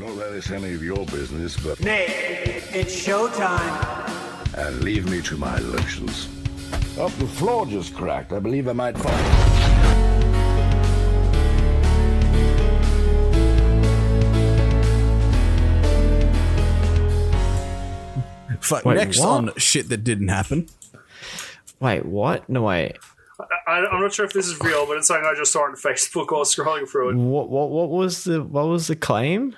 Not that it's any of your business, but. Nick, it's showtime. And leave me to my lotions. Up the floor just cracked. I believe I might fall. Fuck, Wait, next what? on shit that didn't happen. Wait, what? No, wait. I, I'm not sure if this is real, but it's something I just saw on Facebook while scrolling through it. What? What? What was the? What was the claim?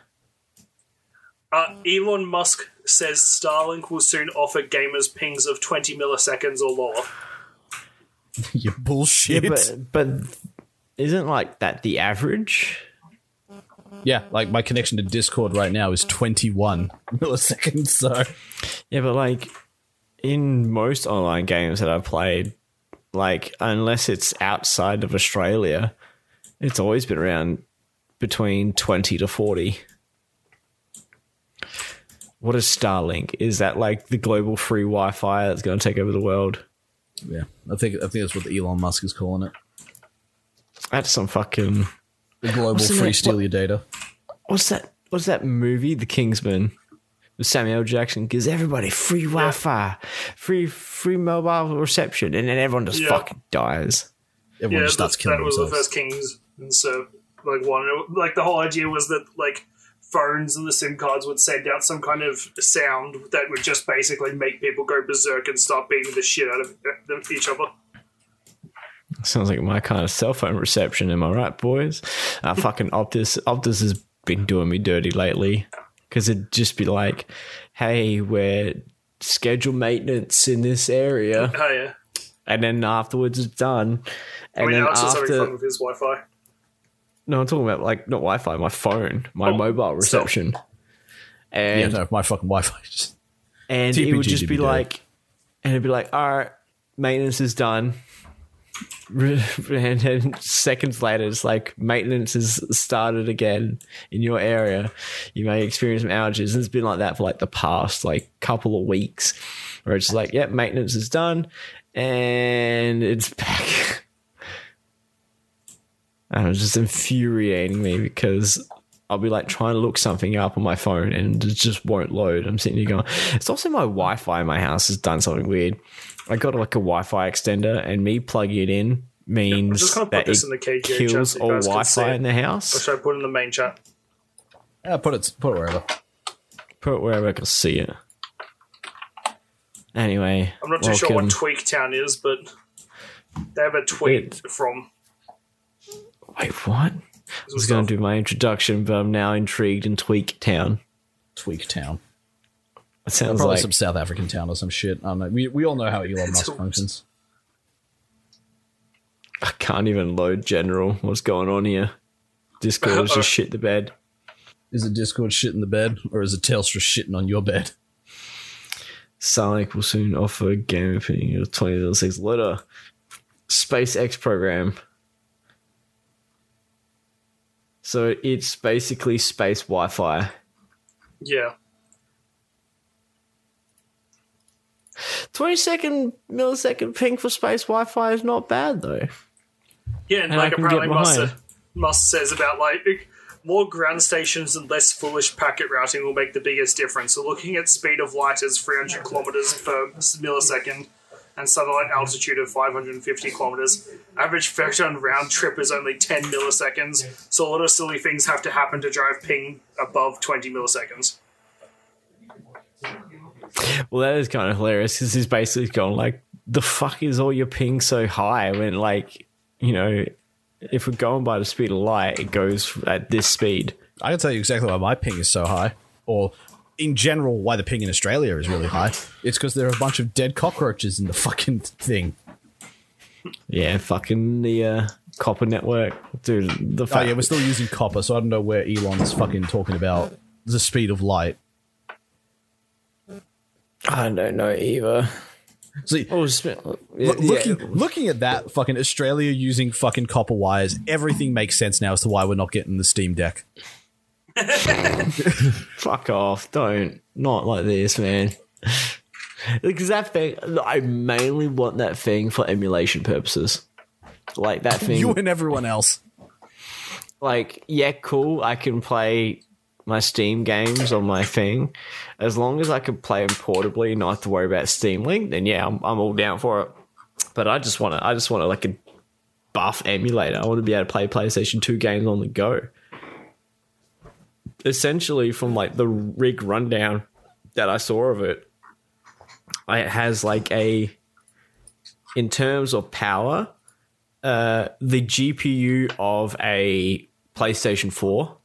Uh, Elon Musk says Starlink will soon offer gamers pings of 20 milliseconds or lower. you bullshit. Yeah, but but isn't like that the average? Yeah, like my connection to Discord right now is 21 milliseconds. So Yeah, but like in most online games that I've played, like unless it's outside of Australia, it's always been around between twenty to forty. What is Starlink? Is that like the global free Wi-Fi that's going to take over the world? yeah, I think I think that's what Elon Musk is calling it. That's some fucking. The global What's free name? steal What- your data. What's that? What's that movie? The Kingsman. With Samuel Jackson gives everybody free Wi-Fi, free free mobile reception, and then everyone just Yeah. fucking dies. Everyone yeah, just starts that, killing that was the first Kings. And so, like, one, like, the whole idea was that, like, phones and the SIM cards would send out some kind of sound that would just basically make people go berserk and start beating the shit out of of each other. Sounds like my kind of cell phone reception. Am I right, boys? Uh, fucking Optus. Optus has been doing me dirty lately because it'd just be like, "Hey, we're schedule maintenance in this area," Oh, yeah. and then afterwards it's done. I And mean, then Alex was having fun after, with his Wi Fi. No, I'm talking about like not Wi-Fi, my phone, my Oh, mobile reception, yeah, and no, my fucking Wi-Fi. Just, and it would just be like, and it'd be like, all right, maintenance is done. And then seconds later, it's like maintenance has started again in your area. You may experience some outages. And it's been like that for like the past like couple of weeks, where it's like, yep, maintenance is done, and it's back. And it's just infuriating me because I'll be like trying to look something up on my phone and it just won't load. I'm sitting here going, it's also my Wi Fi in my house has done something weird. I got like a Wi Fi extender and me plugging it in means just gonna that it in the KGA kills so all Wi Fi in the Or house. should I put it in the main chat? yeah, put it put it wherever. Put it wherever I can see it. Anyway, I'm not too sure what TweakTown is, but they have a tweet from. Wait, what? I was going to do my introduction, but I'm now intrigued in TweakTown. Tweak Town. It sounds Probably like some South African town or some shit. I don't know. We, we all know how Elon Musk functions. I can't even load general. What's going on here? Discord is just shit the bed. Is it Discord shit in the bed, or is it Telstra shitting on your bed? Starlink will soon offer a opinion of 2006 letter. SpaceX program. So it's basically space Wi Fi. Yeah. 20 second millisecond ping for space Wi Fi is not bad though. Yeah, and, And I like can apparently get Musk. Musk says about like more ground stations and less foolish packet routing will make the biggest difference. So looking at speed of light as 300 kilometers per millisecond and satellite altitude of 550 kilometers, average photon round trip is only 10 milliseconds. So a lot of silly things have to happen to drive ping above 20 milliseconds. Well, that is kind of hilarious because he's basically going like, the fuck is all your ping so high when like, you know, if we're going by the speed of light, it goes at this speed. I can tell you exactly why my ping is so high, or in general, why the ping in Australia is really high. It's because there are a bunch of dead cockroaches in the fucking thing. Yeah, fucking the uh, copper network, dude. The Oh yeah, we're still using copper, so I don't know where Elon's fucking talking about the speed of light. I don't know either. See, Oh, it's- yeah, Look- yeah. looking looking at that, fucking Australia using fucking copper wires, everything makes sense now as to why we're not getting the Steam Deck. fuck off! Don't not like this, man. Because that thing, I mainly want that thing for emulation purposes. Like that thing, You and everyone else. like yeah, cool. I can play my Steam games on my thing, as long as I can play them portably, and not have to worry about Steam Link, then yeah, I'm, I'm all down for it. But I just want to, I just want to like a buff emulator. I want to be able to play PlayStation Two games on the go. Essentially, from like the rig rundown that I saw of it, it has like a, in terms of power, uh, the GPU of a PlayStation 4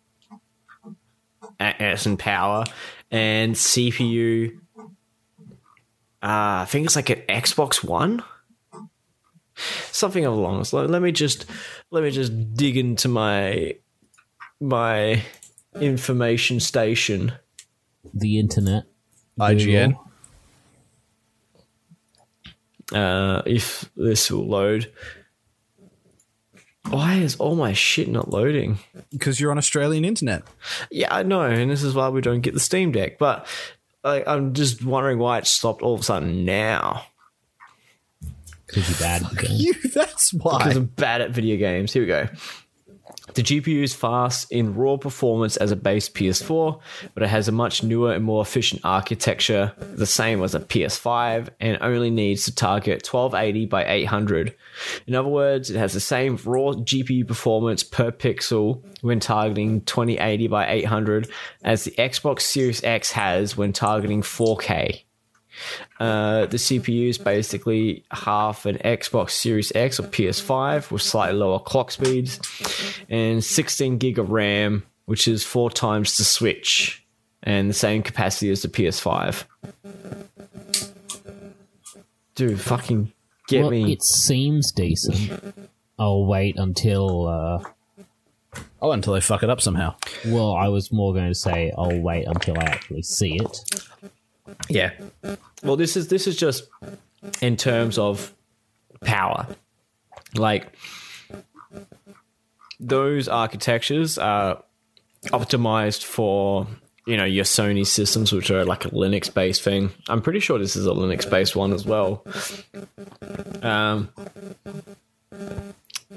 as in power and CPU. Uh, I think it's like an Xbox One, something along lines. Let me just let me just dig into my my information station. The internet. IGN. Google. Uh, if this will load. Why is all my shit not loading? Because you're on Australian internet. Yeah, I know, and this is why we don't get the Steam Deck. But like, I'm just wondering why it stopped all of a sudden now. Because you're bad at the game. You, that's why. Because I'm bad at video games. Here we go. The GPU is fast in raw performance as a base PS4, but it has a much newer and more efficient architecture, the same as a PS5, and only needs to target 1280 by 800. In other words, it has the same raw GPU performance per pixel when targeting 2080 by 800 as the Xbox Series X has when targeting 4K. Uh, the CPU is basically half an Xbox Series X or PS5 with slightly lower clock speeds and 16 gig of RAM, which is four times the Switch and the same capacity as the PS5. Dude, fucking get well, me. it seems decent. I'll wait until. Uh, Oh, until they fuck it up somehow. well, I was more going to say I'll wait until I actually see it. Yeah. Well, this is this is just in terms of power. Like those architectures are optimized for you know your Sony systems, which are like a Linux based thing. I'm pretty sure this is a Linux based one as well. Um.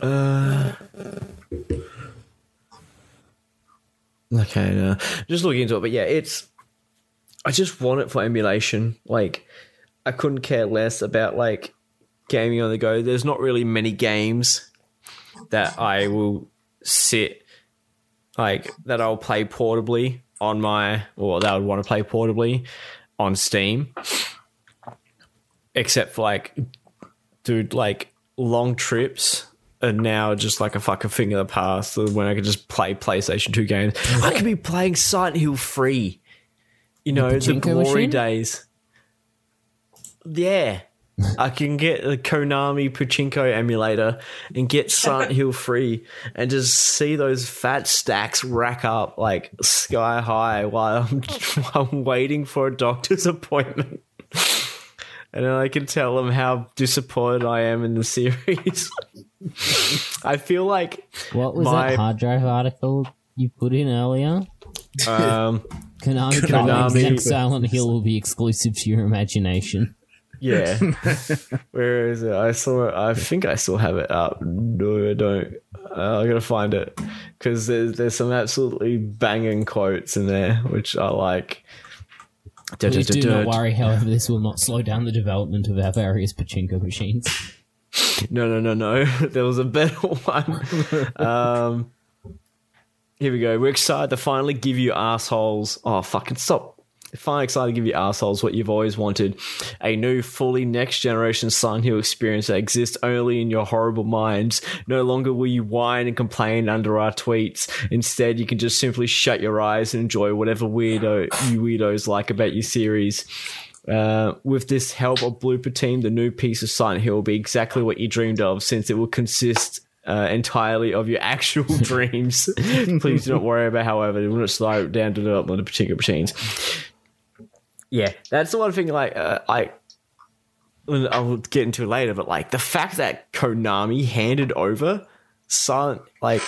Uh, okay, no. just looking into it, but yeah, it's I just want it for emulation. Like, I couldn't care less about like gaming on the go. There's not really many games that I will sit like that I'll play portably on my or that I would want to play portably on Steam. Except for like dude, like long trips are now just like a fucking thing of the past when I could just play PlayStation 2 games. I could be playing Silent Hill free. You know, the, pachinko glory machine? days. Yeah. I can get the Konami Pachinko emulator and get Silent Hill free and just see those fat stacks rack up like sky high while I'm, while I'm waiting for a doctor's appointment. And then I can tell them how disappointed I am in the series. I feel like What was My- that hard drive article you put in earlier? Um, Konami, Konami- Konami. next Silent Hill will be exclusive to your imagination. Yeah. Where is it? I saw it. I think I still have it up. No, I don't. Uh, I gotta find it because there's there's some absolutely banging quotes in there which I like. Please do not worry, however, this will not slow down the development of our various pachinko machines. No, no, no, no. there was a better one. um, here we go. We're excited to finally give you assholes. Oh, fucking stop. Finally excited to give you assholes what you've always wanted. A new, fully next generation Silent Hill experience that exists only in your horrible minds. No longer will you whine and complain under our tweets. Instead, you can just simply shut your eyes and enjoy whatever weirdo you weirdos like about your series. Uh, with this help of Bloober Team, the new piece of Silent Hill will be exactly what you dreamed of, since it will consist uh, entirely of your actual dreams. Please do not worry about, however, it will not slow down to development of particular machines. Yeah, that's the one thing. Like, uh, I. I'll get into later, but like the fact that Konami handed over Silent, like,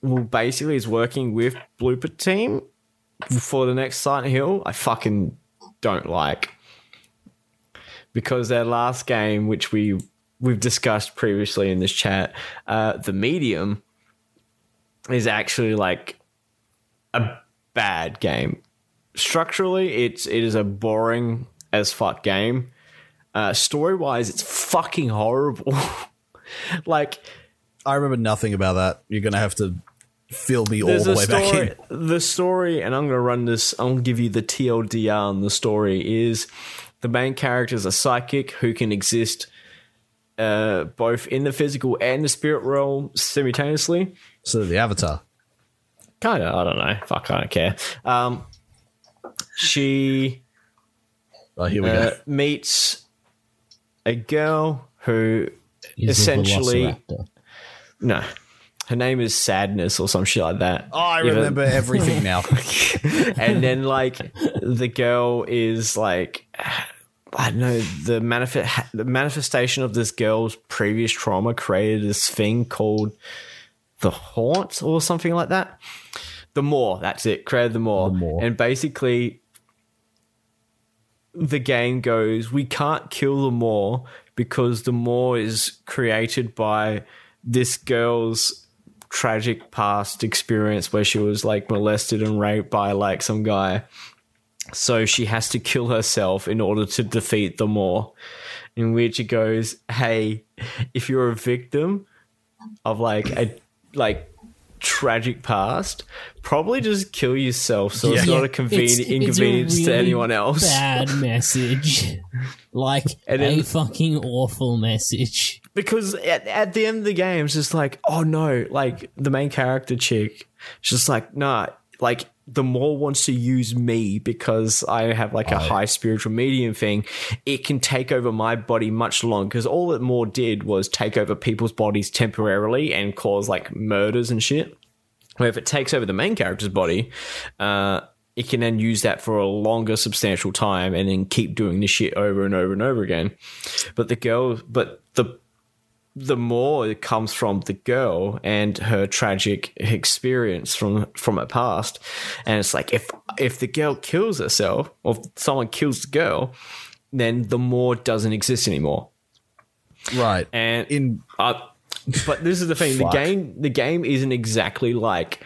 well, basically is working with Bloober Team for the next Silent Hill, I fucking don't like because their last game, which we we've discussed previously in this chat, uh, the medium is actually like a bad game. Structurally, it's it is a boring as fuck game. Uh, story wise, it's fucking horrible. like I remember nothing about that. You're gonna have to fill me all the way back in. The story, and I'm gonna run this. Gonna give you the TLDR on the story. Is the main character is a psychic who can exist uh, both in the physical and the spirit realm simultaneously. So the Avatar. Kind of, I don't know. Fuck, I don't care. Um, she Oh, here we uh, go. meets a girl who the essentially no, her name is Sadness or some shit like that. Oh, I Even- remember everything now. and then like the girl is like I don't know the manifest the manifestation of this girl's previous trauma created this thing called the haunt or something like that. The Maw that's it. Created the Maw, The Maw. and basically the game goes. We can't kill the Maw because the Maw is created by this girl's tragic past experience where she was like molested and raped by like some guy. So she has to kill herself in order to defeat the Maw. In which it goes, hey, if you're a victim of like a like tragic past, probably just kill yourself so it's not a It's- convenient it's a inconvenience to anyone else. Bad message. like And a then- fucking awful message. because at, at the end of the game it's just like oh no like the main character chick she's just like nah like the Maw wants to use me because I have like a high spiritual medium thing, it can take over my body much longer. Because all it more did was take over people's bodies temporarily and cause like murders and shit. Where if it takes over the main character's body, uh, it can then use that for a longer substantial time and then keep doing this shit over and over and over again. But the girl, but the the Maw it comes from the girl and her tragic experience from from her past and it's like if if the girl kills herself or someone kills the girl then the Maw doesn't exist anymore right. and In uh, but this is the thing: the game, the game isn't exactly like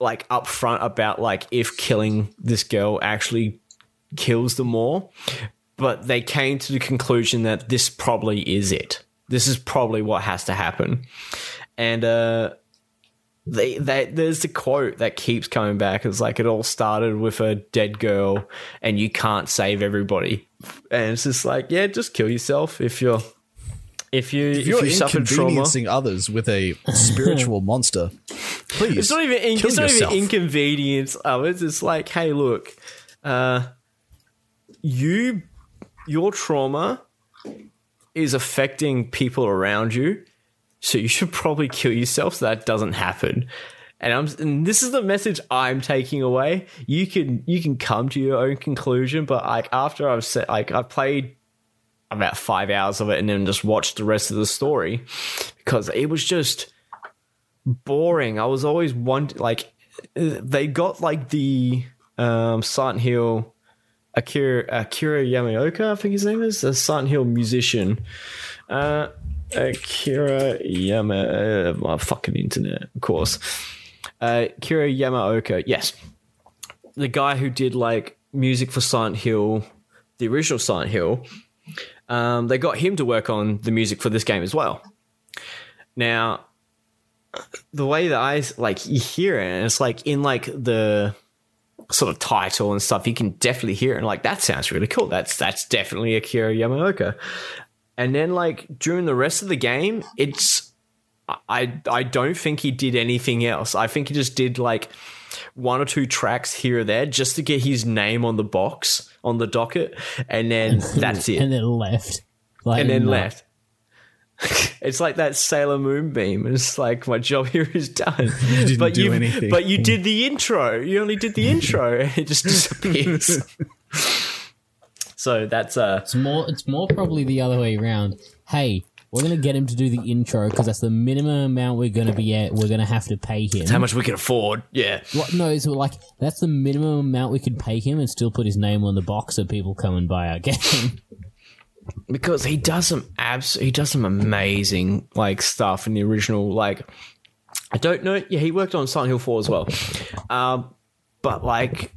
like upfront about like if killing this girl actually kills them more. But they came to the conclusion that this probably is it. This is probably what has to happen, and uh, they, they there's the quote that keeps coming back. It's like it all started with a dead girl, and you can't save everybody. And it's just like, yeah, just kill yourself if you're if you if, if you're you suffered trauma. inconveniencing others with a spiritual monster, please. It's not even in, it's not even inconvenience others. It's like, hey, look, uh, you your trauma is affecting people around you, so you should probably kill yourself so that doesn't happen. And I'm and this is the message I'm taking away. You can you can come to your own conclusion, but like after I've said like I played about five hours of it and then just watched the rest of the story because it was just boring. I was always wondering, like, they got like the um, Silent Hill Akira Akira Yamaoka, I think his name is, a Silent Hill musician. Uh, Akira Yama, uh, fucking internet, of course. Uh, Akira Yamaoka, yes, the guy who did like music for Silent Hill, the original Silent Hill. Um, they got him to work on the music for this game as well. Now, the way that I like you hear it, it's like in like the sort of title and stuff, you can definitely hear it and like that sounds really cool. That's that's definitely Akira Yamaoka. And then like during the rest of the game, it's I I don't think he did anything else. I think he just did like one or two tracks here or there just to get his name on the box on the docket, and then that's it And then left. Like, and then left. it's like that Sailor Moon beam. And it's like my job here is done. You didn't but do you, anything. But you did the intro. You only did the intro. It just disappears. so that's uh It's more. It's more probably the other way around. Hey, we're gonna get him to do the intro because that's the minimum amount we're gonna be at. We're gonna have to pay him. how much we can afford. Yeah. What, no, it's like that's the minimum amount we can pay him and still put his name on the box so people come and buy our game. Because he does some abs he does some amazing like stuff in the original like I don't know. Yeah, he worked on Silent Hill 4 as well. Um, but like,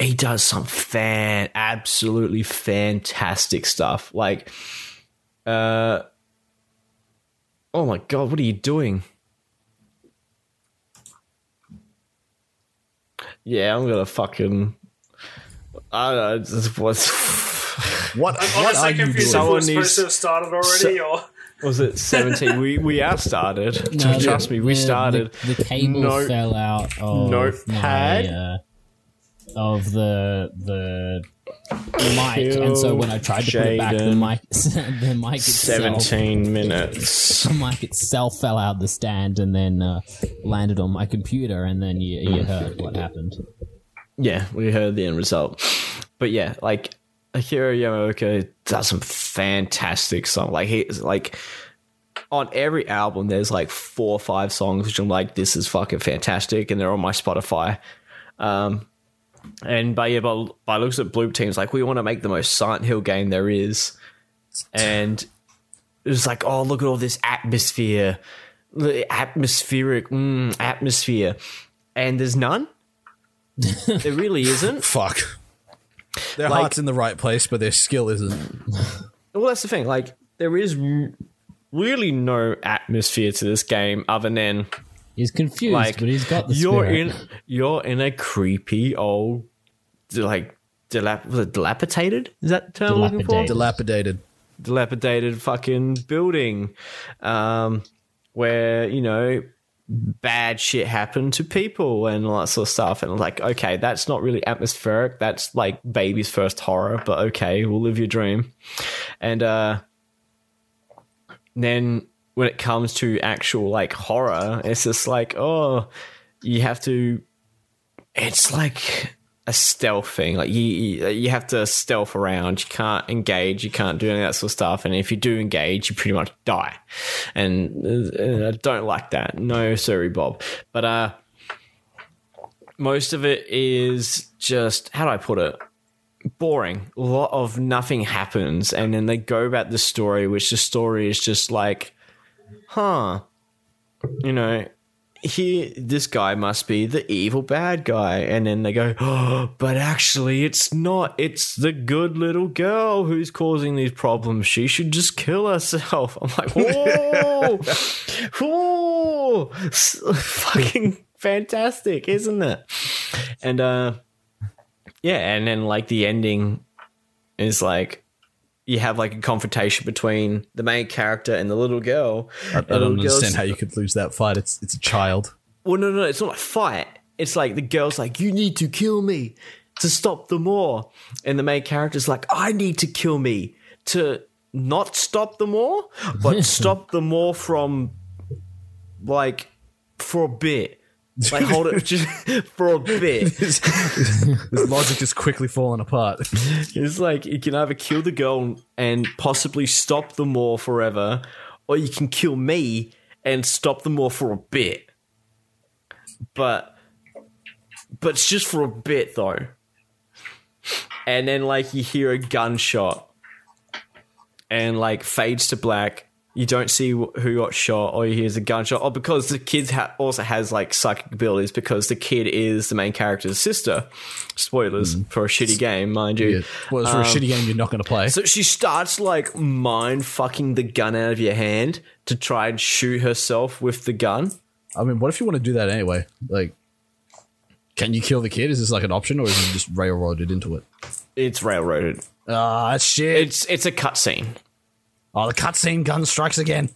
he does some fan, absolutely fantastic stuff. Like, uh, oh my god, what are you doing? Yeah, I'm gonna fucking. I don't know. What's What, I'm what are you confused doing? if Someone we're supposed needs- to have started already, or was it? Seventeen. we we are started. No, Trust the- me, we the- started. The, the cable Note- fell out of notepad. my, uh, of the the mic, and so when I tried to put it back, the Jaden. mic the mic itself Seventeen minutes. the mic itself fell out the stand and then uh, landed on my computer, and then you, you heard what happened. Yeah, we heard the end result. But yeah, like Akira Yamaoka does some fantastic songs. Like he's like on every album, there's like four or five songs which I'm like, this is fucking fantastic, and they're on my Spotify. Um, and by yeah, by, by looks at Blue Team's like, we want to make the most Silent Hill game there is, and it's like, oh, look at all this atmosphere, atmospheric mm, atmosphere, and there's none. there really isn't. Fuck. Their Like- heart's in the right place, but their skill isn't. Well, that's the thing. Like, there is r- really no atmosphere to this game other than He's confused, like but he's got the you're spirit. in you're in a creepy old like dilap- was it dilapidated? Is that the term I'm looking for? Dilapidated. Dilapidated. Dilapidated fucking building, um, where you know bad shit happened to people and all that sort of stuff. And like, okay, that's not really atmospheric. That's like baby's first horror, but okay, we'll live your dream. And uh, then when it comes to actual like horror, it's just like, oh, you have to. It's like a stealth thing. Like you, you, have to stealth around. You can't engage. You can't do any of that sort of stuff. And if you do engage, you pretty much die. And uh, I don't like that. No, sorry, Bob. But uh, most of it is just how do I put it? Boring. A lot of nothing happens, and then they go about the story, which the story is just like, huh, you know, here this guy must be the evil bad guy. And then they go oh, but actually it's not. It's the good little girl who's causing these problems. She should just kill herself. I'm like whoa whoa. Fucking fantastic isn't it? And uh yeah and then like the ending is like you have like a confrontation between the main character and the little girl I, I don't understand how you could lose that fight. It's it's a child. well, no, no, it's not a fight. It's like the girl's like, "You need to kill me to stop the war," and the main character's like, "I need to kill me to not stop the war, but stop the war from like for a bit." Like hold it just for a bit. This logic is quickly falling apart. It's like you can either kill the girl and possibly stop the war forever, or you can kill me and stop the war for a bit. But but it's just for a bit though. And then like you hear a gunshot and like fades to black. You don't see who got shot, or you hear a gunshot, or because the kid ha- also has like psychic abilities because the kid is the main character's sister. Spoilers for a shitty game, mind you. Yeah. Well, for a shitty game you're not going to play. So she starts like mind fucking the gun out of your hand to try and shoot herself with the gun. I mean, what if you want to do that anyway? Like, can you kill the kid? Is this like an option, or is it just railroaded into it? It's railroaded. Ah, shit! It's it's a cutscene. Oh, the cutscene gun strikes again.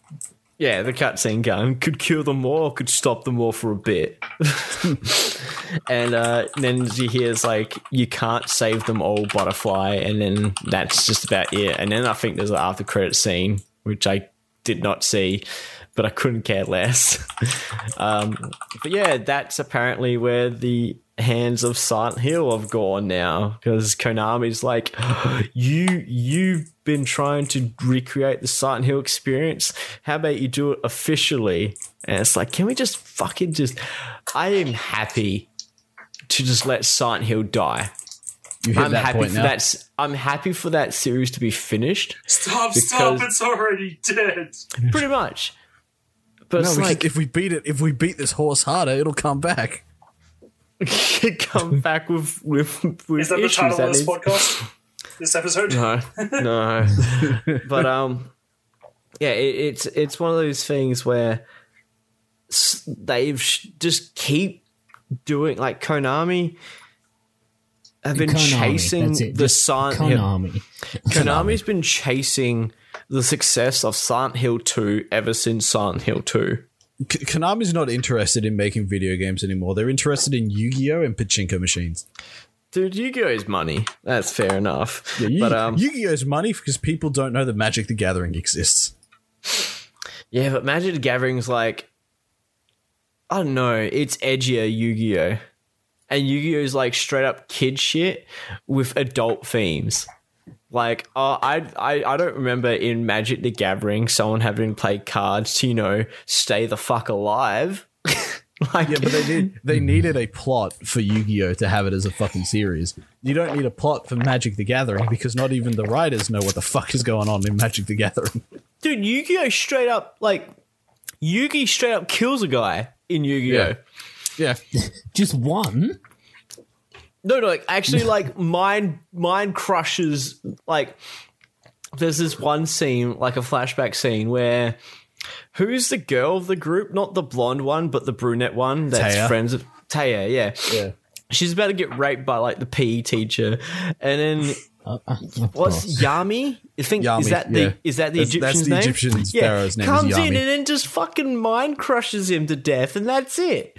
Yeah, the cutscene gun could kill them all, could stop them all for a bit. and uh, then you hear like you can't save them all, butterfly, and then that's just about it. And then I think there's an after credit scene which I did not see, but I couldn't care less. um, but yeah, that's apparently where the hands of Silent Hill have gone now because Konami's like, you you've been trying to recreate the Silent Hill experience. How about you do it officially? And it's like, can we just fucking just? I am happy to just let Silent Hill die. You hit I'm that happy point for now. that. s- I'm happy for that series to be finished. Stop, stop, it's already dead. pretty much. But No, it's like if we beat it, if we beat this horse harder, it'll come back. Come back with with with Is that the title that of this needs- podcast? This episode? No, no. but um, yeah, it, it's it's one of those things where they've sh- just keep doing like Konami have been Konami, chasing the just Silent Hill. Konami. Konami's been chasing the success of Silent Hill 2 ever since Silent Hill 2. K- Konami's not interested in making video games anymore. They're interested in Yu-Gi-Oh and pachinko machines. Dude, Yu-Gi-Oh is money. That's fair enough. Yeah, Yu- but um, Yu-Gi-Oh's money because people don't know that Magic the Gathering exists. yeah, but Magic the Gathering's like, I don't know, it's edgier Yu-Gi-Oh, and Yu-Gi-Oh is like straight up kid shit with adult themes. Like, uh, I, I I don't remember in Magic the Gathering someone having played cards to you know stay the fuck alive. like, Yeah, but they did. They needed a plot for Yu-Gi-Oh to have it as a fucking series. You don't need a plot for Magic the Gathering because not even the writers know what the fuck is going on in Magic the Gathering. dude, Yu-Gi-Oh straight up like Yugi straight up kills a guy in Yu-Gi-Oh. Yeah. Just one? No, no, like actually, like mind mind crushes. Like there's this one scene, like a flashback scene where who's the girl of the group? Not the blonde one, but the brunette one. That's Téa. friends of Téa. Yeah, Yeah. she's about to get raped by like the PE teacher, and then Uh, what's. Yami? I think Yami, is that the yeah. is that the That's- that's Egyptian's the name? Egyptian pharaoh's name Comes in and then just fucking mind crushes him to death, and that's it.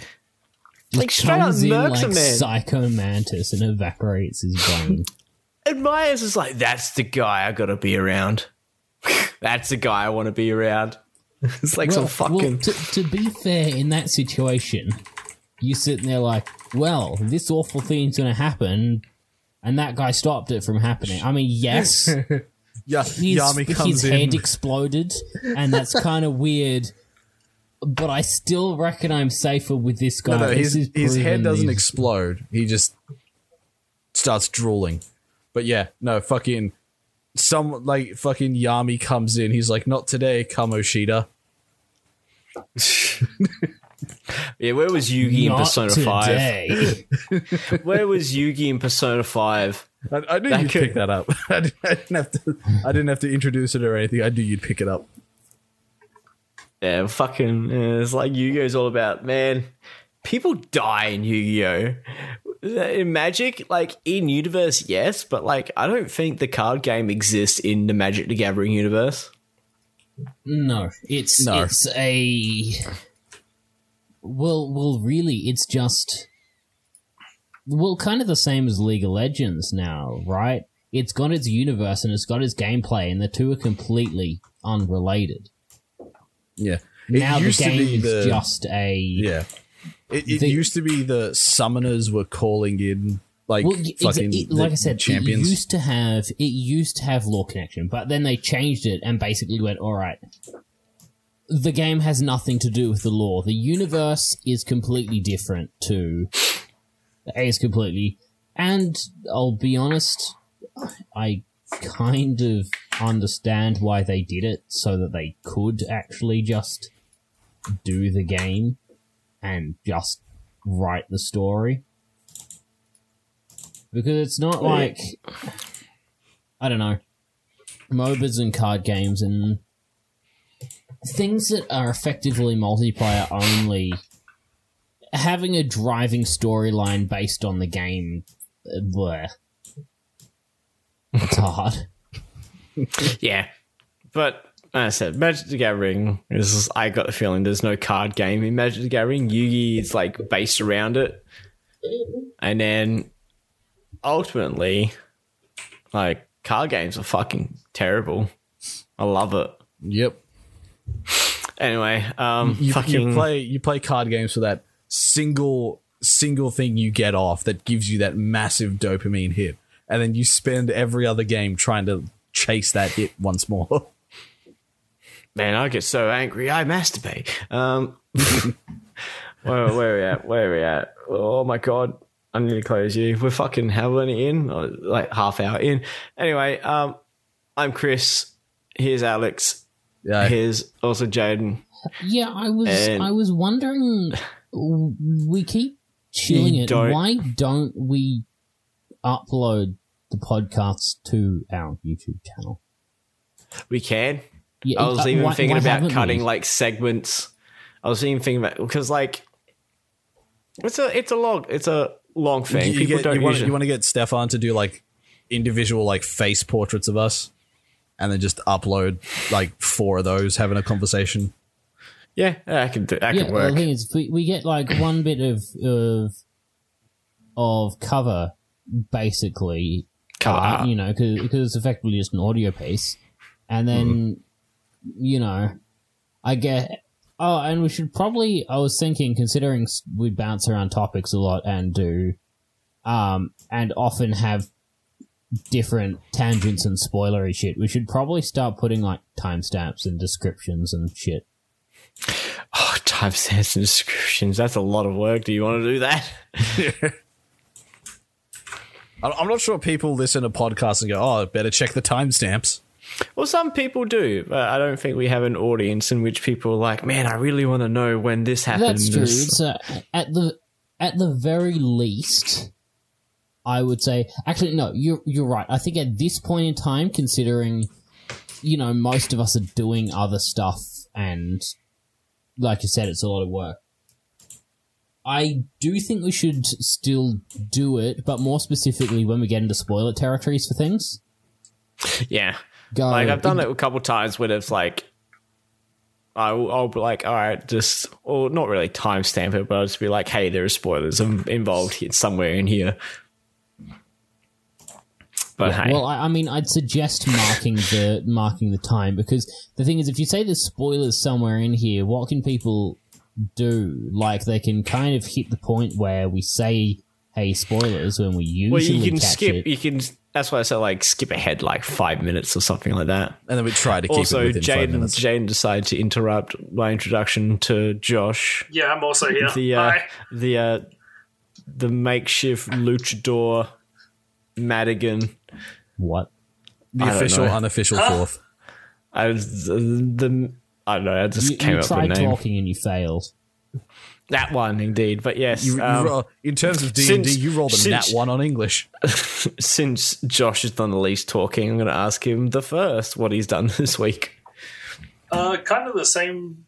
Like straight up Comes in murks like a man. Psycho Mantis and evaporates his brain. And Myers is like, that's the guy I gotta be around. that's the guy I want to be around. It's like some well, fucking. to, to be fair, in that situation, you're sitting there like, well, this awful thing's going to happen, and that guy stopped it from happening. I mean, yes, Yeah. his, Yami his in. head exploded, and that's kind of weird. But I still reckon I'm safer with this guy. no, no, This his, is his head doesn't these- explode. He just starts drooling. But yeah, no, fucking some like fucking Yami comes in. He's like, "Not today, Kamoshida." Yeah, where was Yugi in Not Persona today. 5? Where was Yugi in Persona 5? I, I knew That you'd could- pick that up. I didn't, I didn't have to. I didn't have to introduce it or anything. I knew you'd pick it up. Yeah, fucking. uh, it's like Yu Gi Oh's all about, man. People die in Yu Gi Oh! In Magic, like in universe, yes, but like I don't think the card game exists in the Magic the Gathering universe. No, it's No. it's a well, well, really, it's just well, kind of the same as League of Legends now, right? It's got its universe and it's got its gameplay, and the two are completely unrelated. Yeah. It now the game be is just a Yeah. It, it The- used to be the summoners were calling in like well, fucking it- the like I said, champions. it used to have it used to have lore connection, but then they changed it and basically went, all right. The game has nothing to do with the lore. The universe is completely different to is completely, and I'll be honest, I kind of understand why they did it so that they could actually just do the game and just write the story because it's not like I don't know MOBAs and card games and things that are effectively multiplayer only. Having a driving storyline based on the game, uh, bleh. It's hard. Yeah, but like I said Magic the Gathering is. I got the feeling there's no card game in Magic the Gathering. Yugi is like based around it, and then ultimately, like card games are fucking terrible. I love it. yep. Anyway, um, You, fucking you play you play card games for that single single thing you get off that gives you that massive dopamine hit, and then you spend every other game trying to chase that hit once more. man, I get so angry. I masturbate. Um, where, where are we at? Where are we at? Oh my god, I need to close you. We're fucking how many in? Or, Like half hour in. Anyway, um, I'm Chris. Here's Alex. Yeah, Here's also Jaden. Yeah, I was And- I was wondering. We keep chilling it. Why don't we upload the podcasts to our YouTube channel? We can. Yeah, I was even why- thinking why about cutting we? like segments. I was even thinking about because like it's a it's a long it's a long thing. You, People get, don't you, want, you want to get Stefan to do like individual like face portraits of us, and then just upload like four of those having a conversation. yeah, I can do. That yeah, can well, work. the thing is, we, we get like one bit of of of cover, basically, Cover uh, art. you know, because it's effectively just an audio piece, and then Mm-hmm. you know, I get. Oh, and we should probably. I was thinking, considering we bounce around topics a lot and do, um, and often have different tangents and spoilery shit. We should probably start putting like timestamps and descriptions and shit. Oh, timestamps and descriptions. That's a lot of work. Do you want to do that? I- I'm not sure people listen to podcasts and go, "Oh, better check the timestamps." Well, some people do, but I don't think we have an audience in which people are like, man, I really want to know when this happened. That's true. This- It's uh, at the at the very least, I would say. Actually, no, you're you're right. I think at this point in time, considering you know most of us are doing other stuff, and like you said, it's a lot of work. I do think we should still do it, but more specifically when we get into spoiler territories for things. Yeah. Go. Like I've done it a couple times when it's like I'll, I'll be like, all right, just or not really timestamp it, but I'll just be like, hey, there are spoilers involved here, somewhere in here. But hey, Well, I, I mean, I'd suggest marking the marking the time because the thing is, if you say there's spoilers somewhere in here, what can people do? Like, they can kind of hit the point where we say, "Hey, spoilers," when we usually well, you can catch skip. it. You can. That's why I said like skip ahead like five minutes or something like that. And then we try to keep also, it within five Jaden minutes. Jaden decided to interrupt my introduction to Josh. Yeah, I'm also here. The uh, Hi. the uh, the makeshift luchador Madigan. what? the I official, know. unofficial fourth. I was the, the I don't know. I just You, came you up with a name. talking and you failed. That one, indeed. But yes, You, you um, ro- in terms of D and D, you rolled a nat one on English. since Josh has done the least talking, I'm going to ask him the first what he's done this week. Uh, kind of the same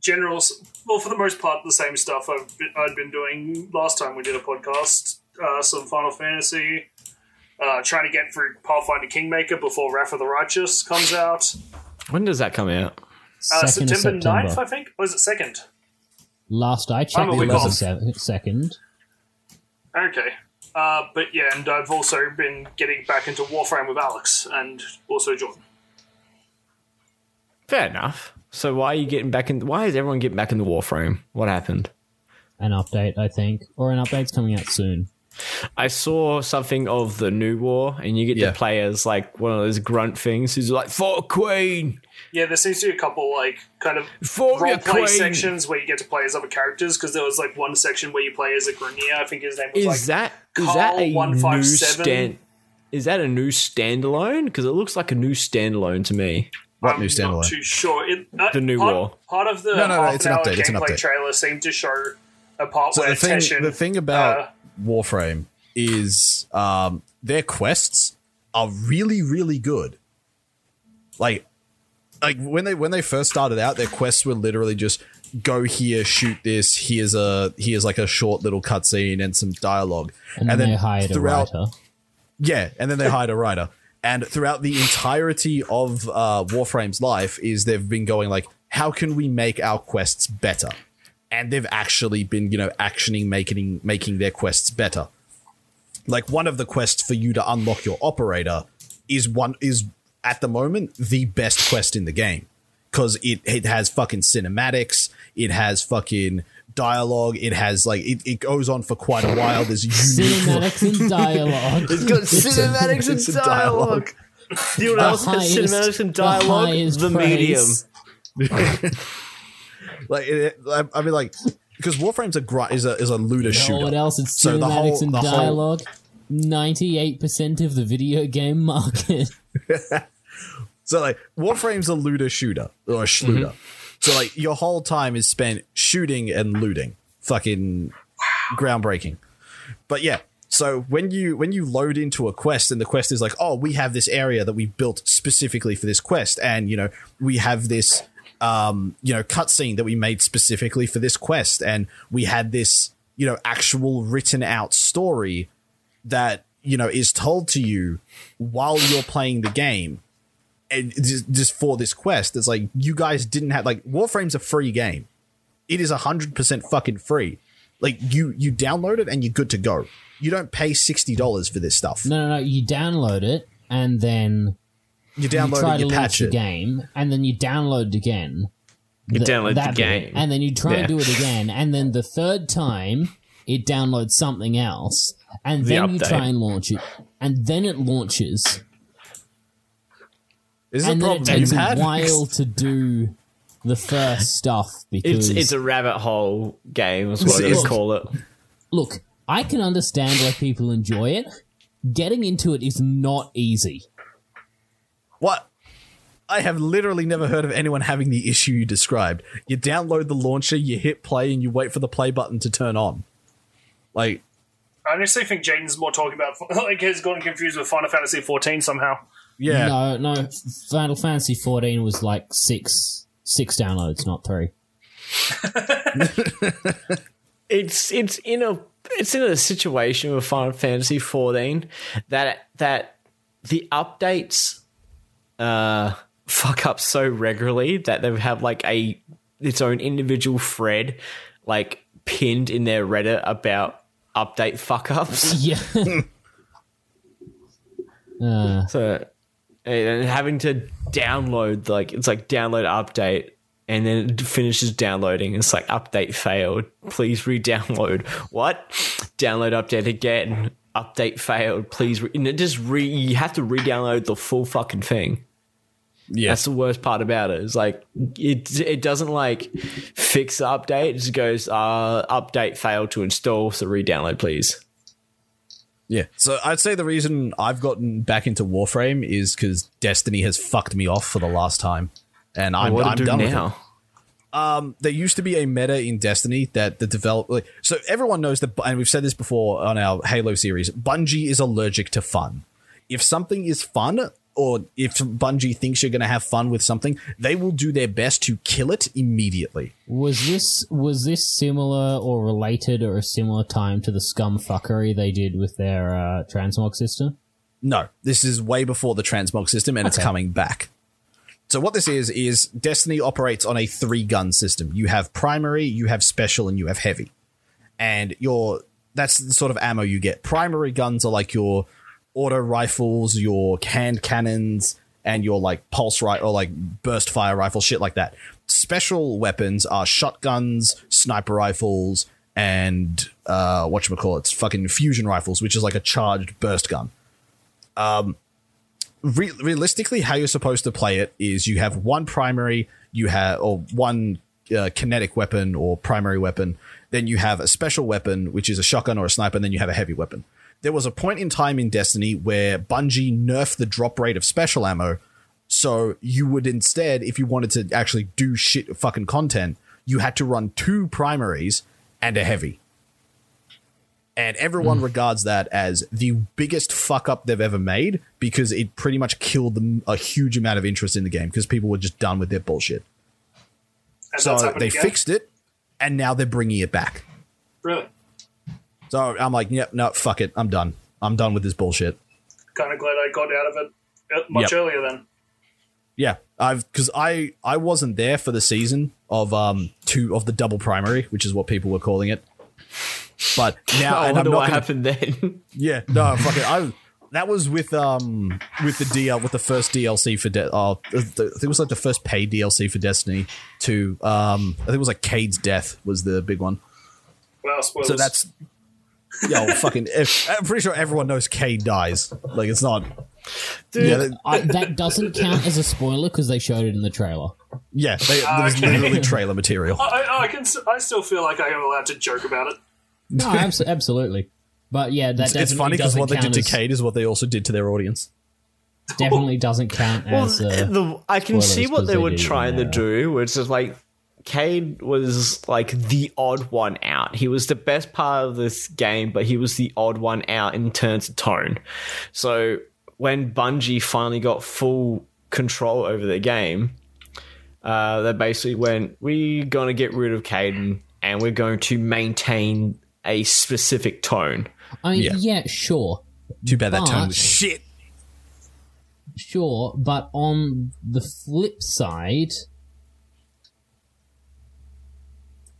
general, well, for the most part, the same stuff I've been, I'd been doing last time we did a podcast. Uh, some Final Fantasy, uh, trying to get through Pathfinder Kingmaker before Wrath of the Righteous comes out. When does that come out? Uh, September, September. 9th, I think. Or is it 2nd? Last I checked, it was the second. Okay. Uh, but yeah, and I've also been getting back into Warframe with Alex and also Jordan. Fair enough. So why are you getting back in? Why is everyone getting back in the Warframe? What happened? An update, I think, or an update's coming out soon. I saw something of the new war, and you get Yeah. to play as like one of those grunt things who's like, "For Queen, Yeah, there seems to be a couple like kind of for role play Queen." sections where you get to play as other characters because there was like one section where you play as a Grineer. I think his name was Is like that is that Kahl a new 157? stand? Is that a new standalone? Because it looks like a new standalone to me. What I'm new not standalone? too sure. It, uh, The new part, war. Part of the No, no, no, half it's an an hour update, it's an update. trailer seemed to show a part So where the thing, Teshin, the thing about uh, Warframe is um, their quests are really, really good. Like, like when they when they first started out, their quests were literally just go here, shoot this. Here's a here's like a short little cutscene and some dialogue, And, then, they hired a writer. yeah, and then they hired a writer. And throughout the entirety of uh, Warframe's life, is they've been going like, how can we make our quests better? And they've actually been, you know, actioning, making making their quests better. Like one of the quests for you to unlock your operator is one is at the moment the best quest in the game because it it has fucking cinematics, it has fucking dialogue, it has like it, it goes on for quite a while. There's unique Cinematics and dialogue. It's got cinematics It's and dialogue. You know what else has cinematics and dialogue? highest The, medium. like it, I, I mean like because Warframe's a gr- is a is a looter You know shooter. what else? It's So the cinematics whole- and the whole- dialogue. Ninety-eight percent of the video game market. So like Warframe's a looter shooter or a shooter. So like your whole time is spent shooting and looting. Fucking groundbreaking. But yeah, so when you when you load into a quest and the quest is like, oh, we have this area that we built specifically for this quest, and you know we have this um, you know cutscene that we made specifically for this quest, and we had this you know actual written out story that you know is told to you while you're playing the game and just, just for this quest it's like you guys didn't have like warframe's a free game it is 100% fucking free like you you download it and you're good to go you don't pay $60 for this stuff No, no, no. You download it and then you you download try it to you launch patch the it game, and then you download it again. You Th- download that the bit, game. and then you try Yeah. and do it again, and then the third time it downloads something else, and The then you try and launch it, and then it launches, this is a and then it takes you've a while to do the first stuff because It's it's a rabbit hole game, is what It's- you call it. look, I can understand why people enjoy it. Getting into it is not easy. What? I have literally never heard of anyone having the issue you described. You download the launcher, you hit play, and you wait for the play button to turn on. Like, I honestly think Jaden's more talking about like has gotten confused with Final Fantasy XIV somehow. Yeah, No, no. Final Fantasy 14 was like six six downloads, not three. it's it's in a it's in a situation with Final Fantasy 14 that that the updates uh fuck up so regularly that they have like a its own individual thread like pinned in their Reddit about update fuck ups. Yeah. uh, So and having to download like it's like download update and then it finishes downloading. It's like update failed. Please re-download. What? Download update again. Update failed. Please. Re- and it just re. You have to re-download the full fucking thing. yeah. That's the worst part about it. It's like it. It doesn't like fix the update. It just goes uh, update failed to install. So re-download, please. Yeah. So I'd say the reason I've gotten back into Warframe is because Destiny has fucked me off for the last time, and I'm, what I'm do done now? with it. Um, there used to be a meta in Destiny that the develop. Like, so everyone knows that, and we've said this before on our Halo series. Bungie is allergic to fun. If something is fun, or if Bungie thinks you're going to have fun with something, they will do their best to kill it immediately. was this was this similar or related or a similar time to the scum fuckery they did with their uh, transmog system? No, this is way before the transmog system, and it's coming back. So what this is is Destiny operates on a three gun system. You have primary, you have special, and you have heavy. And your that's the sort of ammo you get. Primary guns are like your auto rifles, your hand cannons, and your like pulse right or like burst fire rifle shit like that. Special weapons are shotguns, sniper rifles, and uh what you call it's fucking fusion rifles, which is like a charged burst gun re- realistically, how you're supposed to play it is you have one primary, you have or one uh, kinetic weapon or primary weapon, then you have a special weapon, which is a shotgun or a sniper, and then you have a heavy weapon. There was a point in time in Destiny where Bungie nerfed the drop rate of special ammo, so you would instead, if you wanted to actually do shit fucking content, you had to run two primaries and a heavy. And everyone mm. regards that as the biggest fuck up they've ever made because it pretty much killed them a huge amount of interest in the game because people were just done with their bullshit. And So they again? fixed it and now they're bringing it back. Really? So I'm like, yep, no, fuck it. I'm done. I'm done with this bullshit. Kind of glad I got out of it uh, much Yep. earlier then. Yeah, I've because I I wasn't there for the season of um two of the double primary, which is what people were calling it. But now, I and I'm wonder not what gonna- happened then. Yeah, no, fuck it. I that was with um with the DL with the first DLC for De- uh, I think it was like the first paid DLC for Destiny to um I think it was like Cayde's death was the big one. Well, spoilers. So that's yeah, well, fucking. If, I'm pretty sure everyone knows Cayde dies. Like it's not. yeah, they- I, that doesn't count as a spoiler because they showed it in the trailer. yeah. They, there was Okay. literally trailer material. I, I can. s- I still feel like I am allowed to joke about it. No, abs- absolutely. But yeah, that It's definitely funny because what they did to as, Cayde is what they also did to their audience. definitely doesn't count Well, as. Uh, the, I can see what they they were do, trying to do, which is like Cayde was like the odd one out. He was the best part of this game, but he was the odd one out in terms of tone. So when Bungie finally got full control over the game, uh, they basically went, "We're going to get rid of Caden, and we're going to maintain a specific tone." I mean, Yeah. yeah, sure, Too bad that tone was shit. sure, but on the flip side,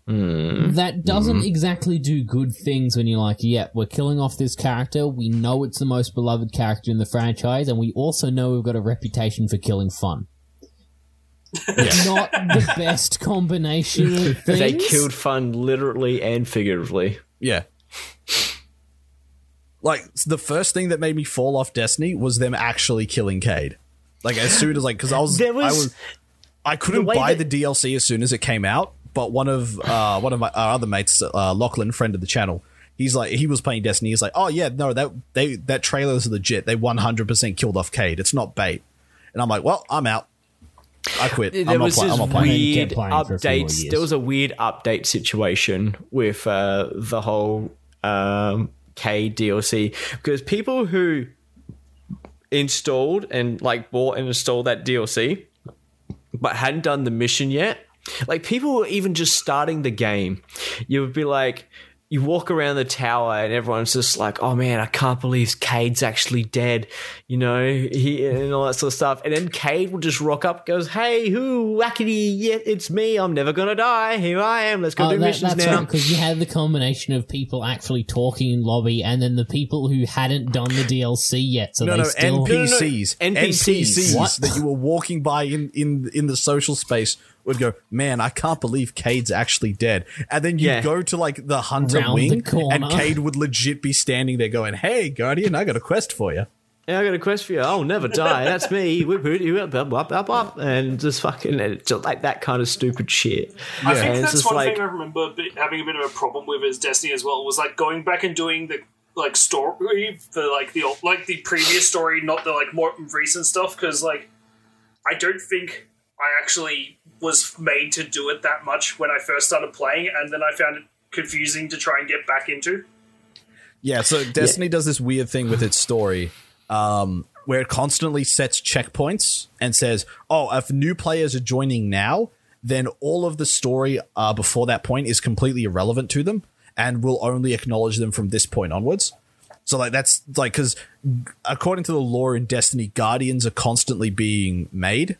Hmm. that doesn't hmm. exactly do good things when you're like, yeah, we're killing off this character. We know it's the most beloved character in the franchise, and we also know we've got a reputation for killing fun. It's not the best combination of things. They killed fun literally and figuratively. Yeah. Like the first thing that made me fall off Destiny was them actually killing Cayde. Like as soon as like because I was was- I was I couldn't the buy that- the DLC as soon as it came out, but one of uh one of my our other mates, uh, Lachlan, friend of the channel, he's like he was playing Destiny. He's like, oh yeah, no that they that trailer is legit. They one hundred percent killed off Cayde. It's not bait. And I'm like, well, I'm out. I quit. There I'm not, was play- this I'm not playing. You weird kept playing for a few more updates. There was a weird update situation with uh, the whole um, K DLC because people who installed and like bought and installed that DLC but hadn't done the mission yet. Like people were even just starting the game. You would be like, you walk around the tower and everyone's just like, "Oh man, I can't believe Cayde's actually dead," you know, he and all that sort of stuff. And then Cayde will just rock up, goes, "Hey, who wackety? Yeah, it's me. I'm never gonna die. Here I am. Let's go Oh, do that, missions that's now." right, because you had the combination of people actually talking in lobby and then the people who hadn't done the DLC yet. So No, they no, still. NPCs, NPCs. NPCs What? that you were walking by in in in the social space would go, man, I can't believe Cayde's actually dead. And then you Yeah. would go to like the hunter Round wing, corner. and Cayde would legit be standing there going, "Hey, Guardian, I got a quest for you." Yeah, I got a quest for you. I'll never die. That's me. Whip, whip, whip, up, up, up, up, and just fucking and just like that kind of stupid shit. I think And it's that's just one like- thing I remember bi- having a bit of a problem with is Destiny as well. Was like going back and doing the like story for like the old- like the previous story, not the like more recent stuff. Because like I don't think I actually was made to do it that much when I first started playing, and then I found it confusing to try and get back into. Yeah, so Destiny does this weird thing with its story, um, where it constantly sets checkpoints and says, "Oh, if new players are joining now, then all of the story uh, before that point is completely irrelevant to them, and we'll only acknowledge them from this point onwards." So, like, that's like because according to the lore in Destiny, guardians are constantly being made.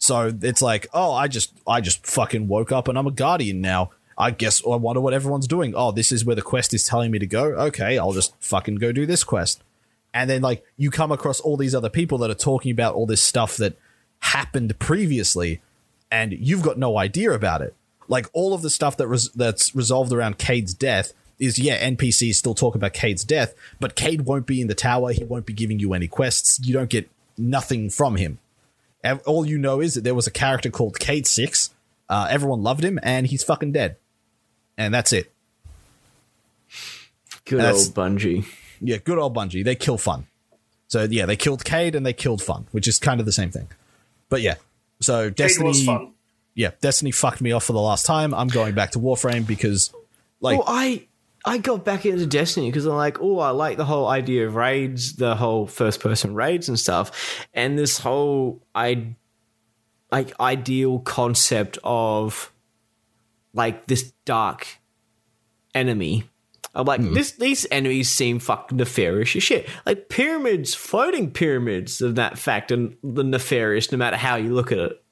So it's like, oh, I just, I just fucking woke up and I'm a guardian now. I guess I wonder what everyone's doing. Oh, this is where the quest is telling me to go. Okay, I'll just fucking go do this quest. And then like you come across all these other people that are talking about all this stuff that happened previously, and you've got no idea about it. Like all of the stuff that res- that's resolved around Cayde's death is yeah, NPCs still talk about Cayde's death, but Cayde won't be in the tower. He won't be giving you any quests. You don't get nothing from him. Ev- All you know is that there was a character called Cayde Six. Uh, everyone loved him, and he's fucking dead. And that's it. Good That's- old Bungie. Yeah, good old Bungie. They kill fun. So yeah, they killed Cayde and they killed fun, which is kind of the same thing. But yeah, so It Destiny. was fun. Yeah, Destiny fucked me off for the last time. I'm going back to Warframe because, like, Well, I I got back into Destiny because I'm like, oh, I like the whole idea of raids, the whole first person raids and stuff, and this whole I like ideal concept of like this dark enemy. I'm like, hmm. this these enemies seem fucking nefarious as shit. Like pyramids, floating pyramids of that fact and the nefarious no matter how you look at it.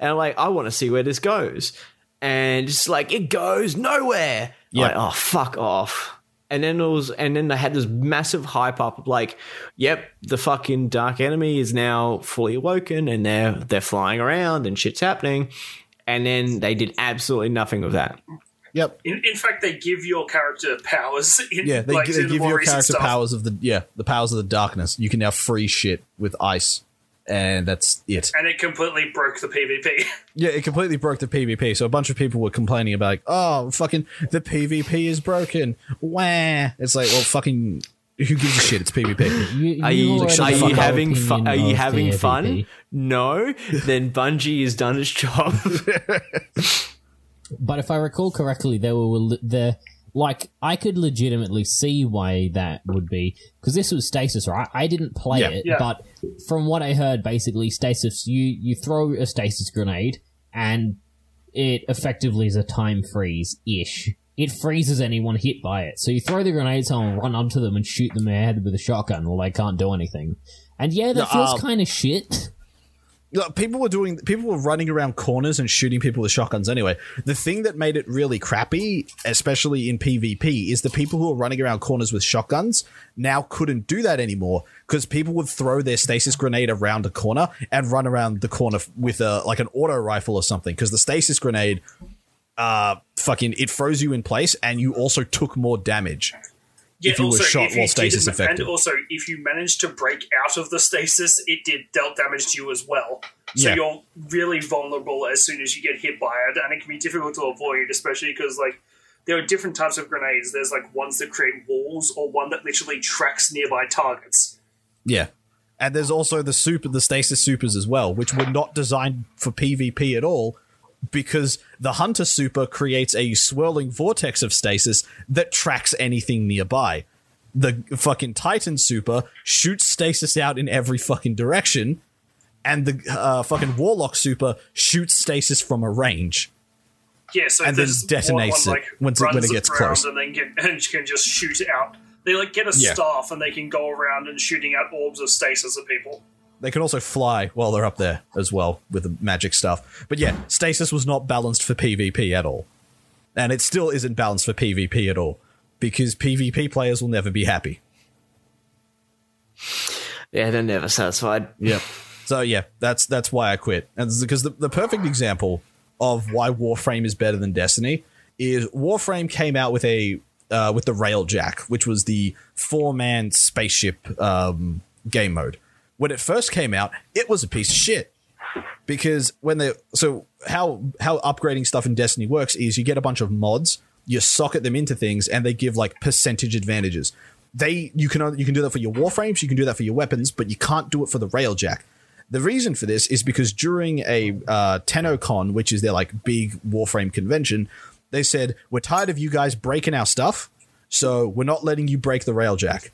And I'm like, I want to see where this goes. And it's like it goes nowhere. Yeah. Like, oh fuck off. And then it was and then they had this massive hype up of like, yep, the fucking dark enemy is now fully awoken and they're they're flying around and shit's happening. And then they did absolutely nothing of that. yep, In, in fact, they give your character powers. In, yeah, they, like, they in the give your character powers of the yeah the powers of the darkness. You can now freeze shit with ice, and that's it. and it completely broke the PvP. Yeah, it completely broke the PvP. So a bunch of people were complaining about, like, oh, fucking the PvP is broken. Wah! It's like, well, fucking Who gives a shit? It's PvP. You, Are you you, are you having fun? Are you having fun? No. Then Bungie has done its job. But if I recall correctly, there were there like I could legitimately see why that would be because this was stasis, right? I didn't play Yeah. it, Yeah. but from what I heard, basically stasis you you throw a stasis grenade and it effectively is a time freeze ish. It freezes anyone hit by it. So you throw the grenade, someone run onto them and shoot them in the head with a shotgun. Well, they can't do anything. And yeah, that feels um, kind of shit. People were doing people were running around corners and shooting people with shotguns anyway. The thing that made it really crappy, especially in PvP, is the people who were running around corners with shotguns now couldn't do that anymore because people would throw their stasis grenade around a corner and run around the corner with a like an auto rifle or something because the stasis grenade uh fucking it froze you in place and you also took more damage. Yeah, if you were also, shot if you while stasis affected. And also, if you managed to break out of the stasis, it did dealt damage to you as well. So Yeah. you're really vulnerable as soon as you get hit by it, and it can be difficult to avoid, especially because like there are different types of grenades. There's like ones that create walls, or one that literally tracks nearby targets. Yeah. And there's also the super the stasis supers as well, which were not designed for PvP at all because the hunter super creates a swirling vortex of stasis that tracks anything nearby. The fucking Titan super shoots stasis out in every fucking direction and the uh, fucking Warlock super shoots stasis from a range. Yeah, so And then detonates one, it like, once it- when runs it gets close. and then can, and can just shoot it out. They like get a Yeah. staff and they can go around and shooting out orbs of stasis at people. They can also fly while they're up there as well with the magic stuff. But yeah, stasis was not balanced for PvP at all. And it still isn't balanced for PvP at all. Because PvP players will never be happy. yeah, they're never satisfied. Yeah. So yeah, that's that's why I quit. And because the, the perfect example of why Warframe is better than Destiny is Warframe came out with a uh, with the Railjack, which was the four man spaceship um, game mode. When it first came out, it was a piece of shit because when they so how how upgrading stuff in Destiny works is you get a bunch of mods, you socket them into things, and they give like percentage advantages. They you can you can do that for your warframes, you can do that for your weapons, but you can't do it for the railjack. The reason for this is because during a uh, TennoCon, which is their like big warframe convention, they said we're tired of you guys breaking our stuff, so we're not letting you break the railjack.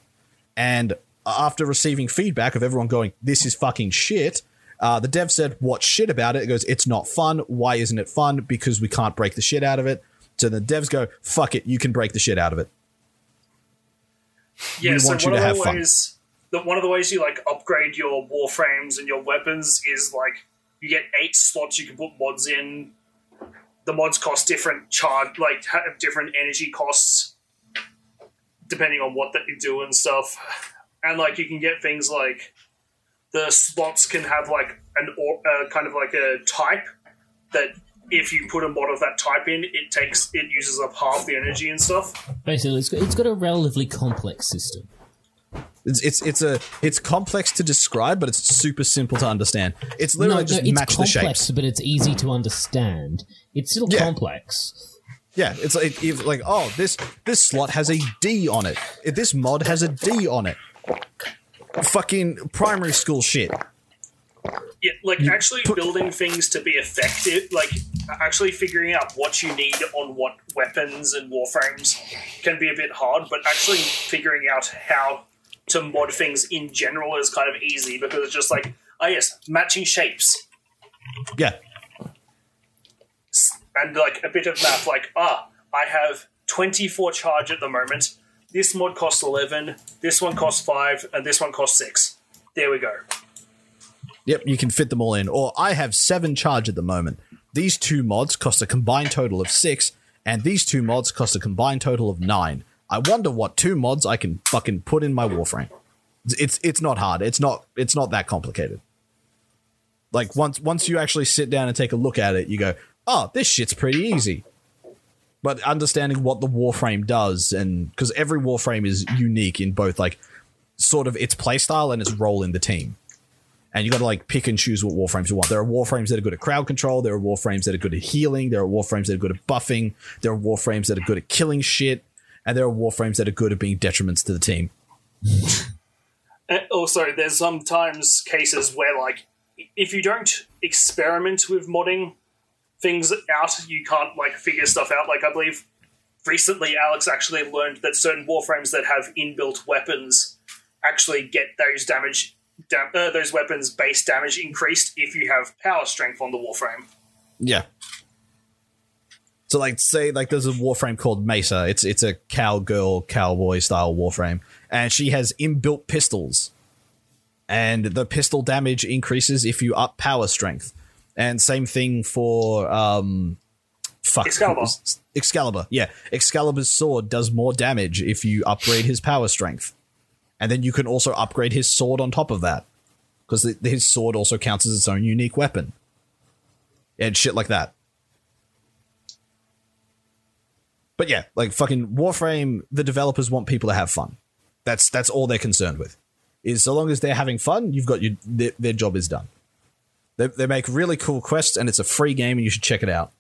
And after receiving feedback of everyone going, this is fucking shit, uh, the dev said, what's shit about it? It goes, it's not fun. Why isn't it fun? Because we can't break the shit out of it. So the devs go, fuck it, you can break the shit out of it. Yeah, We so want you to of have the fun. ways the one of the ways you like upgrade your warframes and your weapons is like you get eight slots you can put mods in. The mods cost different charge, like have different energy costs, depending on what that you do and stuff. And like you can get things like the slots can have like an or uh, kind of like a type that if you put a mod of that type in, it takes it uses up half the energy and stuff. Basically, it's got, it's got a relatively complex system. It's, it's it's a it's complex to describe, but it's super simple to understand. It's literally just it's match the complex, shapes. but it's easy to understand. It's still Yeah. complex. Yeah, it's like it's like oh this this slot has a D on it. If this mod has a D on it. Fucking primary school shit. Yeah, like actually building things to be effective, like actually figuring out what you need on what weapons and warframes can be a bit hard, but actually figuring out how to mod things in general is kind of easy because it's just like, oh yes, matching shapes Yeah, and like a bit of math, like, ah, I have 24 charge at the moment. This mod costs 11, this one costs 5, and this one costs 6. There we go. Yep, you can fit them all in. Or I have seven charge at the moment. These two mods cost a combined total of six, and these two mods cost a combined total of nine. I wonder what two mods I can fucking put in my Warframe. It's, it's not hard. It's not it's not that complicated. Like once once you actually sit down and take a look at it, you go, oh, this shit's pretty easy. But understanding what the Warframe does, and because every Warframe is unique in both like sort of its playstyle and its role in the team and you got to like pick and choose what warframes you want. There are warframes that are good at crowd control. There are warframes that are good at healing. There are warframes that are good at buffing. There are warframes that are good at killing shit, and there are warframes that are good at being detriments to the team. Also, there's sometimes cases where, like, if you don't experiment with modding things out, you can't like figure stuff out. Like, I believe recently Alex actually learned that certain warframes that have inbuilt weapons actually get those damage, da- uh, those weapons base damage increased if you have power strength on the warframe. Yeah. So like say like there's a warframe called Mesa. It's it's a cowgirl cowboy style warframe and she has inbuilt pistols. And the pistol damage increases if you up power strength. And same thing for um fuck Excalibur. Excalibur. Yeah. Excalibur's sword does more damage if you upgrade his power strength. And then you can also upgrade his sword on top of that. Because his sword also counts as its own unique weapon. And shit like that. But yeah, like fucking Warframe, the developers want people to have fun. That's that's all they're concerned with. Is so long as they're having fun, you've got your their, their job is done. They they make really cool quests and it's a free game and you should check it out.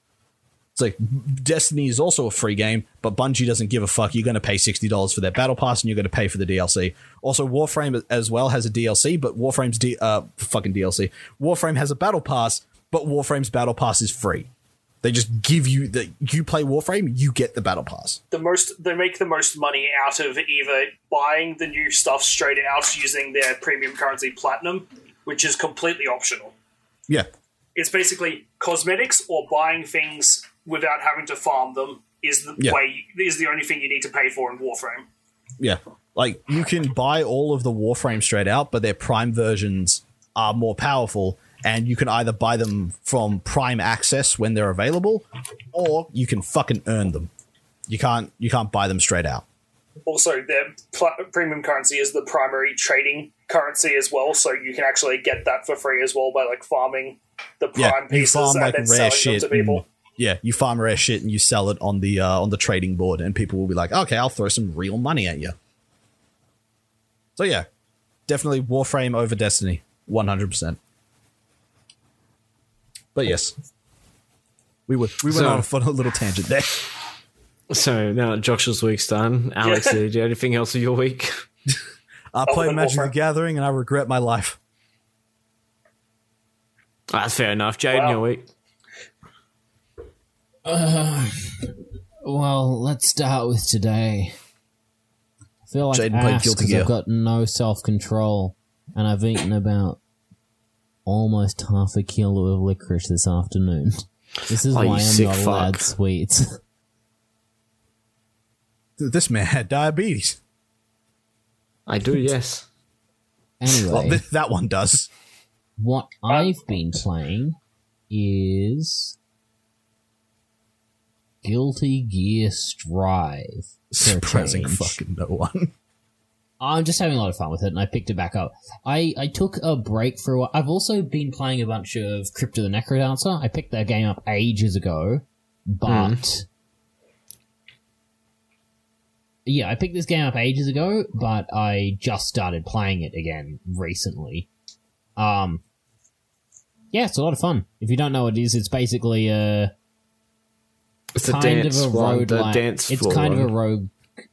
It's like Destiny is also a free game, but Bungie doesn't give a fuck. You're going to pay sixty dollars for their battle pass, and you're going to pay for the DLC. Also, Warframe as well has a DLC, but Warframe's D- uh fucking DLC. Warframe has a battle pass, but Warframe's battle pass is free. They just give you that you play Warframe, you get the battle pass. the most they make the most money out of either buying the new stuff straight out using their premium currency platinum, which is completely optional. Yeah, It's basically cosmetics or buying things without having to farm them is the Yeah. way is the only thing you need to pay for in Warframe. yeah. Like you can buy all of the Warframe straight out, but their Prime versions are more powerful, and you can either buy them from Prime Access when they're available, or you can fucking earn them. You can't you can't buy them straight out. Also, their pl- premium currency is the primary trading currency as well, so you can actually get that for free as well by like farming the Yeah, prime you pieces farm and like then rare selling shit. them to people. and- yeah, you farm rare shit and you sell it on the uh, on the trading board, and people will be like, "Okay, I'll throw some real money at you." So yeah, definitely Warframe over Destiny, one hundred percent. But yes, we were we went So- on a fun little tangent there. So now Josh's week's done. Alex, Yeah. did you do anything else of your week? I played and Magic the Gathering, and I regret my life. That's fair enough. Jade, Wow. your week. Uh, well, let's start with today. I feel like Jaden played ass Guilty 'cause Gear. I've got no self control, and I've eaten about almost half a kilo of licorice this afternoon. This is Oh, why I'm sick not allowed sweets. This man had diabetes. I do, yes. anyway, Well, th- that one does. what I've been playing is Guilty Gear Strive. Surprising fucking no one. I'm just having a lot of fun with it, and I picked it back up. I, I took a break for a while. I've also been playing a bunch of Crypt of the Necrodancer. I picked that game up ages ago, but hmm. Yeah, I picked this game up ages ago, but I just started playing it again recently. Um, yeah, it's a lot of fun. If you don't know what it is, it's basically a It's a kind dance of a one, road the dance It's kind of a rogue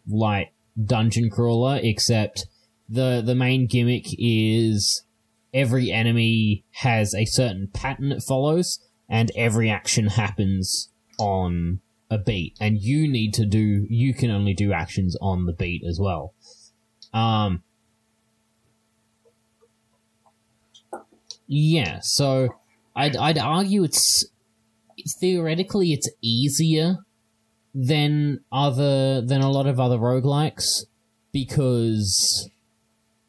like dungeon crawler, except the the main gimmick is every enemy has a certain pattern it follows, and every action happens on a beat, and you need to do you can only do actions on the beat as well. Um Yeah, so I'd I'd argue it's theoretically it's easier than other than a lot of other roguelikes because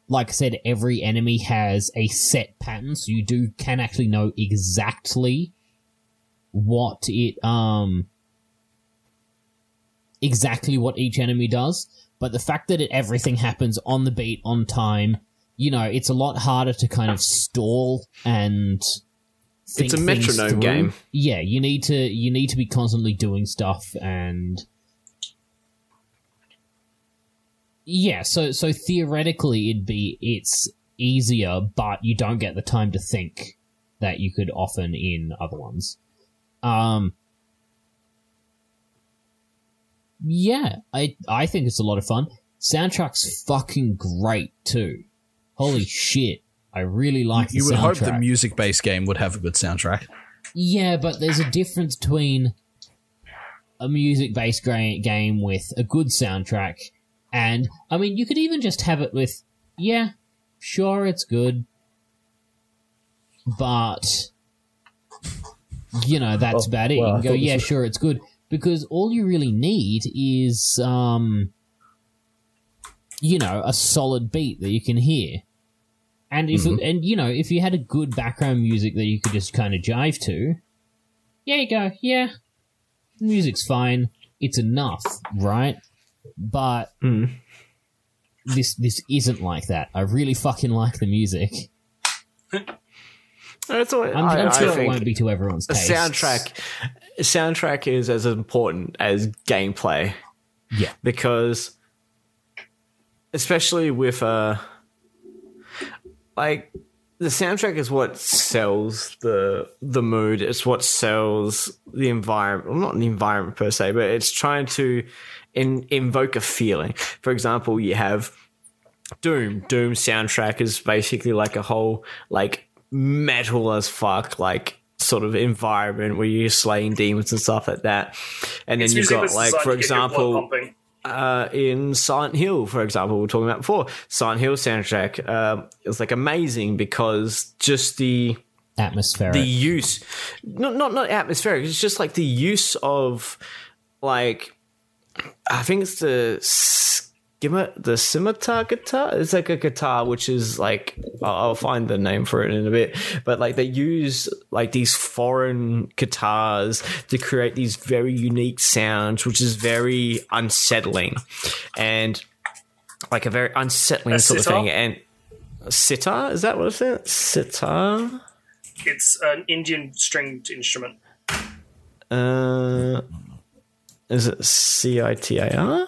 like I said, every enemy has a set pattern, so you do can actually know exactly what it um exactly what each enemy does. But the fact that it, everything happens on the beat on time, you know, it's a lot harder to kind of stall and think It's a metronome through. game. Yeah, you need to you need to be constantly doing stuff and yeah, so so theoretically it'd be it's easier, but you don't get the time to think that you could often in other ones. Um yeah, I I think it's a lot of fun. Soundtrack's fucking great too. Holy shit. I really like the soundtrack. You would hope the music based game would have a good soundtrack. Yeah, but there's a difference between a music based game with a good soundtrack and, I mean, you could even just have it with, yeah, sure, it's good, but, you know, that's about it. well, you can go, yeah, was- sure, it's good, because all you really need is, um, you know, a solid beat that you can hear. And if Mm-hmm. and you know if you had a good background music that you could just kind of jive to, yeah, you go, yeah, the music's fine, it's enough, right? But Mm. this this isn't like that. I really fucking like the music. That's all, I'm, I, I sure it won't be to everyone's taste. a soundtrack. Soundtrack is as important as gameplay. yeah, because especially with uh like the soundtrack is what sells the the mood. It's what sells the environment well, not the environment per se but it's trying to in, invoke a feeling. For example you have doom. Doom soundtrack is basically like a whole like metal as fuck. Like sort of environment where you're slaying demons and stuff like that and then you've got like for to get your blood example uh, in Silent Hill, for example, we were talking about before. Silent Hill soundtrack um, is like amazing because just the atmospheric. the use, not not not atmospheric. It's just like the use of like I think it's the skimmer, the scimitar guitar. It's like a guitar which is like I'll, find the name for it in a bit. But like they use like these foreign guitars to create these very unique sounds, which is very unsettling and like a very unsettling A sort of thing. And sitar is that what it's it? Sitar. It's an Indian stringed instrument. Uh, is it C I T A R?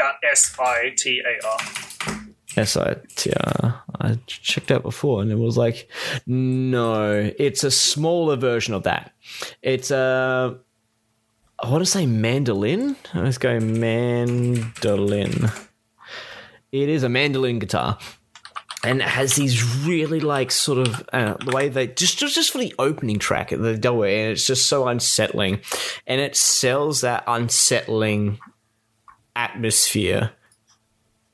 Uh, S I T A R. S I T R. I checked out before and it was like, no, it's a smaller version of that. It's a, I want to say mandolin. Let's go mandolin. It is a mandolin guitar. And it has these really like sort of uh, the way they just, just just for the opening track the double and it's just so unsettling, and it sells that unsettling atmosphere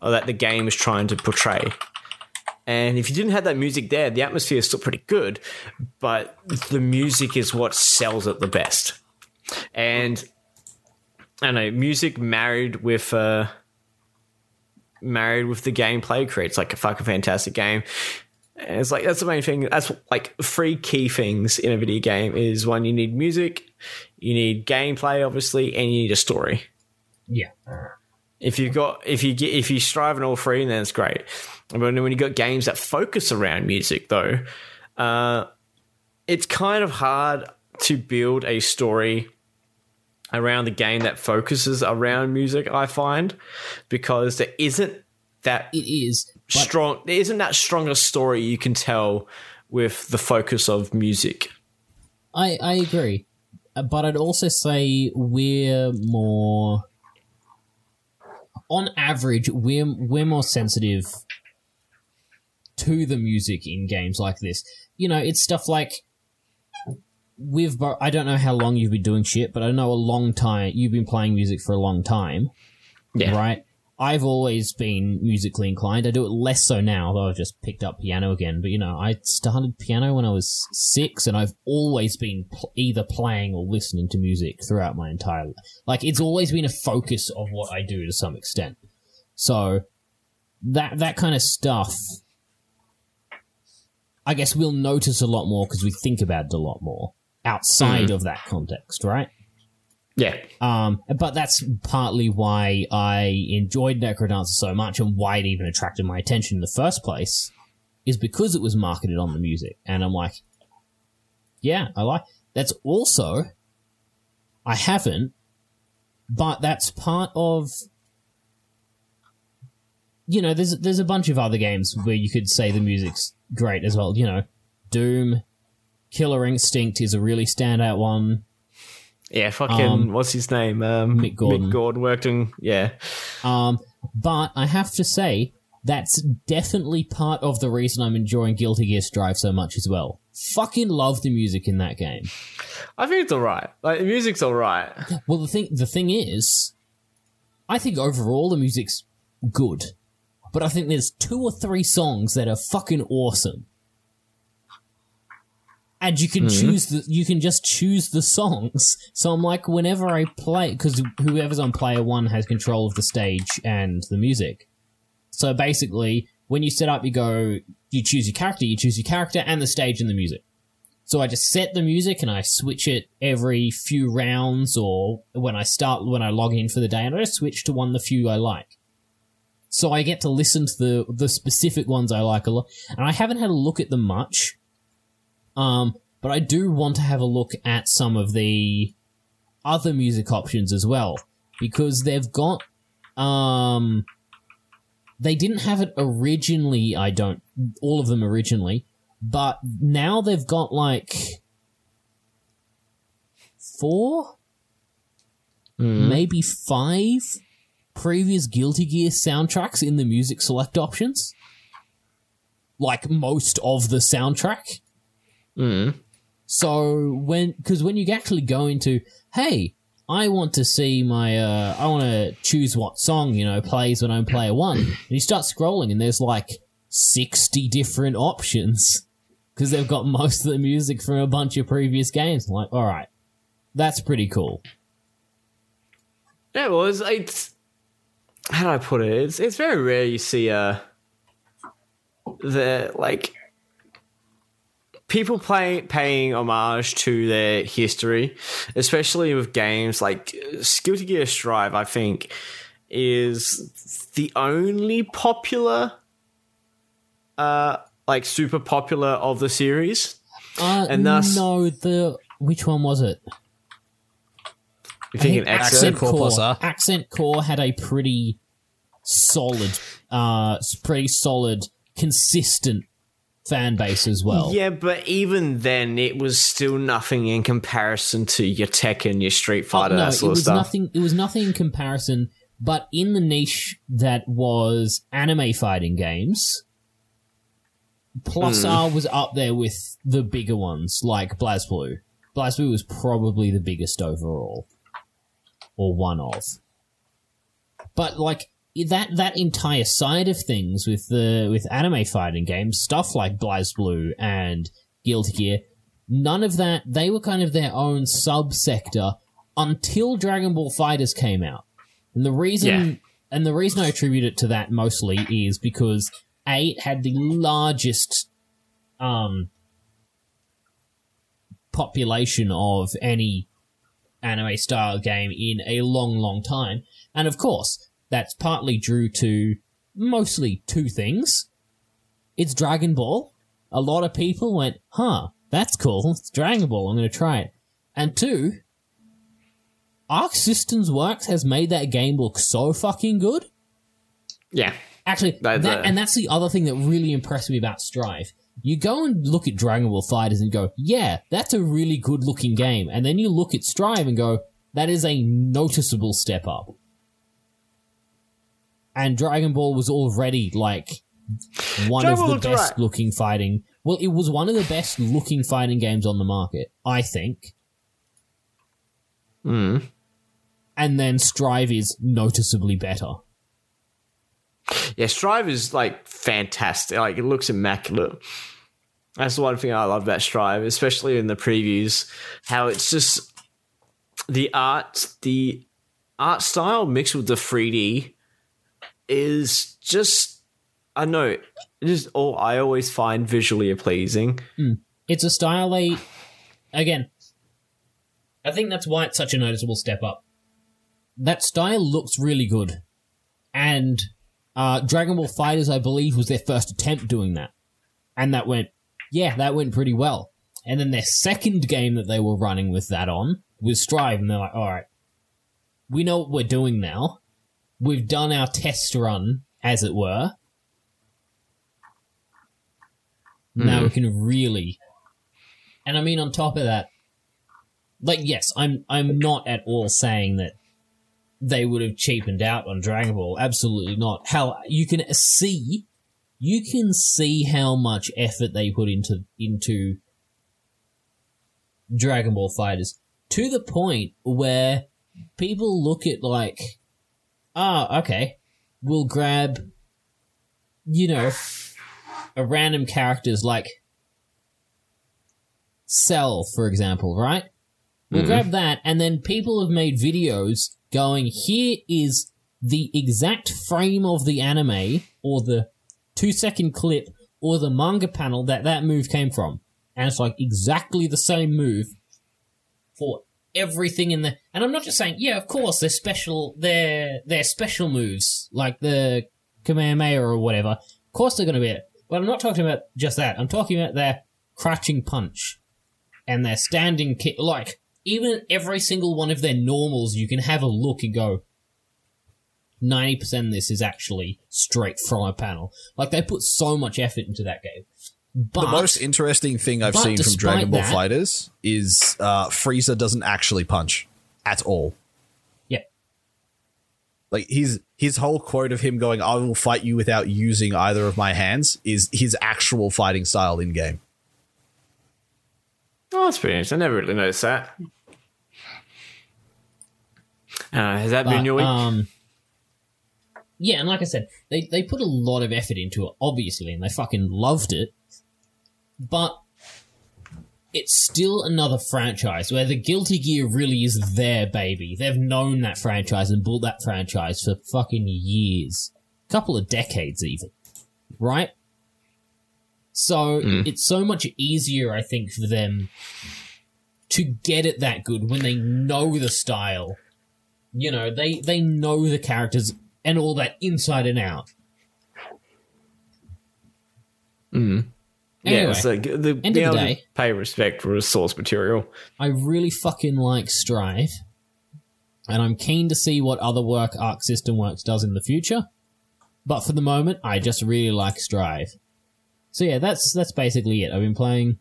that the game is trying to portray. And if you didn't have that music there, the atmosphere is still pretty good, but the music is what sells it the best. And I know, music married with uh married with the gameplay creates like a fucking fantastic game. And it's like that's the main thing. That's like three key things in a video game is one you need music, you need gameplay obviously, and you need a story yeah, if you've got if you get if you strive in all three then it's great. But when you've got games that focus around music though uh, it's kind of hard to build a story around the game that focuses around music i find because there isn't that it is. Strong there isn't that strong a story you can tell with the focus of music. I I agree, Uh, but I'd also say we're more, on average, we're we're more sensitive to the music in games like this. You know, it's stuff like we've. I don't know how long you've been doing shit, but I know a long time. You've been playing music for a long time, yeah right? I've always been musically inclined. I do it less so now, though I've just picked up piano again. But you know, I started piano when I was six, and I've always been pl- either playing or listening to music throughout my entire life. Like it's always been a focus of what I do to some extent. So that that kind of stuff, I guess we'll notice a lot more because we think about it a lot more outside mm-hmm. of that context, right? Yeah Um, but that's partly why I enjoyed Necrodancer so much and why it even attracted my attention in the first place is because it was marketed on the music. And I'm like, yeah, I like that's also I haven't, but that's part of you know, there's there's a bunch of other games where you could say the music's great as well. You know, Doom, Killer Instinct is a really standout one. Yeah fucking Um, what's his name um Mick Gordon. mick gordon worked on yeah Um, But I have to say, that's definitely part of the reason I'm enjoying Guilty Gear Strive so much as well. Fucking love the music in that game. I think it's alright. Like the music's alright. Well, the thing the thing is, I think overall the music's good, but I think there's two or three songs that are fucking awesome, and you can mm-hmm. choose the you can just choose the songs. So I'm like, whenever I play, because whoever's on player one has control of the stage and the music. So basically, when you set up, you go, you choose your character, you choose your character and the stage and the music. So I just set the music and I switch it every few rounds or when I start, when I log in for the day and I just switch to one the few I like. So I get to listen to the, the specific ones I like a lot. And I haven't had a look at them much. Um, but I do want to have a look at some of the other music options as well. Because they've got, um, they didn't have it originally, I don't, all of them originally, but now they've got like four, maybe five previous Guilty Gear soundtracks in the music select options. Like most of the soundtrack. So when, because when you actually go into, hey, I want to see my, uh, I want to choose what song, you know, plays when I'm player one. And you start scrolling and there's like 60 different options because they've got most of the music from a bunch of previous games. I'm like, all right, that's pretty cool. Yeah, well, it's, it's how do I put it? It's it's very rare you see uh the like people playing paying homage to their history, especially with games like Guilty Gear Strive. I think is the only popular, uh, like super popular of the series. Uh, And thus- no, the which one was it? You think an I X Accent Core plus R. Accent Core had a pretty solid, uh, pretty solid, consistent fan base as well. Yeah, but even then, it was still nothing in comparison to your Tekken, your Street Oh, Fighter, no, that it sort of was stuff. nothing. It was nothing in comparison. But in the niche that was anime fighting games, Plus Hmm. R was up there with the bigger ones, like BlazBlue. BlazBlue was probably the biggest overall, or one of. But like that that entire side of things with the with anime fighting games, stuff like BlazBlue and Guilty Gear, none of that. They were kind of their own subsector until Dragon Ball FighterZ came out. And the reason Yeah. and the reason I attribute it to that mostly is because A it had the largest um population of any anime style game in a long, long time. And of course, that's partly due to mostly two things. It's Dragon Ball. A lot of people went, huh, that's cool. It's Dragon Ball. I'm going to try it. And two, Arc Systems Works has made that game look so fucking good. yeah. Actually, That- and that's the other thing that really impressed me about Strive. You go and look at Dragon Ball FighterZ and go, yeah, that's a really good looking game. And then you look at Strive and go, that is a noticeable step up. And Dragon Ball was already like one Dragon of looked the best alright. looking fighting. Well, it was one of the best looking fighting games on the market, I think. Mm. And then Strive is noticeably better. Yeah, Strive is like fantastic. Like it looks immaculate. That's the one thing I love about Strive, especially in the previews. How it's just the art, the art style mixed with the 3D is just I don't know. It is all I always find visually pleasing. It's a style again, I think that's why it's such a noticeable step up. That style looks really good. And uh, Dragon Ball FighterZ, I believe, was their first attempt doing that. And that went, yeah, that went pretty well. And then their second game that they were running with that on was Strive, and they're like, alright, we know what we're doing now. We've done our test run, as it were. Now we hmm. can really and I mean, on top of that, like, yes, I'm I'm not at all saying that they would have cheapened out on Dragon Ball. Absolutely not. How you can see, you can see how much effort they put into into Dragon Ball FighterZ to the point where people look at like, ah, okay, we'll grab, you know, a random characters like Cell, for example, right? We'll grab that, and then people have made videos going, here is the exact frame of the anime, or the two second clip, or the manga panel that that move came from. And it's like exactly the same move for everything in the. And I'm not just saying, yeah, of course, they're special, they're, they're special moves, like the Kamehameha or whatever. Of course they're to be it. But I'm not talking about just that. I'm talking about their crouching punch and their standing kick. Like, even every single one of their normals, you can have a look and go, 90% of this is actually straight from a panel. Like, they put so much effort into that game. But, the most interesting thing I've seen from Dragon Ball that- Fighters is uh, Frieza doesn't actually punch at all. yeah, Like his his whole quote of him going, "I will fight you without using either of my hands," is his actual fighting style in game. Oh, that's pretty interesting. I never really noticed that. Uh, has that been your week? Um, yeah, and like I said, they they put a lot of effort into it, obviously, and they fucking loved it. But it's still another franchise where the Guilty Gear really is their baby. They've known that franchise and built that franchise for fucking years, A couple of decades even, right? So hmm. it's so much easier, I think, for them to get it that good when they know the style. You know they they know the characters and all that inside and out. Yeah, anyway, it's like the, end of the day- pay respect for a source material. i really fucking like strive and i'm keen to see what other work arc system works does in the future but for the moment i just really like strive so yeah that's that's basically it i've been playing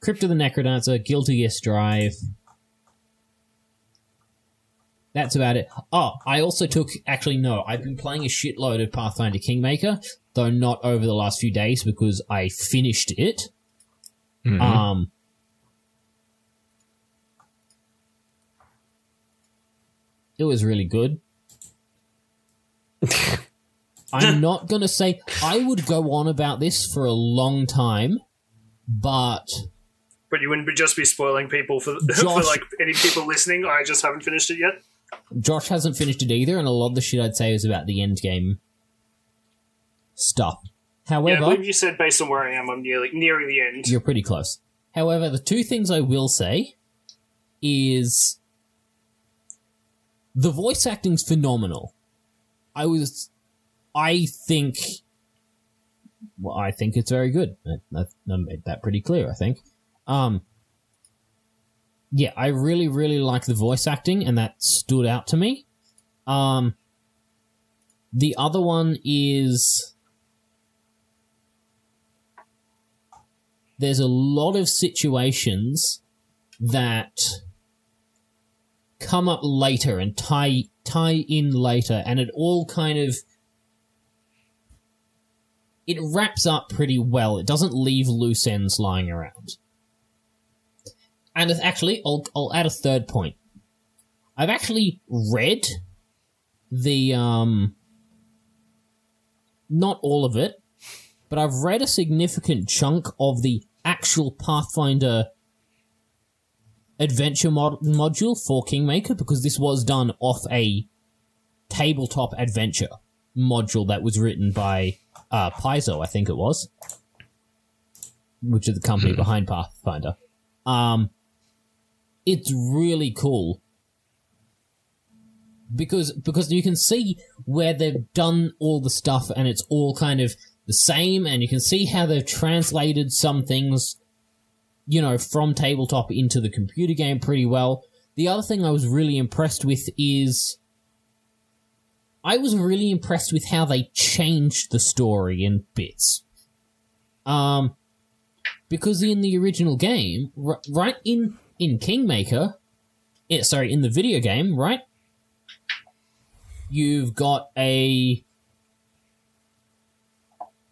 Crypt of the Necrodancer guilty gear strive That's about it. Oh, I also took actually no, I've been playing a shitload of Pathfinder Kingmaker, though not over the last few days because I finished it. Um It was really good. I'm not gonna say I would go on about this for a long time, but But you wouldn't be just be spoiling people for, for like any people listening. I just haven't finished it yet. Josh hasn't finished it either, and a lot of the shit I'd say is about the end game stuff. However, Yeah, I believe you said based on where I am, I'm nearly nearing the end. you're pretty close. However, the two things I will say is the voice acting's phenomenal. I was, I think, well, I think it's very good. I, I, I made that pretty clear. I think. Um, yeah, I really, really like the voice acting, and that stood out to me. Um, the other one is there's a lot of situations that come up later and tie tie in later, and it all kind of it wraps up pretty well. It doesn't leave loose ends lying around. And actually, I'll, I'll add a third point. I've actually read the, um, not all of it, but I've read a significant chunk of the actual Pathfinder adventure mod- module for Kingmaker because this was done off a tabletop adventure module that was written by uh, Paizo, I think it was, which is the company behind Pathfinder. Um, it's really cool because because you can see where they've done all the stuff and it's all kind of the same, and you can see how they've translated some things, you know, from tabletop into the computer game pretty well. The other thing I was really impressed with is I was really impressed with how they changed the story in bits. Um, because in the original game, right in in Kingmaker, eh, sorry, in the video game, right, you've got a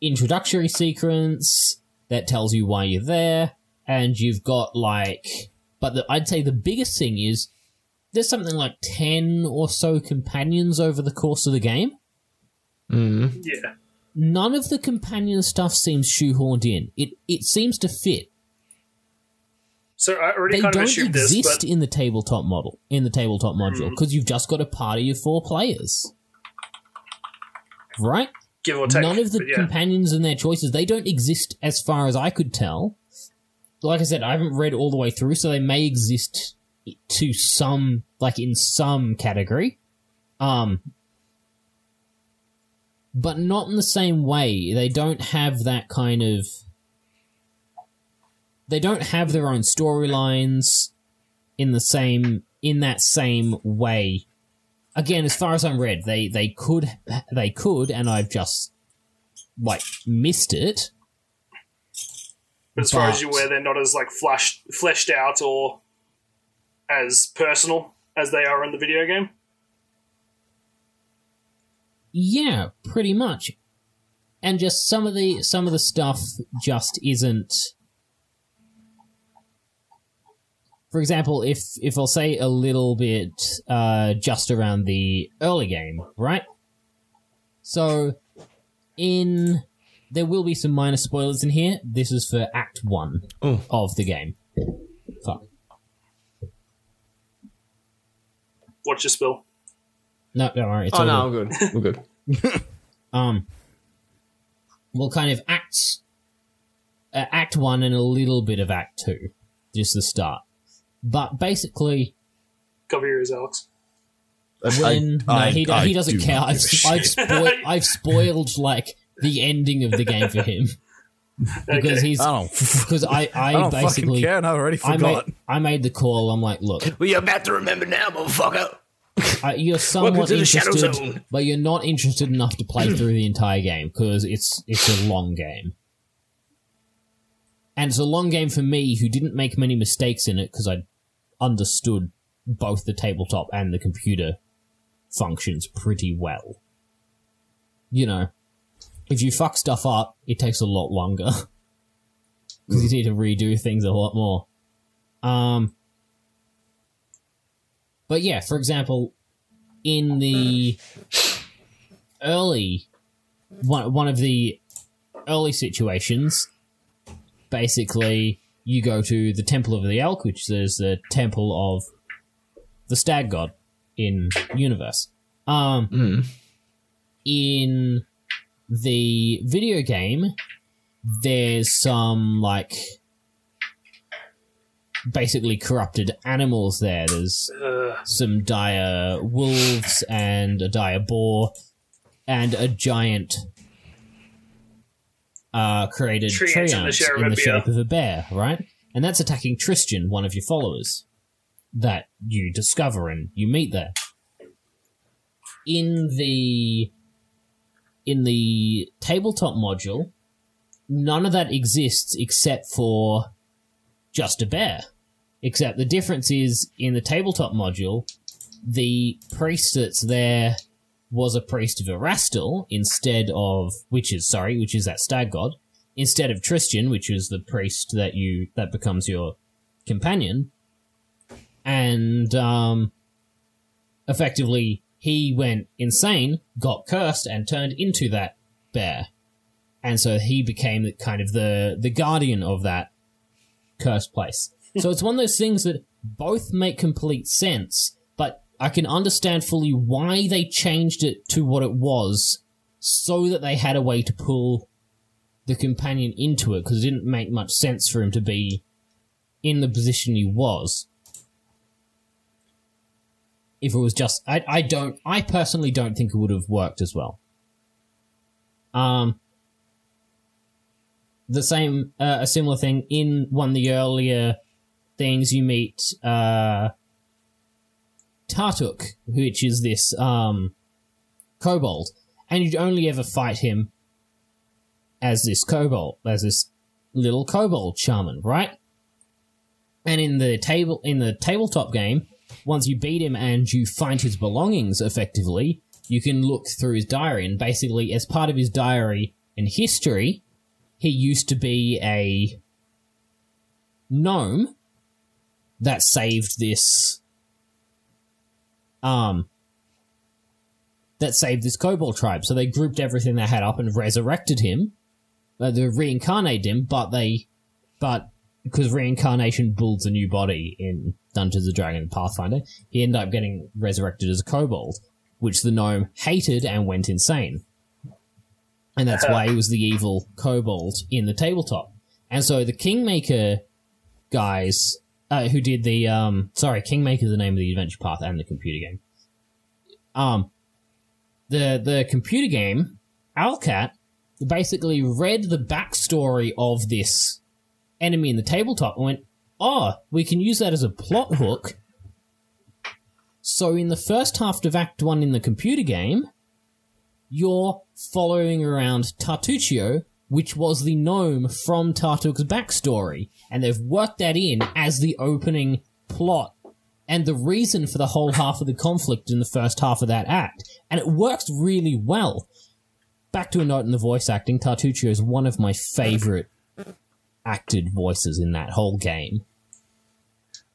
introductory sequence that tells you why you're there, and you've got like, but the, I'd say the biggest thing is there's something like ten or so companions over the course of the game. Yeah. None of the companion stuff seems shoehorned in. It it seems to fit. So I already They kind of don't assumed this, exist but Hmm. in the tabletop model in the tabletop module because you've just got a party of four players, right? Give or take. None of the yeah. companions and their choices they don't exist as far as I could tell. Like I said, I haven't read all the way through, so they may exist to some, like in some category, um, but not in the same way. They don't have that kind of. They don't have their own storylines in the same in that same way again, as far as I'm read, they they could they could, and I've just like missed it. But as far as you're aware, they're not as like flashed, fleshed out or as personal as they are in the video game. Yeah, pretty much. And just some of the some of the stuff just isn't. For example, if if I'll say a little bit uh, just around the early game, right? So, in there will be some minor spoilers in here. This is for Act One Oh. of the game. Fuck. Watch your spill. No, don't worry. It's Oh all no, good. I'm good. We're good. um well kind of acts uh, act 1 and a little bit of act 2 just the start but basically Cover your ears, Alex. when no, I- he, I he doesn't do care I've, give a I've, shit. spoiled, I've spoiled like the ending of the game for him because Okay. he's I because I, I, I don't fucking basically care. I already I forgot. made, I made the call I'm like look well, you're about to remember now, motherfucker. uh, you're somewhat to the Shadow interested, but you're not interested enough to play through the entire game because it's it's a long game, and it's a long game for me who didn't make many mistakes in it because I understood both the tabletop and the computer functions pretty well. You know, if you fuck stuff up, it takes a lot longer because you need to redo things a lot more. Um, but yeah, for example, in the early one one of the early situations, basically you go to the Temple of the Elk, which is the temple of the stag god in universe. Um, in the video game, there's some like basically corrupted animals there. There's Uh, some dire wolves and a dire boar and a giant uh, created tree in the shape of in a the bear. shape of a bear, right? And that's attacking Tristan, one of your followers, that you discover and you meet there. In the in the tabletop module, none of that exists except for just a bear. Except the difference is in the tabletop module, the priest that's there was a priest of Erastil instead of which is sorry, which is that stag god, instead of Tristan, which is the priest that you that becomes your companion. And um effectively he went insane, got cursed, and turned into that bear. And so he became the, kind of the the guardian of that cursed place. so it's one of those things that both make complete sense, I can understand fully why they changed it to what it was so that they had a way to pull the companion into it because it didn't make much sense for him to be in the position he was. If it was just, I, I don't, I personally don't think it would have worked as well. Um, the same, uh, a similar thing in one of the earlier things you meet, uh, Tartuk, which is this, um, kobold, and you'd only ever fight him as this kobold, as this little kobold shaman, right? And in the table, in the tabletop game, once you beat him and you find his belongings effectively, you can look through his diary, and basically, as part of his diary and history, he used to be a gnome that saved this um that saved this kobold tribe. So they grouped everything they had up and resurrected him. Uh, they reincarnated him, but they but because reincarnation builds a new body in Dungeons and Dragons Pathfinder, he ended up getting resurrected as a kobold, which the gnome hated and went insane. And that's why he was the evil kobold in the tabletop. And so the Kingmaker guys uh, who did the um sorry, Kingmaker is the name of the adventure path and the computer game. Um the the computer game, Owlcat, basically read the backstory of this enemy in the tabletop and went, Oh, we can use that as a plot hook. So in the first half of Act One in the computer game, you're following around Tartuccio, which was the gnome from Tartuk's backstory, and they've worked that in as the opening plot and the reason for the whole half of the conflict in the first half of that act. And it works really well. Back to a note in the voice acting, Tartuccio is one of my favorite acted voices in that whole game.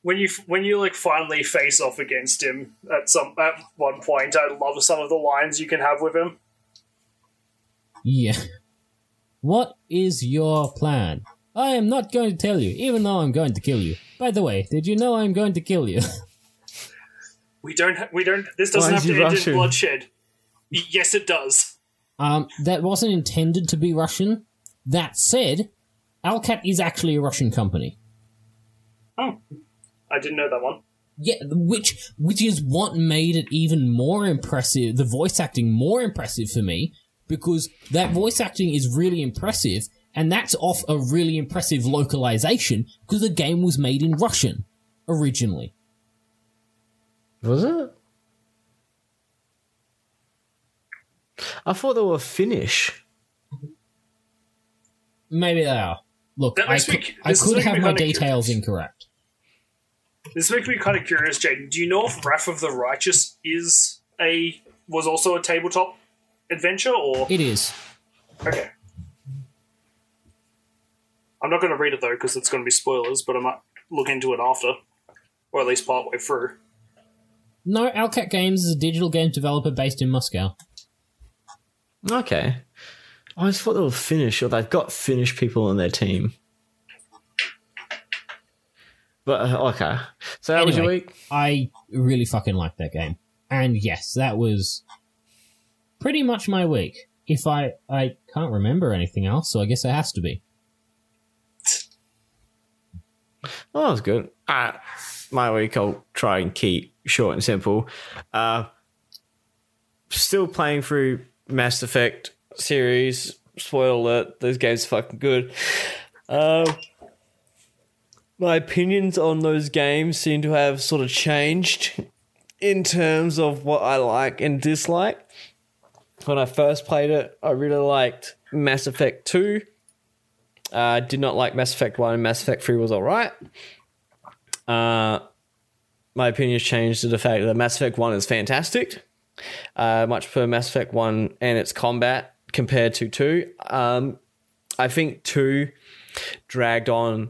when you when you like finally face off against him at some at one point, I love some of the lines you can have with him. Yeah. What is your plan? I am not going to tell you, even though I'm going to kill you. By the way, did you know I'm going to kill you? We don't. Ha- we don't. This doesn't Why have to he end Russian? in bloodshed. Y- yes, it does. um, that wasn't intended to be Russian. That said, Owlcat is actually a Russian company. Oh, I didn't know that one. Yeah, which which is what made it even more impressive. The voice acting more impressive for me because that voice acting is really impressive, and that's off a really impressive localization because the game was made in Russian originally. Was it? I thought they were Finnish. Maybe they are. Look, That I makes me could, I could have my details curious. incorrect. This makes me kind of curious, Jaden. Do you know if Wrath of the Righteous is a was also a tabletop adventure, or It is. okay? I'm not going to read it though because it's going to be spoilers, but I might look into it after, or at least partway through. No, Owlcat Games is a digital game developer based in Moscow. Okay. I just thought they were Finnish, or they've got Finnish people on their team. But uh, okay. So how was your week? I really fucking liked that game. And yes, that was pretty much my week. If I I can't remember anything else, so I guess it has to be. Oh, that was good. Uh, my week, I'll try and keep short and simple. Uh, still playing through Mass Effect series. Spoiler alert: those games are fucking good. Uh, my opinions on those games seem to have sort of changed in terms of what I like and dislike. When I first played it, I really liked Mass Effect 2. Uh, did not like Mass Effect 1 and Mass Effect 3 was alright. Uh, my opinion has changed to the fact that Mass Effect 1 is fantastic. Uh, much prefer Mass Effect 1 and its combat compared to 2. Um, I think 2 dragged on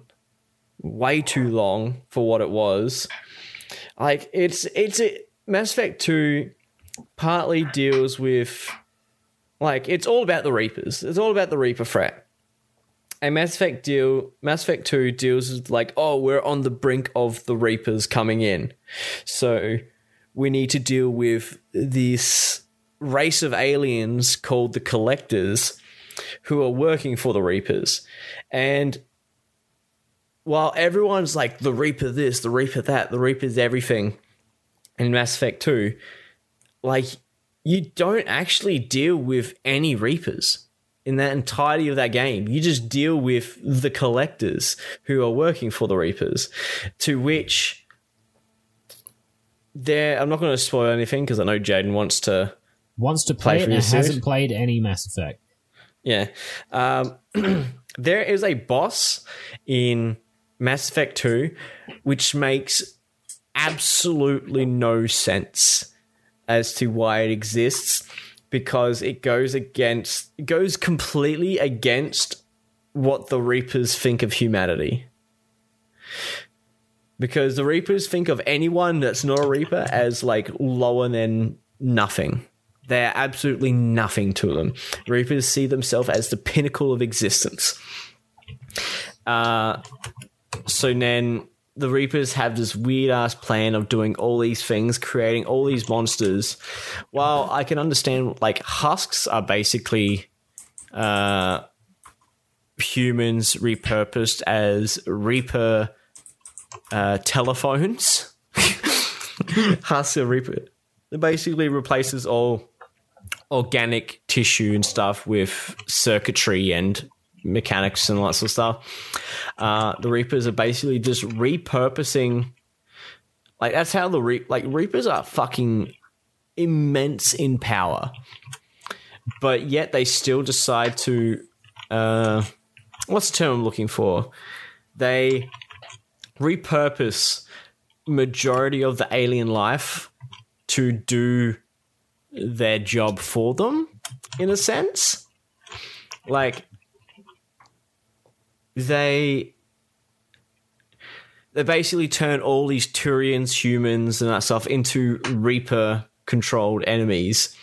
way too long for what it was. Like it's it's a, Mass Effect 2 partly deals with like it's all about the Reapers. It's all about the Reaper threat. Mass Effect deal Mass Effect 2 deals with like, oh, we're on the brink of the Reapers coming in. So we need to deal with this race of aliens called the Collectors who are working for the Reapers. And while everyone's like the Reaper this, the Reaper that, the Reaper's everything in Mass Effect 2, like you don't actually deal with any Reapers in that entirety of that game. You just deal with the collectors who are working for the Reapers, to which there I'm not going to spoil anything because I know Jaden wants to Wants to Play play, it and hasn't played any Mass Effect. Yeah. Um, there is a boss in Mass Effect 2 which makes absolutely no sense. as to why it exists because it goes against it goes completely against what the Reapers think of humanity. Because the Reapers think of anyone that's not a Reaper as like lower than nothing. They're absolutely nothing to them. Reapers see themselves as the pinnacle of existence. Uh, so then the Reapers have this weird ass plan of doing all these things, creating all these monsters. While I can understand, like, husks are basically uh, humans repurposed as Reaper uh, telephones. husks are Reaper. It basically replaces all organic tissue and stuff with circuitry and mechanics and lots of stuff. Uh, the Reapers are basically just repurposing. Like that's how the Re- like Reapers are fucking immense in power, but yet they still decide to. Uh, what's the term I'm looking for? They repurpose majority of the alien life to do their job for them, in a sense. Like they they basically turn all these Turians, humans, and that stuff into Reaper controlled enemies.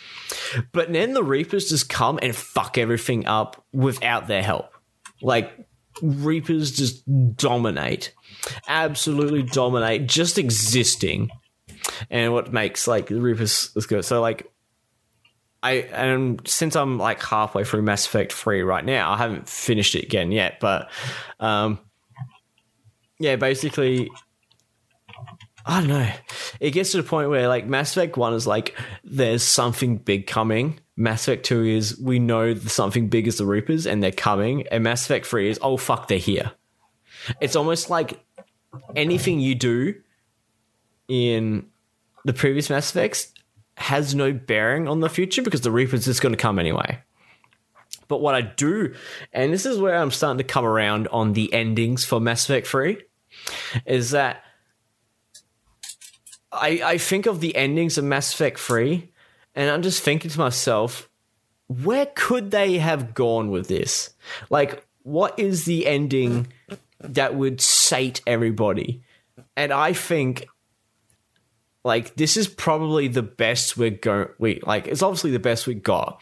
But then the Reapers just come and fuck everything up without their help. Like Reapers just dominate. Absolutely dominate, just existing. And what makes like the Reapers is good. So like I and since I'm like halfway through Mass Effect 3 right now, I haven't finished it again yet, but um yeah, basically I don't know. It gets to the point where like Mass Effect 1 is like there's something big coming. Mass Effect 2 is we know something big is the Reapers and they're coming. And Mass Effect 3 is oh fuck they're here. It's almost like anything you do in the previous Mass Effects has no bearing on the future because the Reaper's just going to come anyway. But what I do, and this is where I'm starting to come around on the endings for Mass Effect 3, is that I, I think of the endings of Mass Effect 3, and I'm just thinking to myself, where could they have gone with this? Like, what is the ending that would sate everybody? And I think like this is probably the best we're going we like it's obviously the best we got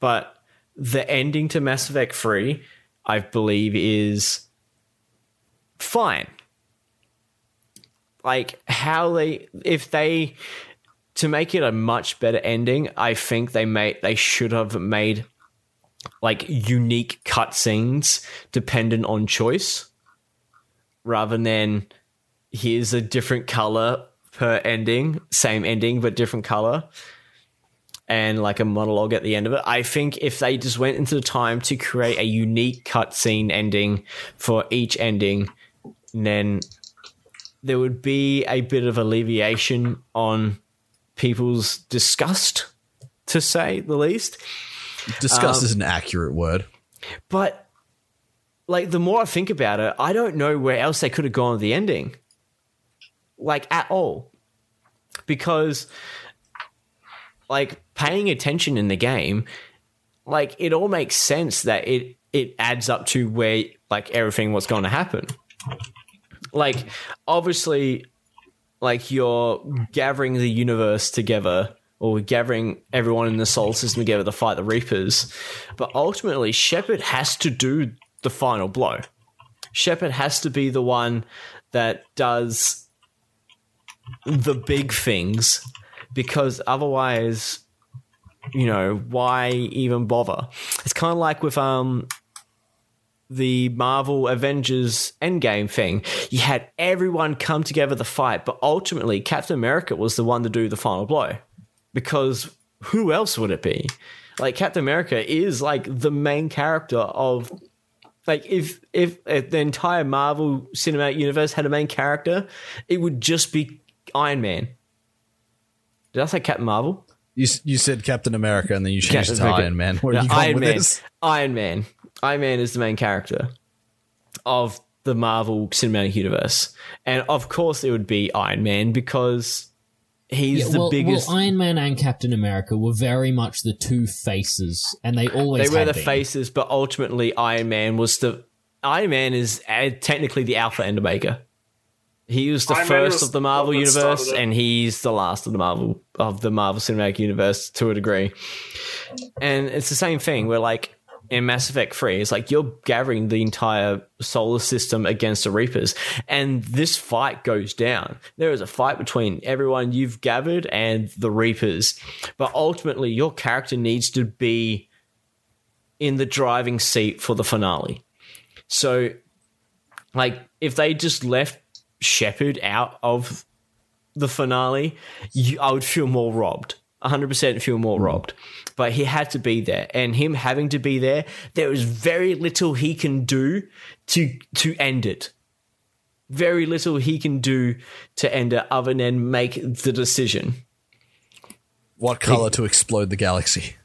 but the ending to mass effect 3 i believe is fine. Like how they if they to make it a much better ending i think they made they should have made like unique cutscenes dependent on choice rather than here's a different color per ending, same ending but different color, and like a monologue at the end of it. I think if they just went into the time to create a unique cutscene ending for each ending, then there would be a bit of alleviation on people's disgust, to say the least. Disgust um, is an accurate word. But like the more I think about it, I don't know where else they could have gone with the ending. Like at all. Because like paying attention in the game, like it all makes sense that it it adds up to where like everything was going to happen. Like obviously like you're gathering the universe together or gathering everyone in the Sol system together to fight the Reapers. But ultimately, Shepard has to do the final blow. Shepard has to be the one that does the big things because otherwise, you know, why even bother? It's kind of like with um the Marvel Avengers Endgame thing. You had everyone come together to fight, but ultimately Captain America was the one to do the final blow. Because who else would it be? Like Captain America is like the main character of like if if, if the entire Marvel cinematic universe had a main character, it would just be Iron Man. Did I say Captain Marvel? You you said Captain America and then you changed it to America. Iron Man. Where are No, you going Iron with Man. this? Iron Man. Iron Man is the main character of the Marvel Cinematic Universe, and of course it would be Iron Man because he's Yeah, the well, biggest. well, Iron Man and Captain America were very much the two faces, and they always they were had the been. faces, but ultimately Iron Man was the Iron Man is uh, technically the Alpha and Omega. He was the Iron first was of the Marvel universe, and he's the last of the Marvel of the Marvel Cinematic Universe to a degree. And it's the same thing. Where like in Mass Effect Three, it's like you're gathering the entire solar system against the Reapers, and this fight goes down. There is a fight between everyone you've gathered and the Reapers, but ultimately your character needs to be in the driving seat for the finale. So, like, if they just left Shepard out of the finale, you, I would feel more robbed. 100% feel more hmm. robbed. But he had to be there. And him having to be there, there is very little he can do to to end it. Very little he can do to end it other than make the decision. What color to explode the galaxy?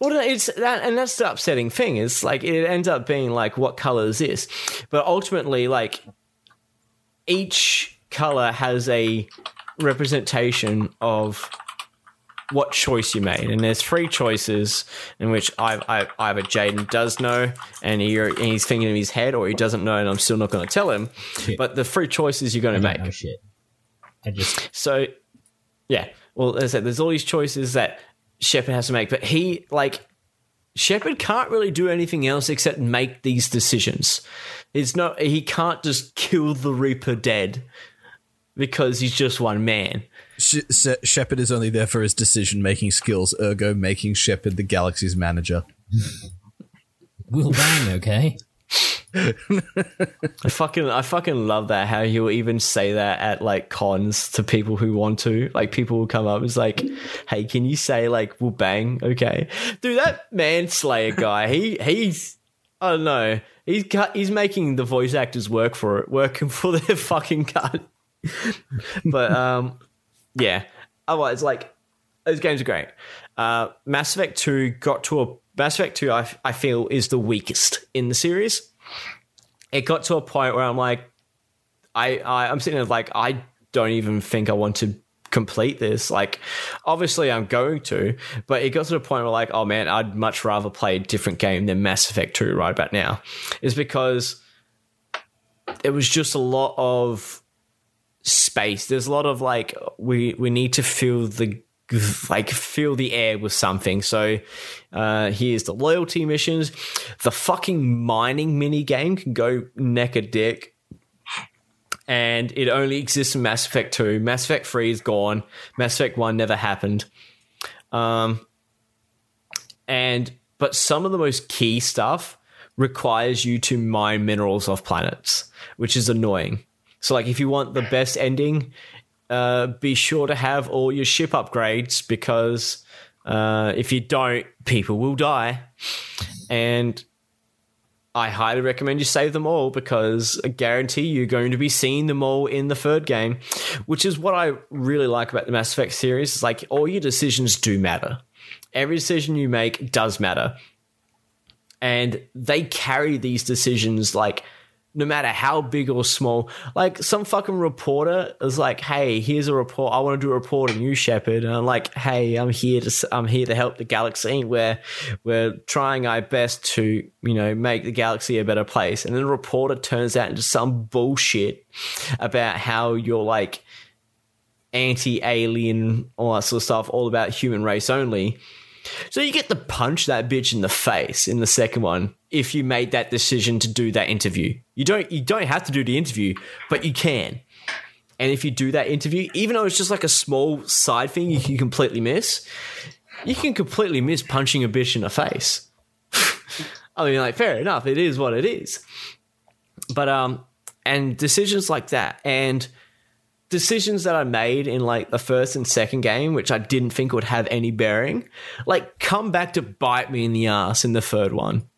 Well, it's that, and that's the upsetting thing. Is like it ends up being like, what color is this? But ultimately, like each color has a representation of what choice you made, and there's three choices in which I, I either Jaden does know, and, he, and he's thinking in his head, or he doesn't know, and I'm still not going to tell him. Shit. But the three choices you're going to make. shit. I just So, yeah. Well, as I said, there's all these choices that Shepard has to make, but he like Shepard can't really do anything else except make these decisions. It's not he can't just kill the Reaper dead because he's just one man. Sh- Se- Shepard is only there for his decision making skills, ergo making Shepard the galaxy's manager. will bang, okay? I fucking I fucking love that how he'll even say that at like cons to people who want to. Like people will come up and it's like, "Hey, can you say like we'll bang?" Okay. Dude, that manslayer guy, he he's I don't know. He's he's making the voice actors work for it, working for their fucking cut. but um yeah. Otherwise like those games are great. Uh Mass Effect 2 got to a Mass Effect 2 I, I feel is the weakest in the series it got to a point where I'm like, I, I I'm sitting there like I don't even think I want to complete this. Like, obviously I'm going to, but it got to the point where like, oh man, I'd much rather play a different game than Mass Effect 2 right about now. Is because it was just a lot of space. There's a lot of like we we need to fill the like fill the air with something. So uh here's the loyalty missions. The fucking mining mini game can go neck a dick. And it only exists in Mass Effect 2. Mass Effect 3 is gone. Mass Effect 1 never happened. Um and but some of the most key stuff requires you to mine minerals off planets, which is annoying. So like if you want the best ending, uh, be sure to have all your ship upgrades because uh, if you don't, people will die. And I highly recommend you save them all because I guarantee you're going to be seeing them all in the third game, which is what I really like about the Mass Effect series. Is like all your decisions do matter. Every decision you make does matter. And they carry these decisions like no matter how big or small. Like some fucking reporter is like, "Hey, here's a report. I want to do a report on you, Shepard." And I'm like, "Hey, I'm here to I'm here to help the galaxy. We're we're trying our best to you know make the galaxy a better place." And then the reporter turns out into some bullshit about how you're like anti-alien, all that sort of stuff, all about human race only. So you get to punch that bitch in the face in the second one if you made that decision to do that interview. You don't you don't have to do the interview, but you can. And if you do that interview, even though it's just like a small side thing you can completely miss, you can completely miss punching a bitch in the face. I mean, like, fair enough, it is what it is. But um, and decisions like that, and decisions that I made in like the first and second game, which I didn't think would have any bearing, like come back to bite me in the ass in the third one.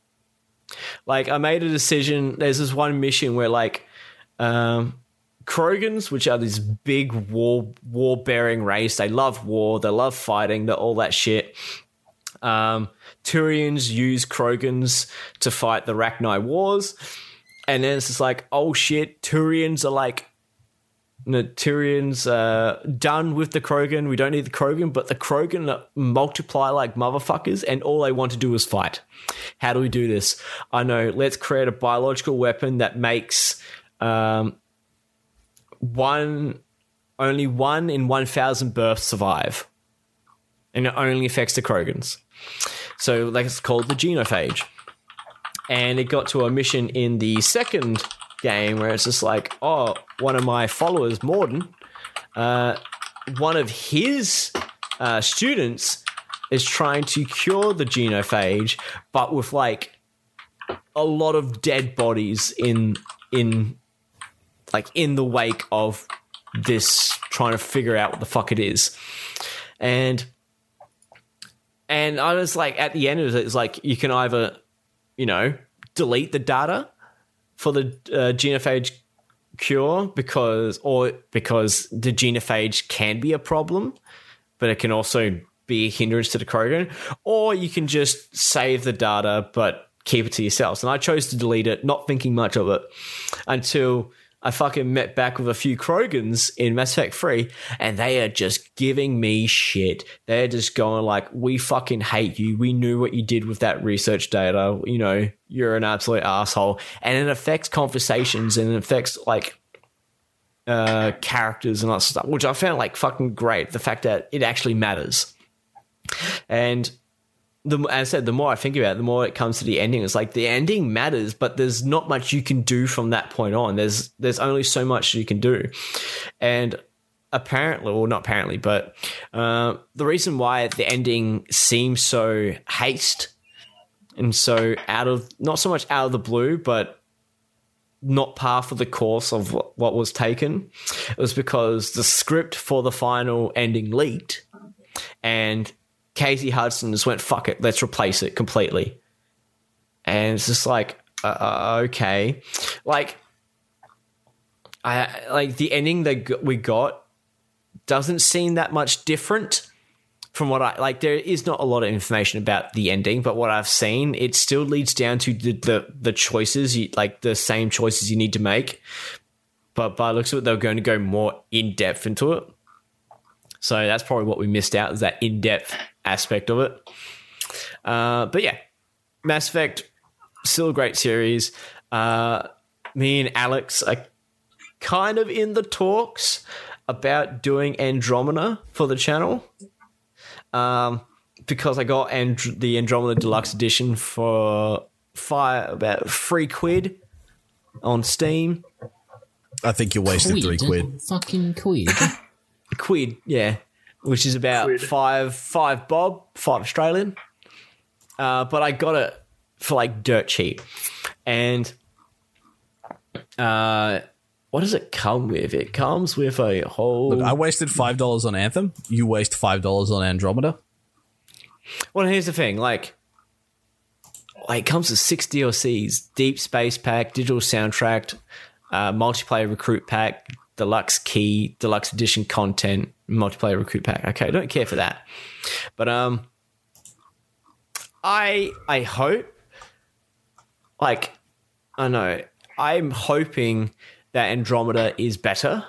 Like I made a decision. There's this one mission where like um Krogans, which are this big war war bearing race, they love war, they love fighting, they're all that shit. Um Turians use Krogans to fight the Rachni Wars. And then it's just like, oh shit, Turians are like Naturians uh, done with the Krogan. We don't need the Krogan, but the Krogan multiply like motherfuckers, and all they want to do is fight. How do we do this? I know. Let's create a biological weapon that makes um, one only one in one thousand births survive, and it only affects the Krogans. So, like, it's called the genophage, and it got to a mission in the second game where it's just like, oh, one of my followers, Mordin, uh, one of his uh, students is trying to cure the genophage, but with like a lot of dead bodies in in like in the wake of this trying to figure out what the fuck it is. And and I was like at the end of it, it's like you can either, you know, delete the data for the uh, genophage cure because or because the genophage can be a problem, but it can also be a hindrance to the Krogan, or you can just save the data but keep it to yourselves. And I chose to delete it, not thinking much of it, until I fucking met back with a few Krogans in Mass Effect 3, and they are just giving me shit. They're just going like, we fucking hate you. We knew what you did with that research data. You know, you're an absolute asshole. And it affects conversations and it affects like uh, characters and that stuff, which I found like fucking great. The fact that it actually matters. And the as I said, the more I think about it, the more it comes to the ending. It's like the ending matters, but there's not much you can do from that point on. There's there's only so much you can do, and apparently, well, not apparently, but uh, the reason why the ending seems so haste and so out of not so much out of the blue, but not par for the course of what, what was taken, it was because the script for the final ending leaked, and Casey Hudson just went, fuck it, let's replace it completely. And it's just like, uh, uh, okay. Like, I like the ending that we got doesn't seem that much different from what I like. There is not a lot of information about the ending, but what I've seen, it still leads down to the the, the choices, you, like the same choices you need to make. But by looks of it, they're going to go more in depth into it. So that's probably what we missed out is that in depth aspect of it. Uh, but yeah, Mass Effect still a great series. Uh, me and Alex are kind of in the talks about doing Andromeda for the channel. Um, because I got And- the Andromeda Deluxe Edition for five about three quid on Steam. I think you wasted three quid. Fucking quid. quid, yeah, which is about Quid. five five bob, five Australian. Uh, but I got it for like dirt cheap, and uh, what does it come with? It comes with a whole. Look, I wasted five dollars on Anthem. You waste five dollars on Andromeda. well, here's the thing, like. Like, it comes with six DLCs: Deep Space Pack, Digital Soundtrack, uh, Multiplayer Recruit Pack, Deluxe Key, Deluxe Edition content, Multiplayer Recruit Pack. Okay, I don't care for that, but um, I I hope, like, I know I'm hoping that Andromeda is better.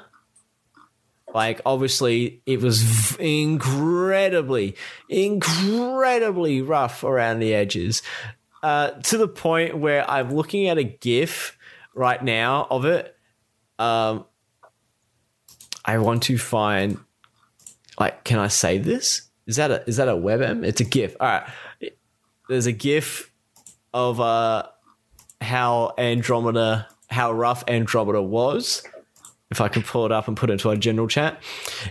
Like, obviously, it was incredibly, incredibly rough around the edges, uh, to the point where I'm looking at a GIF right now of it. Um, I want to find, like, can I say this? Is that a is that a WebM? It's a GIF. All right, there's a GIF of uh how Andromeda, how rough Andromeda was. If I can pull it up and put it into our general chat,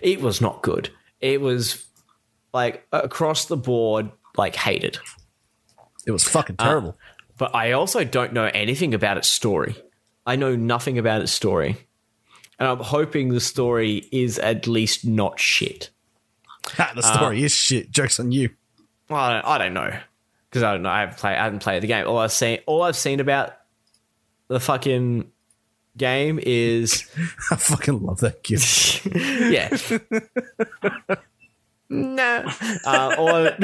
it was not good. It was like across the board, like hated. It was fucking terrible. But I also don't know anything about its story. I know nothing about its story. And I'm hoping the story is at least not shit. The story is shit. Jokes on you. Well, I don't, I don't know because I don't know. I haven't played. I haven't played the game. All I've seen, all I've seen about the fucking game is I fucking love that gift. yeah. no. Uh, or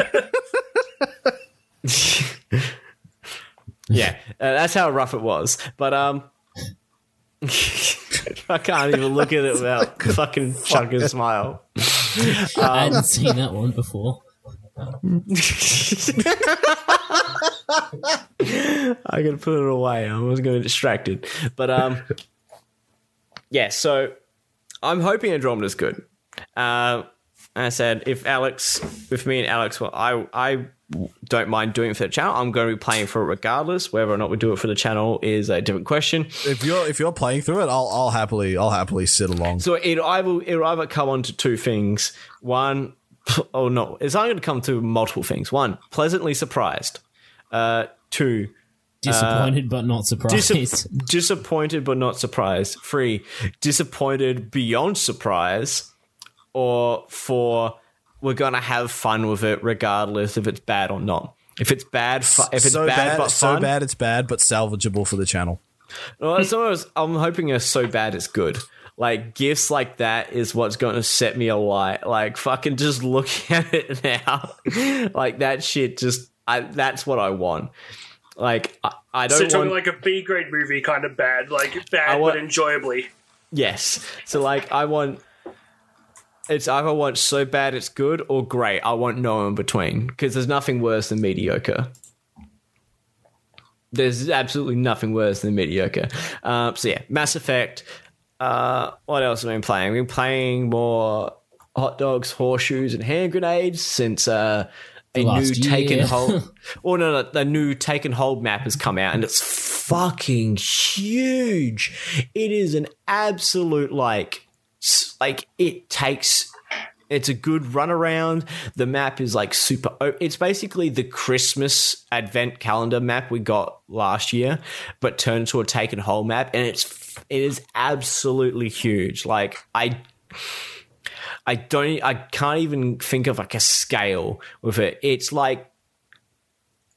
yeah, uh, that's how rough it was. But um, I can't even look at it without fucking fucking smile. I hadn't seen that one before. I gotta put it away. I was going to distracted, but um, yeah. So I'm hoping Andromeda's good. Uh, and I said if Alex, if me and Alex, well, I I don't mind doing it for the channel. I'm going to be playing for it regardless. Whether or not we do it for the channel is a different question. If you're if you're playing through it, I'll I'll happily I'll happily sit along. So it either it'll either come on to two things. One, oh no, it's only going to come to multiple things. One, pleasantly surprised. Uh, two, Disappointed but not surprised. Dis- disappointed but not surprised. Three, disappointed beyond surprise. Or four, we're gonna have fun with it regardless if it's bad or not. If it's bad, fu- if it's so bad, bad, but so fun, bad it's bad, but salvageable for the channel. well, it's almost, I'm hoping it's so bad it's good. Like gifts like that is what's going to set me alight. Like fucking just looking at it now, like that shit. Just I, that's what I want. Like I, I don't you're want. talking like a B grade movie, kind of bad, like I bad want- but enjoyably. Yes. So like I want it's either want so bad it's good or great. I want no in between because there's nothing worse than mediocre. There's absolutely nothing worse than mediocre. Um, so yeah, Mass Effect. Uh, what else have I been playing? I've been playing more hot dogs, horseshoes, and hand grenades since uh, a new Last take and hold. oh no, no, the new take and hold map has come out, and it's fucking huge. It is an absolute like, like it takes. It's a good run around. The map is like super. It's basically the Christmas advent calendar map we got last year, but turned into a take and hold map, and it's it is absolutely huge. Like I I don't I can't even think of like a scale with it. It's like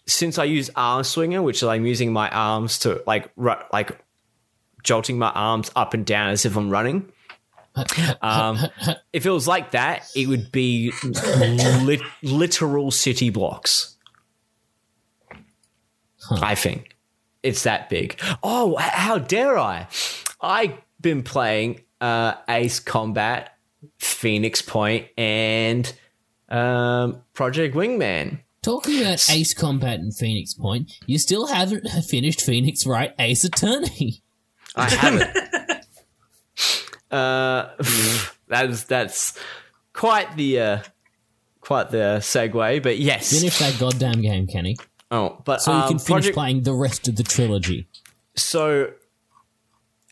since I use arm swinger, which is I'm using my arms to like like jolting my arms up and down as if I'm running. Um, if it was like that, it would be lit- literal city blocks. I think it's that big. Oh, how dare I? I've been playing uh, Ace Combat, Phoenix Point, and um, Project Wingman. Talking about Ace Combat and Phoenix Point, you still haven't finished Phoenix Wright Ace Attorney. I haven't. uh, that's that's quite the uh, quite the segue, but yes. Finish that goddamn game, Kenny, Oh, but so you um, can finish Project- playing the rest of the trilogy. So,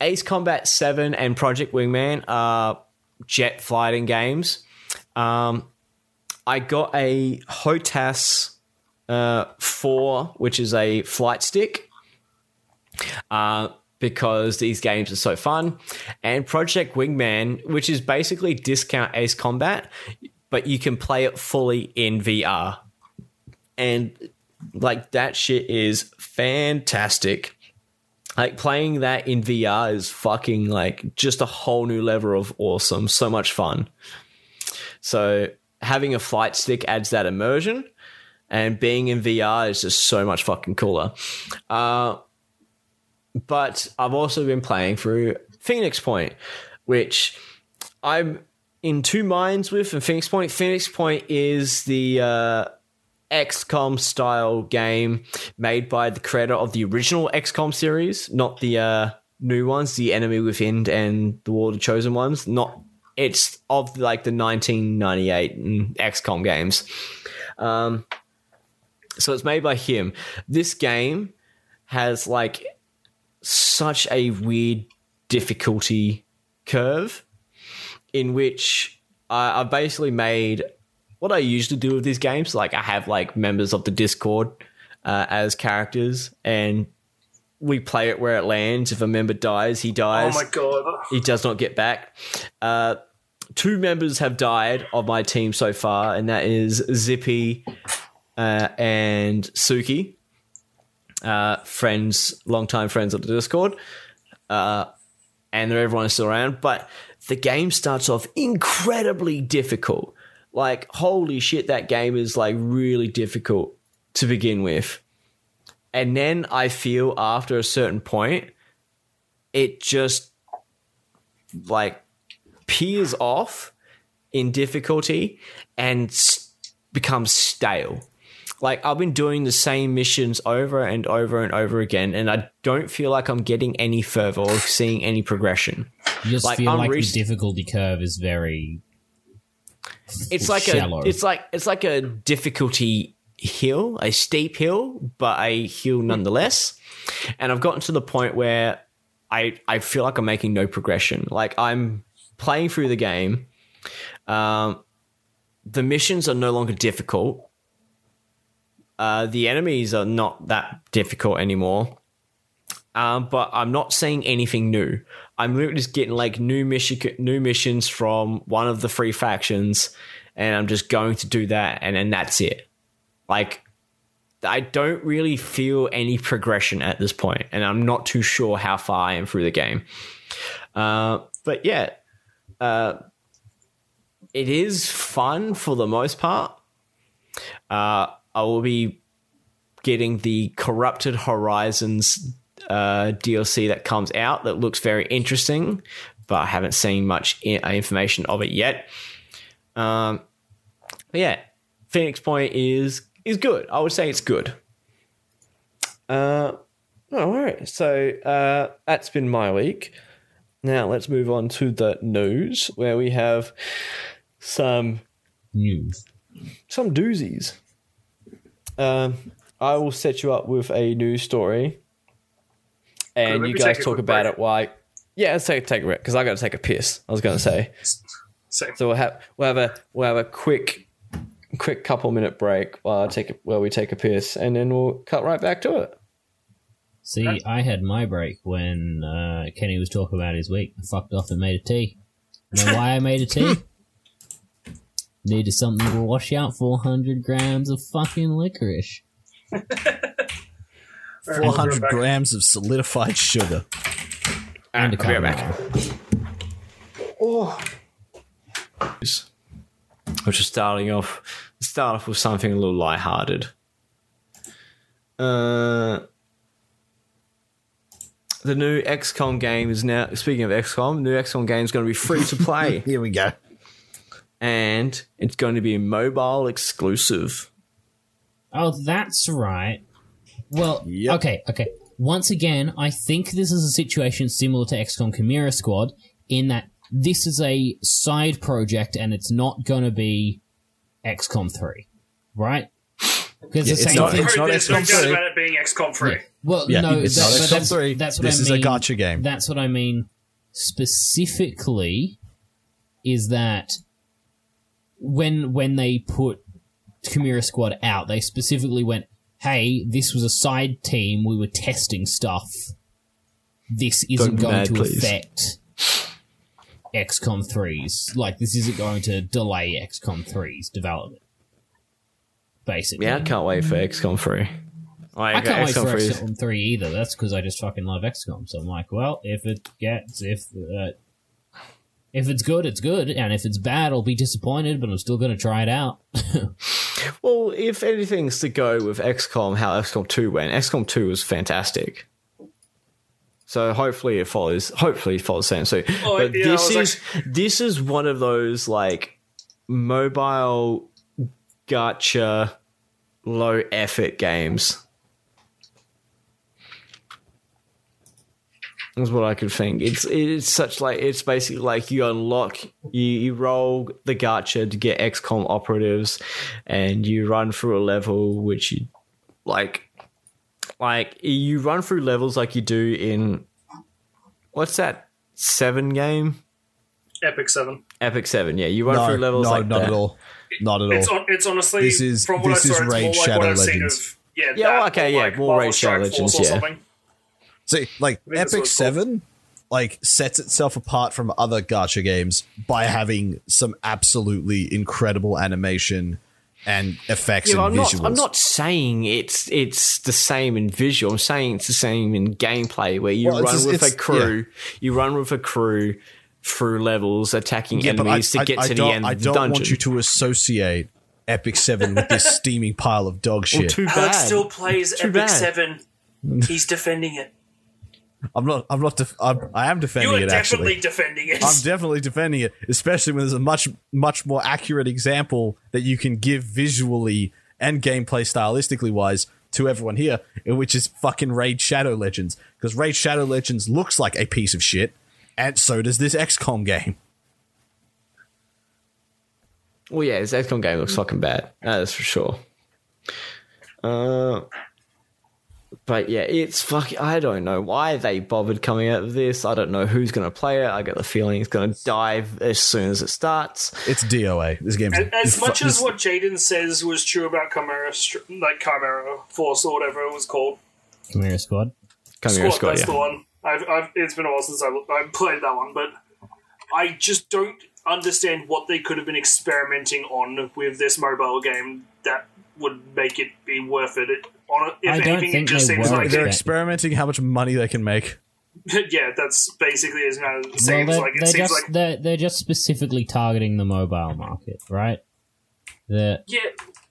Ace Combat 7 and Project Wingman are jet fighting games. Um, I got a HOTAS uh, 4, which is a flight stick, uh, because these games are so fun. And Project Wingman, which is basically discount Ace Combat, but you can play it fully in VR. And like that shit is fantastic like playing that in VR is fucking like just a whole new level of awesome. So much fun. So having a flight stick adds that immersion, and being in VR is just so much fucking cooler. Uh, but I've also been playing through Phoenix Point, which I'm in two minds with. And Phoenix Point, Phoenix Point is the uh, XCOM style game made by the creator of the original XCOM series, not the uh, new ones, the Enemy Within and the War of the Chosen ones. Not it's of like the 1998 mm, XCOM games. Um, so it's made by him. This game has like such a weird difficulty curve in which I, I've basically made what I usually do with these games. Like I have like members of the Discord uh, as characters, and we play it where it lands. If a member dies, he dies. Oh my god. he does not get back. Uh, two members have died of my team so far, and that is Zippy uh, and Suki, uh, friends, longtime friends of the Discord, uh, and everyone is still around. But the game starts off incredibly difficult. Like, holy shit, that game is like really difficult to begin with. And then I feel after a certain point, it just like peers off in difficulty and becomes stale. Like I've been doing the same missions over and over and over again, and I don't feel like I'm getting any further or seeing any progression. You just Like, feel I'm like re- the difficulty curve is very. It's like Shallow. a it's like it's like a difficulty hill, a steep hill, but a hill nonetheless. And I've gotten to the point where I I feel like I'm making no progression. Like I'm playing through the game. Um, the missions are no longer difficult. Uh, the enemies are not that difficult anymore. Um, but I'm not seeing anything new. I'm literally just getting like new mission, new missions from one of the three factions, and I'm just going to do that, and then that's it. Like, I don't really feel any progression at this point, and I'm not too sure how far I am through the game. Uh, but yeah, uh, it is fun for the most part. Uh, I will be getting the Corrupted Horizons uh, DLC that comes out that looks very interesting, but I haven't seen much uh, information of it yet. Um, yeah, Phoenix Point is is good. I would say it's good. Uh, all right, so uh, that's been my week. Now let's move on to the news, where we have some News. some doozies. Um, I will set you up with a news story, and maybe you guys talk about break. it. Why? Yeah, let's take take a break because I got to take a piss. I was going to say. Same. So we'll have we'll have a we'll have a quick quick couple minute break while I take a, while we take a piss, and then we'll cut right back to it. See, I had my break when uh, Kenny was talking about his week. I fucked off and made a tea. You know why I made a tea? Needed something to wash out 400 grams of fucking licorice. Alright, we'll be 400 right grams of solidified sugar. And a I'll be right carbonara. which is starting off start off with something a little lighthearted. Uh, the new XCOM game is now. Speaking of XCOM, the new XCOM game is going to be free to play, Here we go. And it's going to be mobile exclusive. Oh, that's right. Well, Yep. okay, okay. Once again, I think this is a situation similar to XCOM Chimera Squad in that this is a side project and it's not going to be XCOM 3, right? Because Yeah, the it's same not- thing. it's not XCOM 3. about it being XCOM 3. Well, Yeah, no, it's that- not XCOM that's, 3. that's what This I is a gacha game. That's what I mean specifically is that when when they put Chimera Squad out, they specifically went, "Hey, this was a side team. We were testing stuff. This isn't going mad, to please." affect XCOM 3's. Like this isn't going to delay XCOM 3's development." Basically, Yeah, I can't wait for XCOM 3. Like, I can't wait for 3 XCOM 3 either. That's because I just fucking love XCOM. So I'm like, well, if it gets, if, uh, if it's good, it's good. And if it's bad, I'll be disappointed, but I'm still going to try it out. Well, if anything's to go with XCOM, how XCOM 2 went, XCOM 2 was fantastic. So hopefully it follows. Hopefully it follows the same. So, Oh, but yeah, this was is this is one of those like mobile gacha, low effort games. That's what I could think. It's it's such like it's basically like you unlock you, you roll the gacha to get XCOM operatives, and you run through a level which you like like you run through levels like you do in what's that seven game Epic 7. Epic Seven. Yeah, you run No, through levels no, like not that. at all. Not at It's all. on, it's honestly This is- from what this I is saw, it's Raid more like Shadow what I've seen Legends. of yeah, Yeah, that, okay, or yeah, like more Marvel Raid Shadow Force Legends, or yeah. something. See, like think that's what Epic it's called. Seven, like sets itself apart from other gacha games by having some absolutely incredible animation and effects Yeah, but I'm and not. visuals. I'm not saying it's it's the same in visual. I'm saying it's the same in gameplay, where you Well, run just- with a it's- crew. You run with a crew through levels, attacking yeah, but I, enemies to I- get I to don't, the end I of the don't dungeon. want you to associate Epic Seven with this steaming pile of dog Well, shit. too bad. Alex still plays Too Epic bad. 7. He's defending it. I'm not. I'm not. Def- I'm, I am You defending are it. definitely Actually, defending it. I'm definitely defending it, especially when there's a much, much more accurate example that you can give visually and gameplay stylistically wise to everyone here, which is fucking Raid Shadow Legends. Because Raid Shadow Legends looks like a piece of shit, and so does this XCOM game. Well, yeah, this XCOM game looks fucking bad. That is for sure. Uh, but yeah, it's fucking. I don't know why they bothered coming out of this. I don't know who's going to play it. I get the feeling it's going to dive as soon as it starts. It's DOA. This game. As, as much fu- as what Jaden says was true about Chimera, like Chimera Force or whatever it was called, Chimera Squad. Coming Squad, Squad, that's yeah. the one. I've, I've, it's been a while since I, I played that one, but I just don't understand what they could have been experimenting on with this mobile game that would make it be worth it. it on, if I don't anything, think it just they seems were like they're Yeah. experimenting how much money they can make. yeah, that's basically as it Well, seems they're, like. It they're seems just like they're, they're just specifically targeting the mobile market, right? The yeah.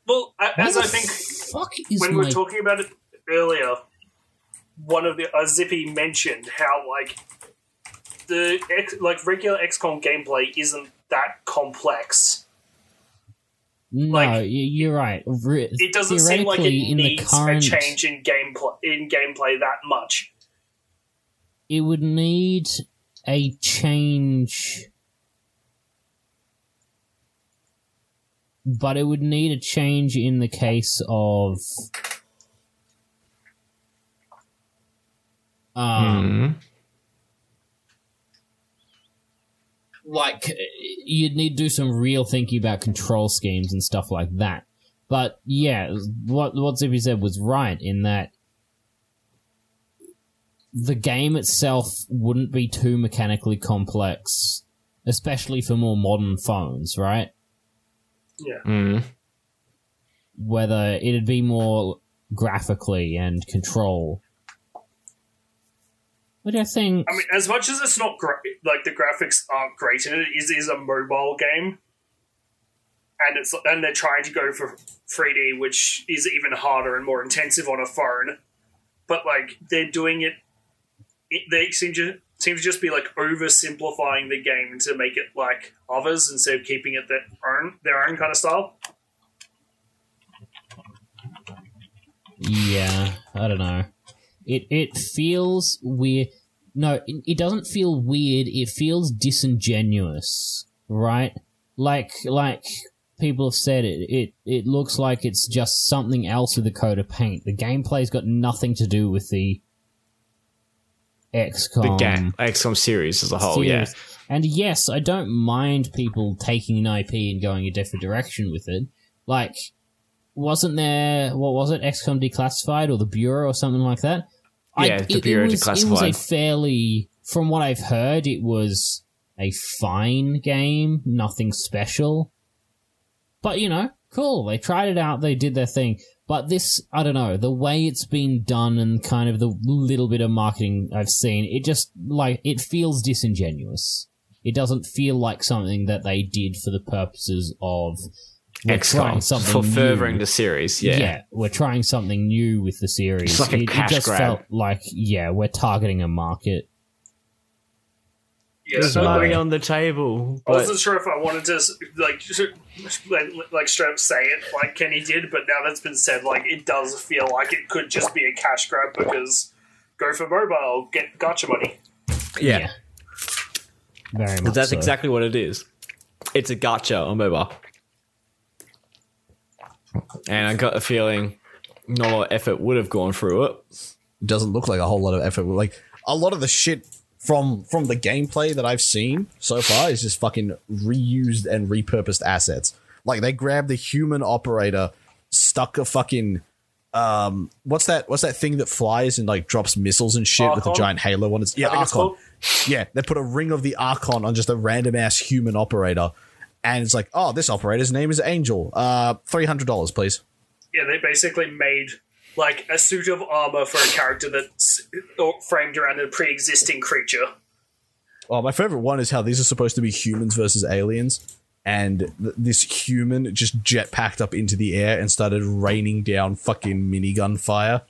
Well, a- as I think fuck is when we my were talking about it earlier, one of the uh, Zippy mentioned how like the X, like regular XCOM gameplay isn't that complex. No? like- you're right. Re- It doesn't seem like it theoretically, in the needs current, a change in gameplay in gameplay that much. it would need a change, but it would need a change in the case of. Um, like you'd need to do some real thinking about control schemes and stuff like that. But yeah, what what Zippy said was right in that the game itself wouldn't be too mechanically complex, especially for more modern phones, right? Yeah. Mm. Whether it'd be more graphically and control. What do you think? I mean, as much as it's not great, like the graphics aren't great in it, it is, is a mobile game, and it's and they're trying to go for 3D, which is even harder and more intensive on a phone. But like they're doing it, it they seem to seem to just be like oversimplifying the game to make it like others instead of keeping it their own their own kind of style. Yeah, I don't know. It it feels weird. No, it, it doesn't feel weird. It feels disingenuous, right? Like like people have said it. It it looks like it's just something else with a coat of paint. The gameplay's got nothing to do with the XCOM The game, XCOM series as a whole, yeah. And yes, I don't mind people taking an IP and going a different direction with it. Like, wasn't there what was it, XCOM Declassified or the Bureau or something like that? Yeah, the Bureau was, It was a fairly, from what I've heard, it was a fine game, nothing special. But you know, cool. They tried it out. They did their thing. But this, I don't know, the way it's been done and kind of the little bit of marketing I've seen, it just like it feels disingenuous. It doesn't feel like something that they did for the purposes of we're trying XCOM something for new. furthering the series, yeah. yeah, we're trying something new with the series. It's like a it, it just grab. felt like, yeah, we're targeting a market. Yeah, There's so, money like, on the table, I wasn't sure if I wanted to like like, like straight up say it like Kenny did, but now that's been said, like it does feel like it could just be a cash grab because go for mobile, get gacha money. yeah, Very much. That's so. exactly what it is. It's a gacha on mobile. And I got a feeling not a lot of effort would have gone through it. It doesn't look like a whole lot of effort. Like a lot of the shit from from the gameplay that I've seen so far is just fucking reused and repurposed assets. Like they grabbed the human operator, stuck a fucking um what's that what's that thing that flies and like drops missiles and shit with a giant halo on its yeah I think it's Yeah, they put a ring of the Archon on just a random ass human operator. And it's like, oh, this operator's name is Angel. Uh, three hundred dollars, please. Yeah, they basically made like a suit of armor for a character that's framed around a pre-existing creature. Oh, my favorite one is how these are supposed to be humans versus aliens, and th- this human just jetpacked up into the air and started raining down fucking minigun fire.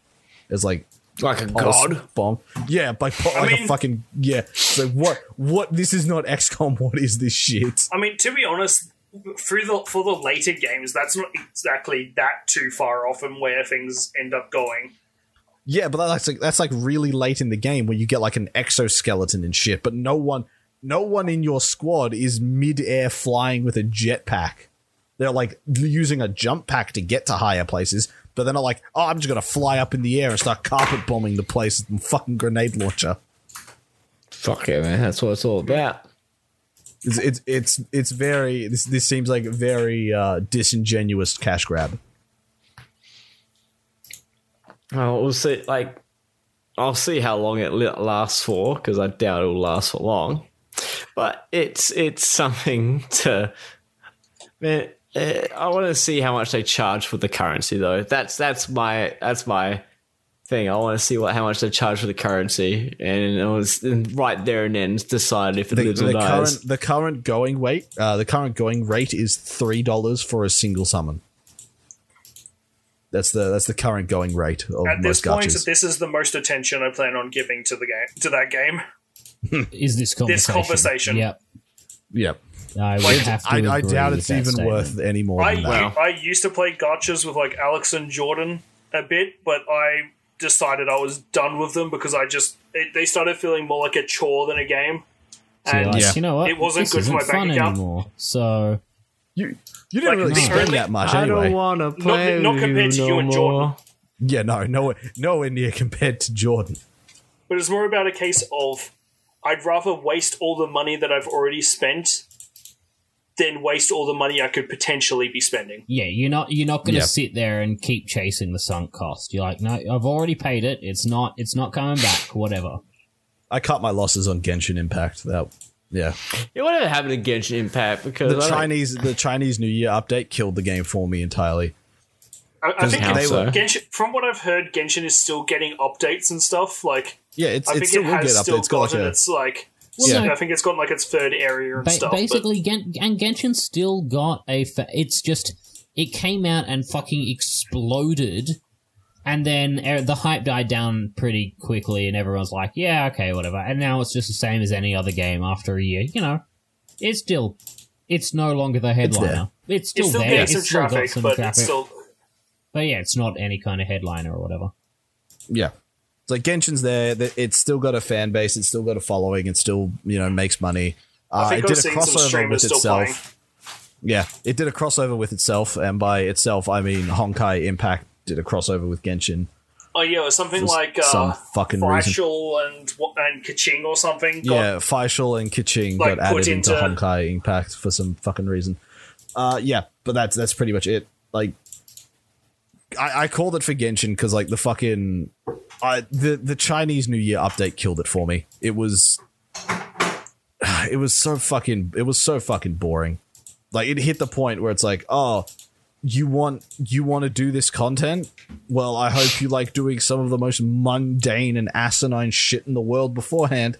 It's like, Like a god. bomb. Yeah, like, like a mean- fucking yeah. So what? What? This is not XCOM. What is this shit? I mean, to be honest, through the for the later games, that's not exactly that too far off from where things end up going. Yeah, but that's like that's like really late in the game where you get like an exoskeleton and shit. But no one, no one in your squad is mid-air flying with a jetpack. They're like using a jump pack to get to higher places, but they're not like, oh, I'm just gonna fly up in the air and start carpet bombing the place with a fucking grenade launcher. Fuck it, man. That's what it's all about. It's it's it's, it's very this this seems like a very uh, disingenuous cash grab. Well, we'll see. Like, I'll see how long it lasts for because I doubt it will last for long. But it's it's something to. Man, I want to see how much they charge for the currency, though. That's that's my that's my thing. I want to see what how much they charge for the currency, and it was right there and then decide if it The, lives the or dies. current the current going rate uh, the current going rate is three dollars for a single summon. That's the that's the current going rate of At this most point, gachas. this is the most attention I plan on giving to the game to that game. Is this conversation? This conversation. Yep. Yep. I would Like, have to I, I doubt with it's that even statement. worth any more I than that. I used to play gachas with like Alex and Jordan a bit, but I decided I was done with them because I just it, they started feeling more like a chore than a game. So And like, Yeah. you know what? It wasn't this good for isn't my bank fun account. anymore. So You you didn't Like, really spend that much I anyway. don't want to play not with compared to no you and Jordan. more. yeah, no, no, nowhere near compared to Jordan. but it's more about a case of I'd rather waste all the money that I've already spent than waste all the money I could potentially be spending. yeah, you're not you're not going to Yeah. sit there and keep chasing the sunk cost. You're like, no, I've already paid it. It's not it's not coming back. Whatever. I cut my losses on Genshin Impact. That yeah, Yeah, whatever happened to Genshin Impact? Because the I Chinese the Chinese New Year update killed the game for me entirely. I, I think they it's- so? Genshin, from what I've heard, Genshin is still getting updates and stuff. Like Yeah, it's I it think still it will get has updated. still It's like a its like. Well, Yeah. no, I think it's got like its third area and Ba- stuff. but- basically, Gen- and Genshin still got a. Fa- it's just it came out and fucking exploded, and then er- the hype died down pretty quickly, and everyone's like, "Yeah, okay, whatever." And now it's just the same as any other game after a year. You know, it's still, it's no longer the headliner. It's, still it's still there. getting It's some still got some but traffic. it's still but yeah, it's not any kind of headliner or whatever. yeah. It's like Genshin's there. that It's still got a fan base. It's still got a following. It still you know makes money. Uh, it did a crossover with itself. Yeah, it did a crossover with itself, and by itself I mean Honkai Impact did a crossover with Genshin. Oh yeah, something like uh, some fucking. Fischl and and Keqing or something. got- Yeah, Fischl and Keqing Like, got added into, into- Honkai Impact for some fucking reason. Uh, yeah, but that's that's pretty much it. Like, I, I called it for Genshin because like the fucking, I the the Chinese New Year update killed it for me. It was, it was so fucking, it was so fucking boring. Like it hit the point where it's like, oh, you want you want to do this content? Well, I hope you like doing some of the most mundane and asinine shit in the world beforehand.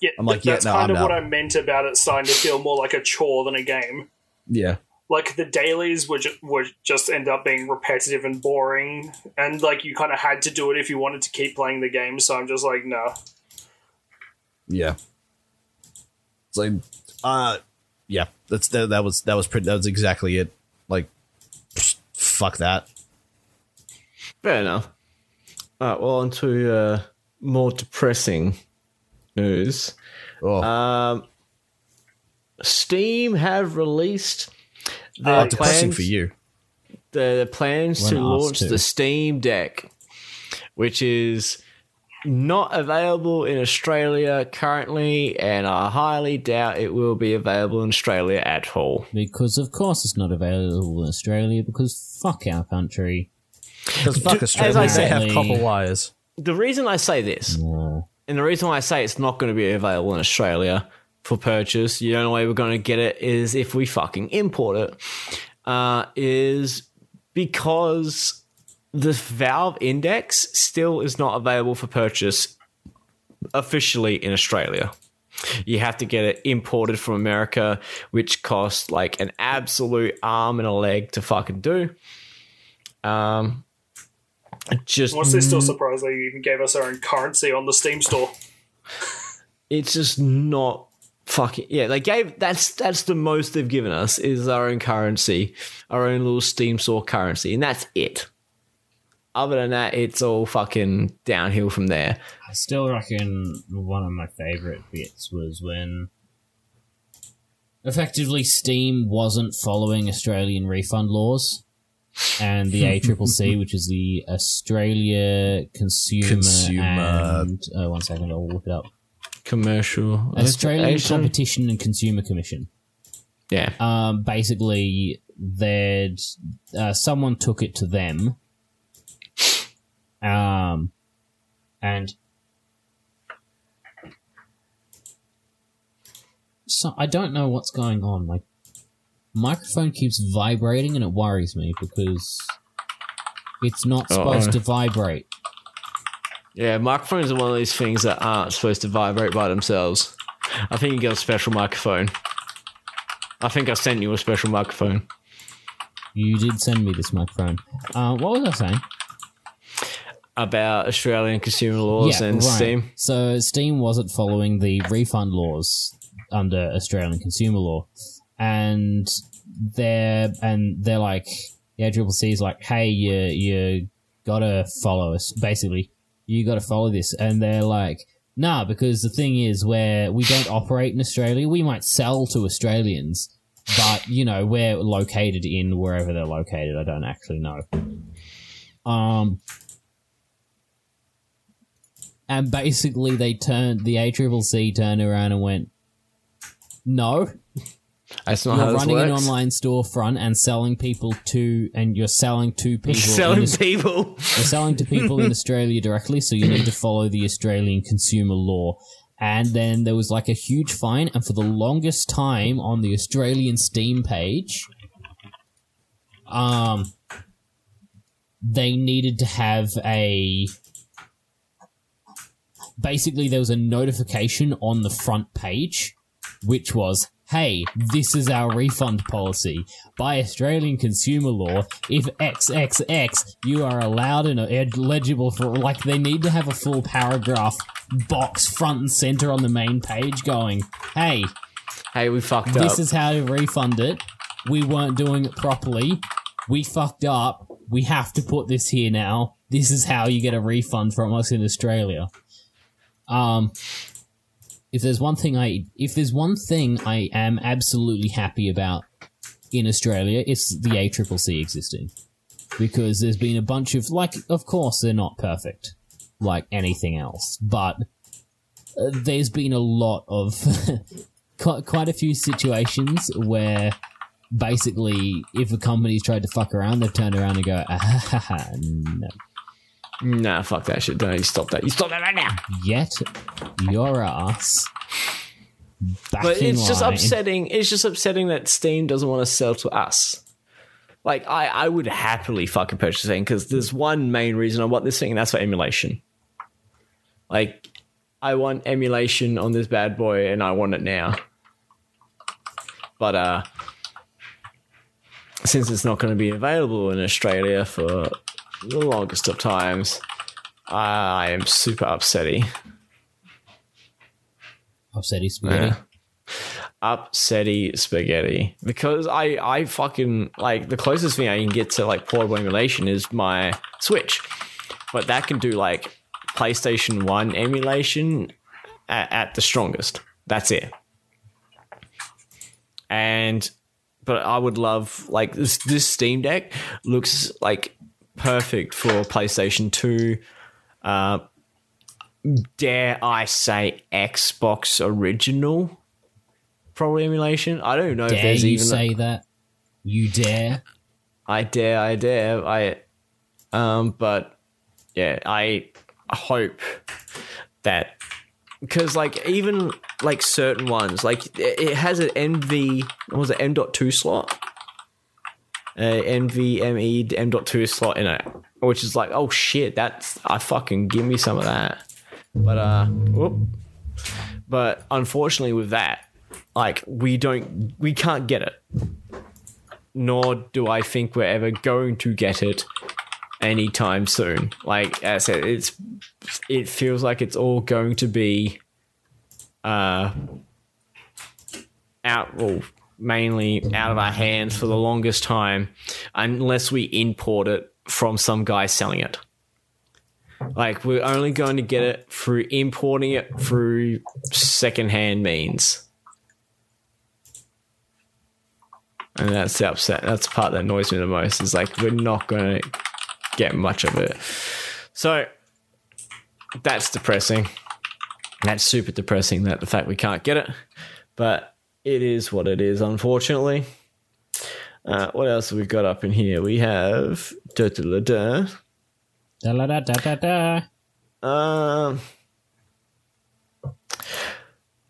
yeah, I'm like, yeah, that's no, kind I'm of what. I meant about it starting to feel more like a chore than a game. Yeah. Like the dailies would ju- would just end up being repetitive and boring, and like you kind of had to do it if you wanted to keep playing the game. So I'm just like, no. Yeah. It's like, uh, yeah. That's that, that was that was pretty. That was exactly it. Like, pfft, fuck that. Fair enough. All right, well, on to uh, more depressing news. Oh, Um, Steam have released their oh, depressing plans, for you. their plans When to launch to. the Steam Deck, which is not available in Australia currently, and I highly doubt it will be available in Australia at all. Because of course it's not available in Australia because fuck our country. Because fuck Australia. as Australia, I they have copper wires. The reason I say this No. And the reason why I say it's not going to be available in Australia for purchase, the only way we're going to get it is if we fucking import it, uh, is because the Valve Index still is not available for purchase officially in Australia. You have to get it imported from America, which costs like an absolute arm and a leg to fucking do. Um, just Honestly, still surprised they even gave us our own currency on the Steam store. it's just not fucking yeah they gave that's that's the most they've given us is our own currency our own little steam store currency and that's it other than that it's all fucking downhill from there I still reckon one of my favorite bits was when effectively Steam wasn't following Australian refund laws. And the ACCC, which is the Australia Consumer, Consumer- and oh, one second, I'll look it up. Commercial Australian Asian- Competition and Consumer Commission. yeah Um, basically, they'd uh, someone took it to them, um, and so I don't know what's going on. My microphone keeps vibrating, and it worries me because it's not supposed Uh-oh. to vibrate. Yeah microphones are one of these things that aren't supposed to vibrate by themselves i think you got a special microphone i think i sent you a special microphone You did send me this microphone. Uh, what was I saying? about australian consumer laws and steam So Steam wasn't following the refund laws under Australian consumer law, and they're and they're like, yeah, Triple C is like, hey, you you gotta follow us. Basically, you gotta follow this, and they're like. Nah, because the thing is, where we don't operate in Australia, we might sell to Australians, but you know we're located in wherever they're located. I don't actually know. Um, and basically they turned the ACCC turned around and went, "No, that's not you're this running an works. online storefront and selling people to, and you're selling to people. selling in people you're selling to people in Australia directly, so you need to follow the Australian consumer law." And then there was like a huge fine, and for the longest time on the Australian Steam page, um, they needed to have a basically there was a notification on the front page which was hey this is our refund policy by australian consumer law if xxx you are allowed and eligible for like they need to have a full paragraph box front and center on the main page going hey hey we fucked this up is how to refund it. We weren't doing it properly. We fucked up. We have to put this here now. This is how you get a refund from us in Australia. Um, if there's one thing I, if there's one thing I am absolutely happy about in Australia, it's the ACCC existing. Because there's been a bunch of, like, of course they're not perfect, like anything else, but uh, there's been a lot of quite, quite a few situations where basically if a company's tried to fuck around, they've turned around and go, ah, ha, ha, no. Nah fuck that shit don't you stop that you stop that right now Yet your ass But it's just upsetting. It's just upsetting that Steam doesn't want to sell to us. Like I, I would happily fucking purchase this thing because there's one main reason I want this thing, and that's for emulation. Like, I want emulation on this bad boy, and I want it now. But uh, since it's not going to be available in Australia for the longest of times, I am super upsetty. Upsetty spaghetti. Yeah. upsetty spaghetti because I I fucking like the closest thing I can get to like portable emulation is my Switch, but that can do like PlayStation One emulation at, at the strongest. That's it. And but I would love like this this Steam Deck looks like perfect for PlayStation Two. Uh, dare I say Xbox original probably emulation. I don't know if Dare there's you even say that? You dare? I dare, I dare, I um but yeah, I hope that because like even like certain ones like it it has an NV what was it M.2 slot uh, NVMe M.2 slot in it which is like oh shit that's I fucking give me some of that but uh whoop. but unfortunately with that like we don't we can't get it nor do I think we're ever going to get it anytime soon. Like I said, it's it feels like it's all going to be uh out well mainly out of our hands for the longest time unless we import it from some guy selling it. Like we're only going to get it through importing it through secondhand means. And that's the upset. That's the part that annoys me the most. Is like we're not going to get much of it. So that's depressing. That's super depressing. That the fact we can't get it, but it is what it is. Unfortunately. Uh, what else have we got up in here? We have da da da da. Da la da da da da. Um.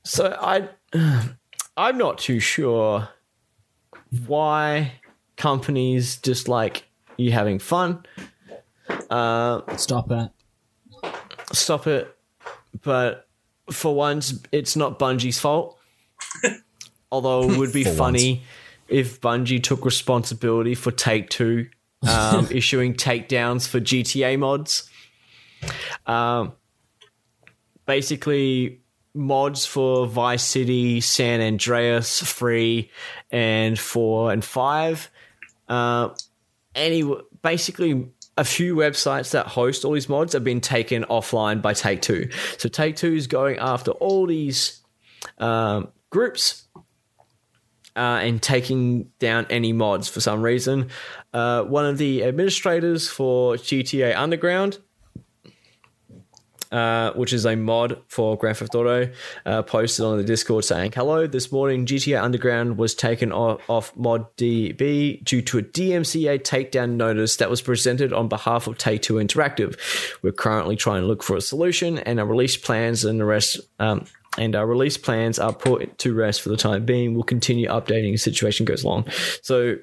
So I, I'm not too sure why companies just like you having fun. Uh, Stop it. stop it. But for once, it's not Bungie's fault. Although it would be funny if Bungie took responsibility for Take Two um, issuing takedowns for GTA mods. Um, basically, mods for Vice City, San Andreas, Free, and Four and Five. Uh, any basically a few websites that host all these mods have been taken offline by Take Two. So Take Two is going after all these um, groups uh, and taking down any mods for some reason. Uh, one of the administrators for GTA Underground. Uh, which is a mod for Grand Theft Auto, uh, posted on the Discord saying, "Hello, this morning GTA Underground was taken off, off Mod DB due to a DMCA takedown notice that was presented on behalf of Take Two Interactive. We're currently trying to look for a solution, and a release plans and the rest." Um, and our release plans are put to rest for the time being. We'll continue updating as the situation goes along. So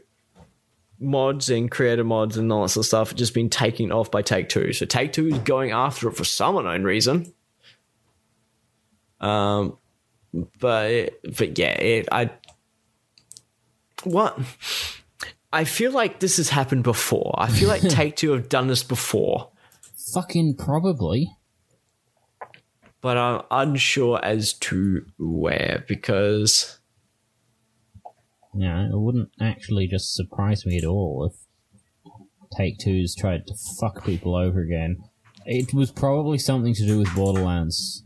mods and creator mods and all that sort of stuff have just been taken off by Take Two. So Take Two is going after it for some unknown reason. Um, but but yeah, it, I what I feel like this has happened before. I feel like Take Two have done this before, Fucking probably. But I'm unsure as to where because Yeah, it wouldn't actually just surprise me at all if Take Two's tried to fuck people over again. It was probably something to do with Borderlands.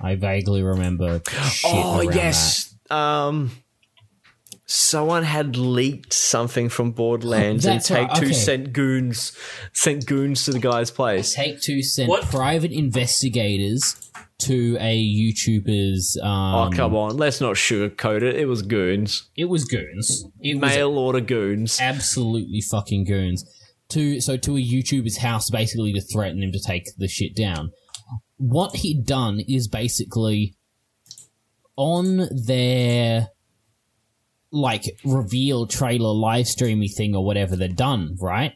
I vaguely remember. Shit oh around yes, um. Someone had leaked something from Borderlands and That's Take right, Two okay. sent goons sent goons to the guy's place. Take Two sent What? private investigators to a YouTuber's. Um, Oh come on, let's not sugarcoat it. It was goons, It was goons. It was mail order goons. absolutely fucking goons. To so to a YouTuber's house, basically to threaten him to take the shit down. What he'd done is basically on their like reveal trailer live streamy thing or whatever they'd done, right?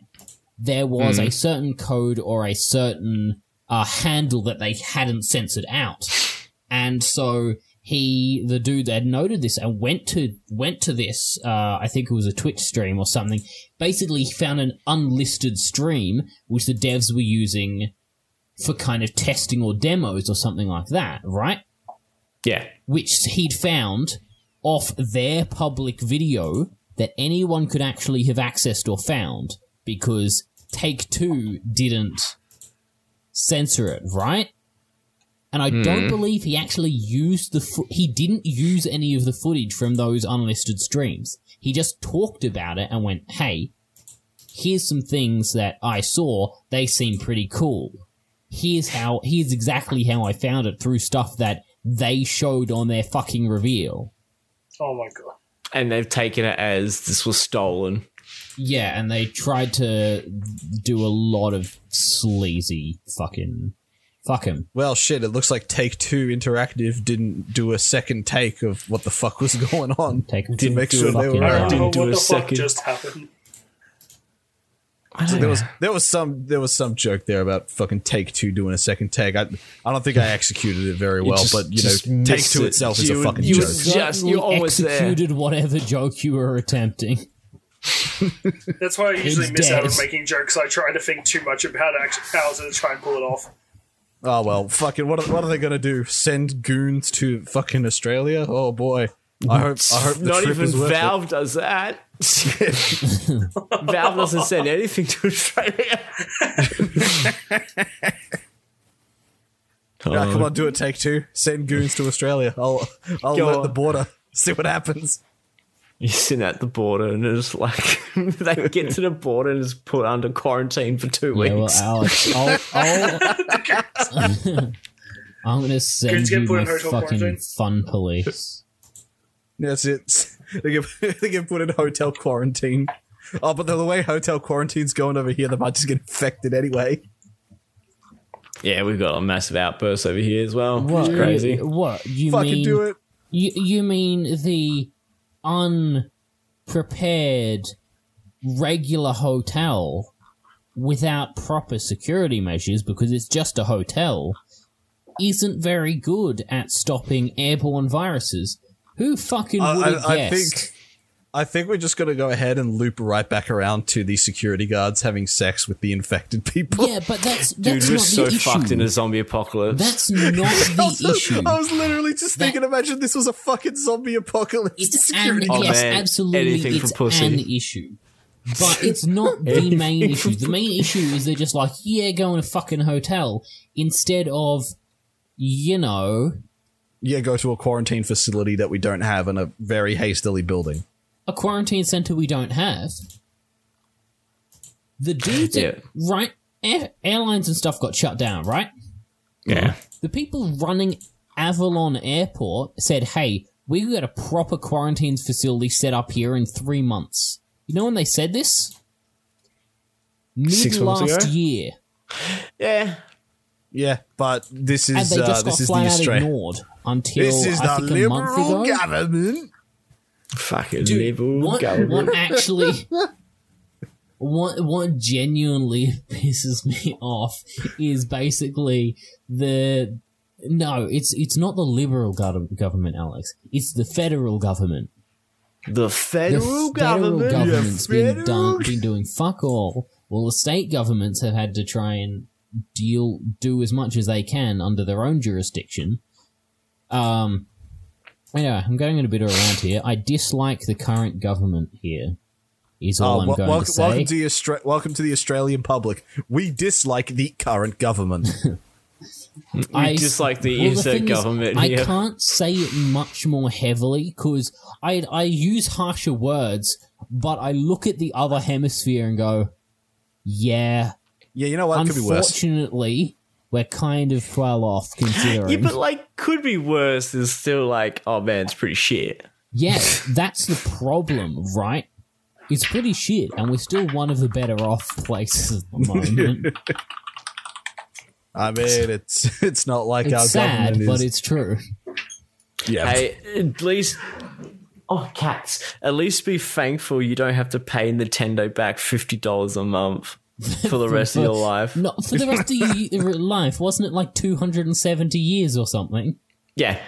There was a certain code or a certain uh, handle that they hadn't censored out, and so he, the dude, had noted this and went to went to this. Uh, I think it was a Twitch stream or something. Basically, he found an unlisted stream which the devs were using for kind of testing or demos or something like that, right? Yeah, which he'd found off their public video that anyone could actually have accessed or found because Take Two didn't censor it, right? And I don't hmm. believe he actually used the fo- he didn't use any of the footage from those unlisted streams. He just talked about it and went, "Hey, here's some things that I saw. They seem pretty cool. Here's how here's exactly how I found it through stuff that they showed on their fucking reveal." Oh my god. and they've taken it as this was stolen. Yeah, and they tried to do a lot of sleazy fucking fuck him. Well, shit, it looks like Take Two Interactive didn't do a second take of what the fuck was going on. Take him to make sure they were I right. didn't do what a the fuck second. just happened. I don't There was there was some there was some joke there about fucking Take Two doing a second take. I I don't think I executed it very well, just- but you know, Take Two it. itself is You a fucking you joke. would- Just- you're almost there. executed whatever joke you were attempting. That's why I usually It's miss out on making jokes. I try to think too much about act- how to try and pull it off. Oh well, fucking what? Are, what are they gonna do? Send goons to fucking Australia? Oh boy, I hope. I hope the Not trip even is worth it. Valve does that. Valve doesn't send anything to Australia. Yeah, come oh. on, do it. Take two. Send goons to Australia. I'll I'll Go alert on. the border. See what happens. You sit at the border and it's like they get to the border and is put under quarantine for two Yeah, well, weeks. Alex, I'll, I'll, I'm gonna send get you put my fucking quarantine? fun police. That's it. They get they get put in hotel quarantine. Oh, but the way hotel quarantine's going over here, they might just get infected anyway. yeah, we've got a massive outburst over here as well. What? It's crazy. What you Fucking mean? do it. You you mean the unprepared regular hotel without proper security measures because it's just a hotel isn't very good at stopping airborne viruses. Who fucking would have I, I guessed? think I think we're just gonna go ahead and loop right back around to the security guards having sex with the infected people. yeah, but that's Dude, that's we're not so the fucked in a zombie apocalypse. That's not the issue. I was literally just That- thinking, imagine this was a fucking zombie apocalypse. It's an security Oh, yes, man, absolutely. anything for It's pussy. an issue, but it's not the main issue. The main issue is they're just like, yeah, go in a fucking hotel instead of, you know, yeah, go to a quarantine facility that we don't have and a very hastily building. A quarantine center we don't have. The dudes, Yeah. right? Air, airlines and stuff got shut down, right? yeah. The people running Avalon Airport said, hey, we got a proper quarantine facility set up here in three months. You know when they said this? Mid Six months last ago? year. Yeah. Yeah, but this And is they uh, just this got is the flat out Australia. ignored until This is I the think a month liberal ago. government. Fucking Dude, liberal what, government. what actually what what genuinely pisses me off is basically the no it's it's not the liberal gov- government alex it's the federal government The the federal federal government. government's Yeah, been done been doing fuck all well the state governments have had to try and deal do as much as they can under their own jurisdiction um anyway i'm going in a bit of a rant here i dislike the current government here is all Oh, i'm wel- going welcome, to say welcome to the Austra- welcome to the Australian public. We dislike the current government. We dislike the well, insert thing is, government I can't say it much more heavily because I I use harsher words, but I look at the other hemisphere and go, yeah. yeah, you know what? It could be worse. Unfortunately, we're kind of well off considering. Yeah, but like, could be worse. Is still like, oh man, it's pretty shit. Yeah, that's the problem, right? It's pretty shit, and we're still one of the better off places at the moment. I mean, it's it's not like our it's sad, government but it's true. yeah, Hey, at least. Oh, cats. At least be thankful you don't have to pay Nintendo back $50 a month for the rest of your life. No, for the rest of your life, wasn't it like 270 years or something? Yeah.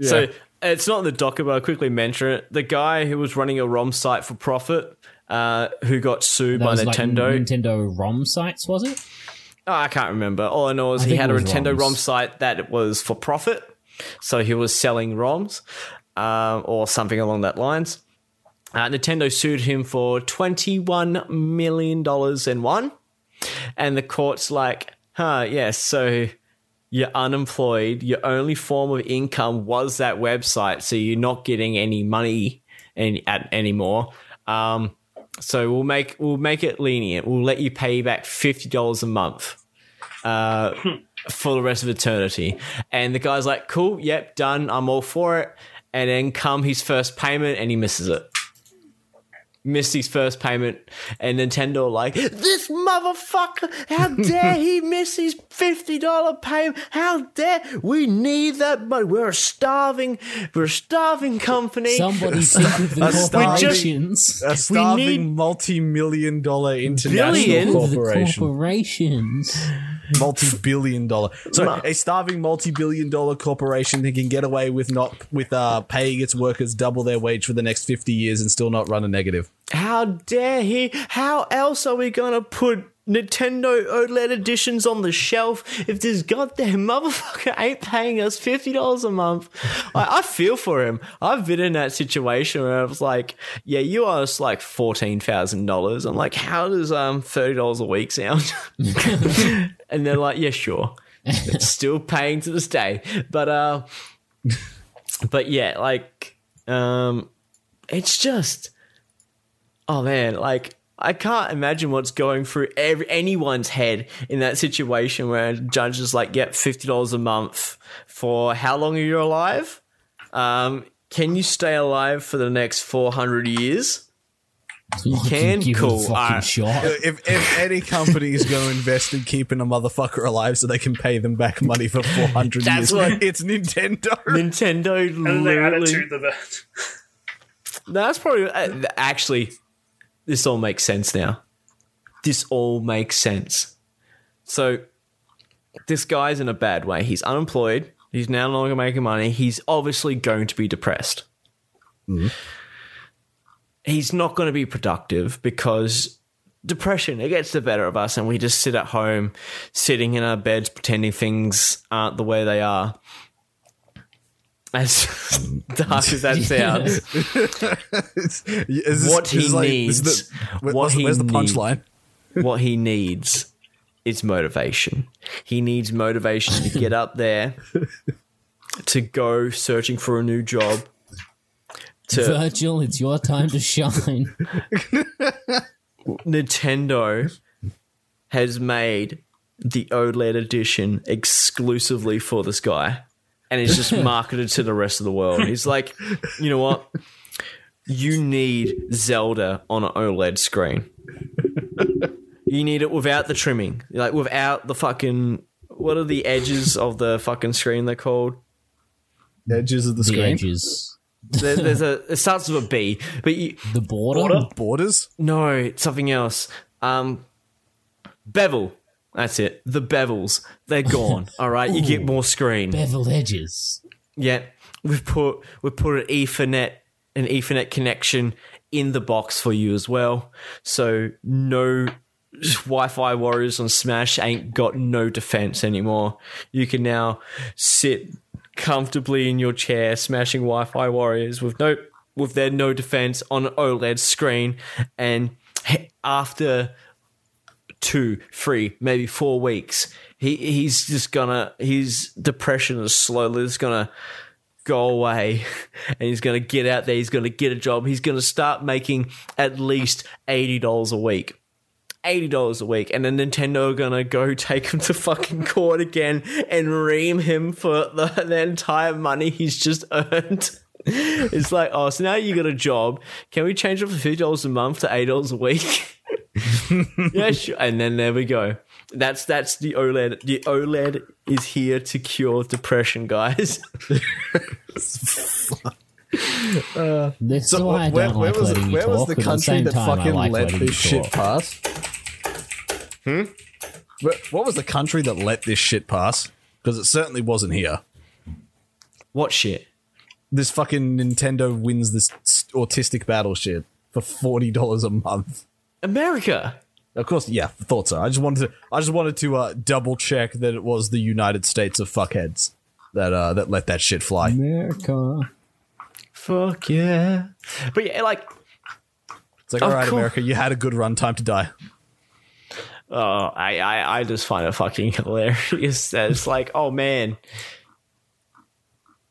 So it's not in the docket, but I'll quickly mention it. The guy who was running a ROM site for profit, uh, who got sued That by was like Nintendo. Nintendo ROM sites, was it? Oh, I can't remember. All I know is I he had a Nintendo ROMs. ROM site that was for profit. So he was selling ROMs um, or something along that lines. Uh, Nintendo sued him for $21 million and won. And the court's like, huh, yes, so you're unemployed. Your only form of income was that website. So you're not getting any money any, at, anymore. Um, so we'll make we'll make it lenient. We'll let you pay back fifty dollars a month uh, for the rest of eternity. And the guy's like, "Cool, yep, done. I'm all for it." And then come his first payment, and he misses it. Missed his first payment, and Nintendo are like, "This motherfucker! How dare he miss his fifty dollar payment? How dare we need that money? We're a starving, we're a starving company." Somebody think of the a starving- corporations. a starving need- multi-million dollar international Billion? Think the corporation, corporations. multi-billion dollar. So a starving multi-billion dollar corporation that can get away with not with uh, paying its workers double their wage for the next fifty years and still not run a negative. How dare he? How else are we gonna put Nintendo OLED editions on the shelf if this goddamn motherfucker ain't paying us fifty dollars a month? I, I feel for him. I've been in that situation where I was like, "Yeah, you owe us like fourteen thousand dollars." I'm like, "How does um thirty dollars a week sound?" and they're like, "Yeah, sure." It's still paying to this day, but uh, but yeah, like um, it's just oh man, like I can't imagine what's going through every, anyone's head in that situation where a judge is like, "Yep, fifty dollars a month for how long are you alive? Um, can you stay alive for the next four hundred years?" You can? give it a Cool. fucking Alright. shot. if if any company is going to invest in keeping a motherfucker alive so they can pay them back money for 400 That's years, what- it's Nintendo. Nintendo And they added literally. to the vet. That's probably uh, actually. This all makes sense now. This all makes sense. So, this guy's in a bad way. He's unemployed. He's now no longer making money. He's obviously going to be depressed. Mm-hmm. He's not going to be productive because depression it gets the better of us, and we just sit at home, sitting in our beds, pretending things aren't the way they are. As dark as that sounds, Is this- What he like- needs, is the- where- what he where's the needs. punchline? what he needs is motivation. He needs motivation to get up there, to go searching for a new job. To Virgil, it's your time to shine. Nintendo has made the OLED edition exclusively for this guy, and it's just marketed to the rest of the world. He's like, you know what? You need Zelda on an OLED screen. You need it without the trimming, like without the fucking. What are the edges of the fucking screen? They're called. Edges of the The screen. edges. There, there's a. It starts with a B, but you, The border? Borders? No, it's something else. Um, bevel. That's it. The bevels. They're gone. all right, you get more screen. Beveled edges. Yeah, we've put we've put an Ethernet an Ethernet connection in the box for you as well. So no Wi-Fi warriors on Smash ain't got no defense anymore. You can now sit comfortably in your chair smashing Wi-Fi warriors with no with their no defense on an OLED screen and after two, three, maybe four weeks, he he's just gonna his depression is slowly just gonna go away and he's gonna get out there, he's gonna get a job, he's gonna start making at least eighty dollars a week. Eighty dollars a week, and then Nintendo are gonna go take him to fucking court again and ream him for the, the entire money he's just earned. It's like, oh, so now you got a job. Can we change it from fifty dollars a month to eight dollars a week? yeah, sure. And then there we go. That's that's the OLED. The OLED is here to cure depression, guys. That's So why I where, don't where like was, letting you was talk, the but at the country that time, fucking like let this shit talk. pass? Hmm? What was the country that let this shit pass? Because it certainly wasn't here. what shit? This fucking Nintendo wins this s- autistic battle shit for forty dollars a month. America. Of course, yeah, thought so. I just wanted to, I just wanted to uh, double check that it was the United States of fuckheads that uh, that let that shit fly. America. Fuck yeah. But yeah, like, It's like, all right, course. America, you had a good run. Time to die. oh, I, I, I just find it fucking hilarious that it's like, oh man,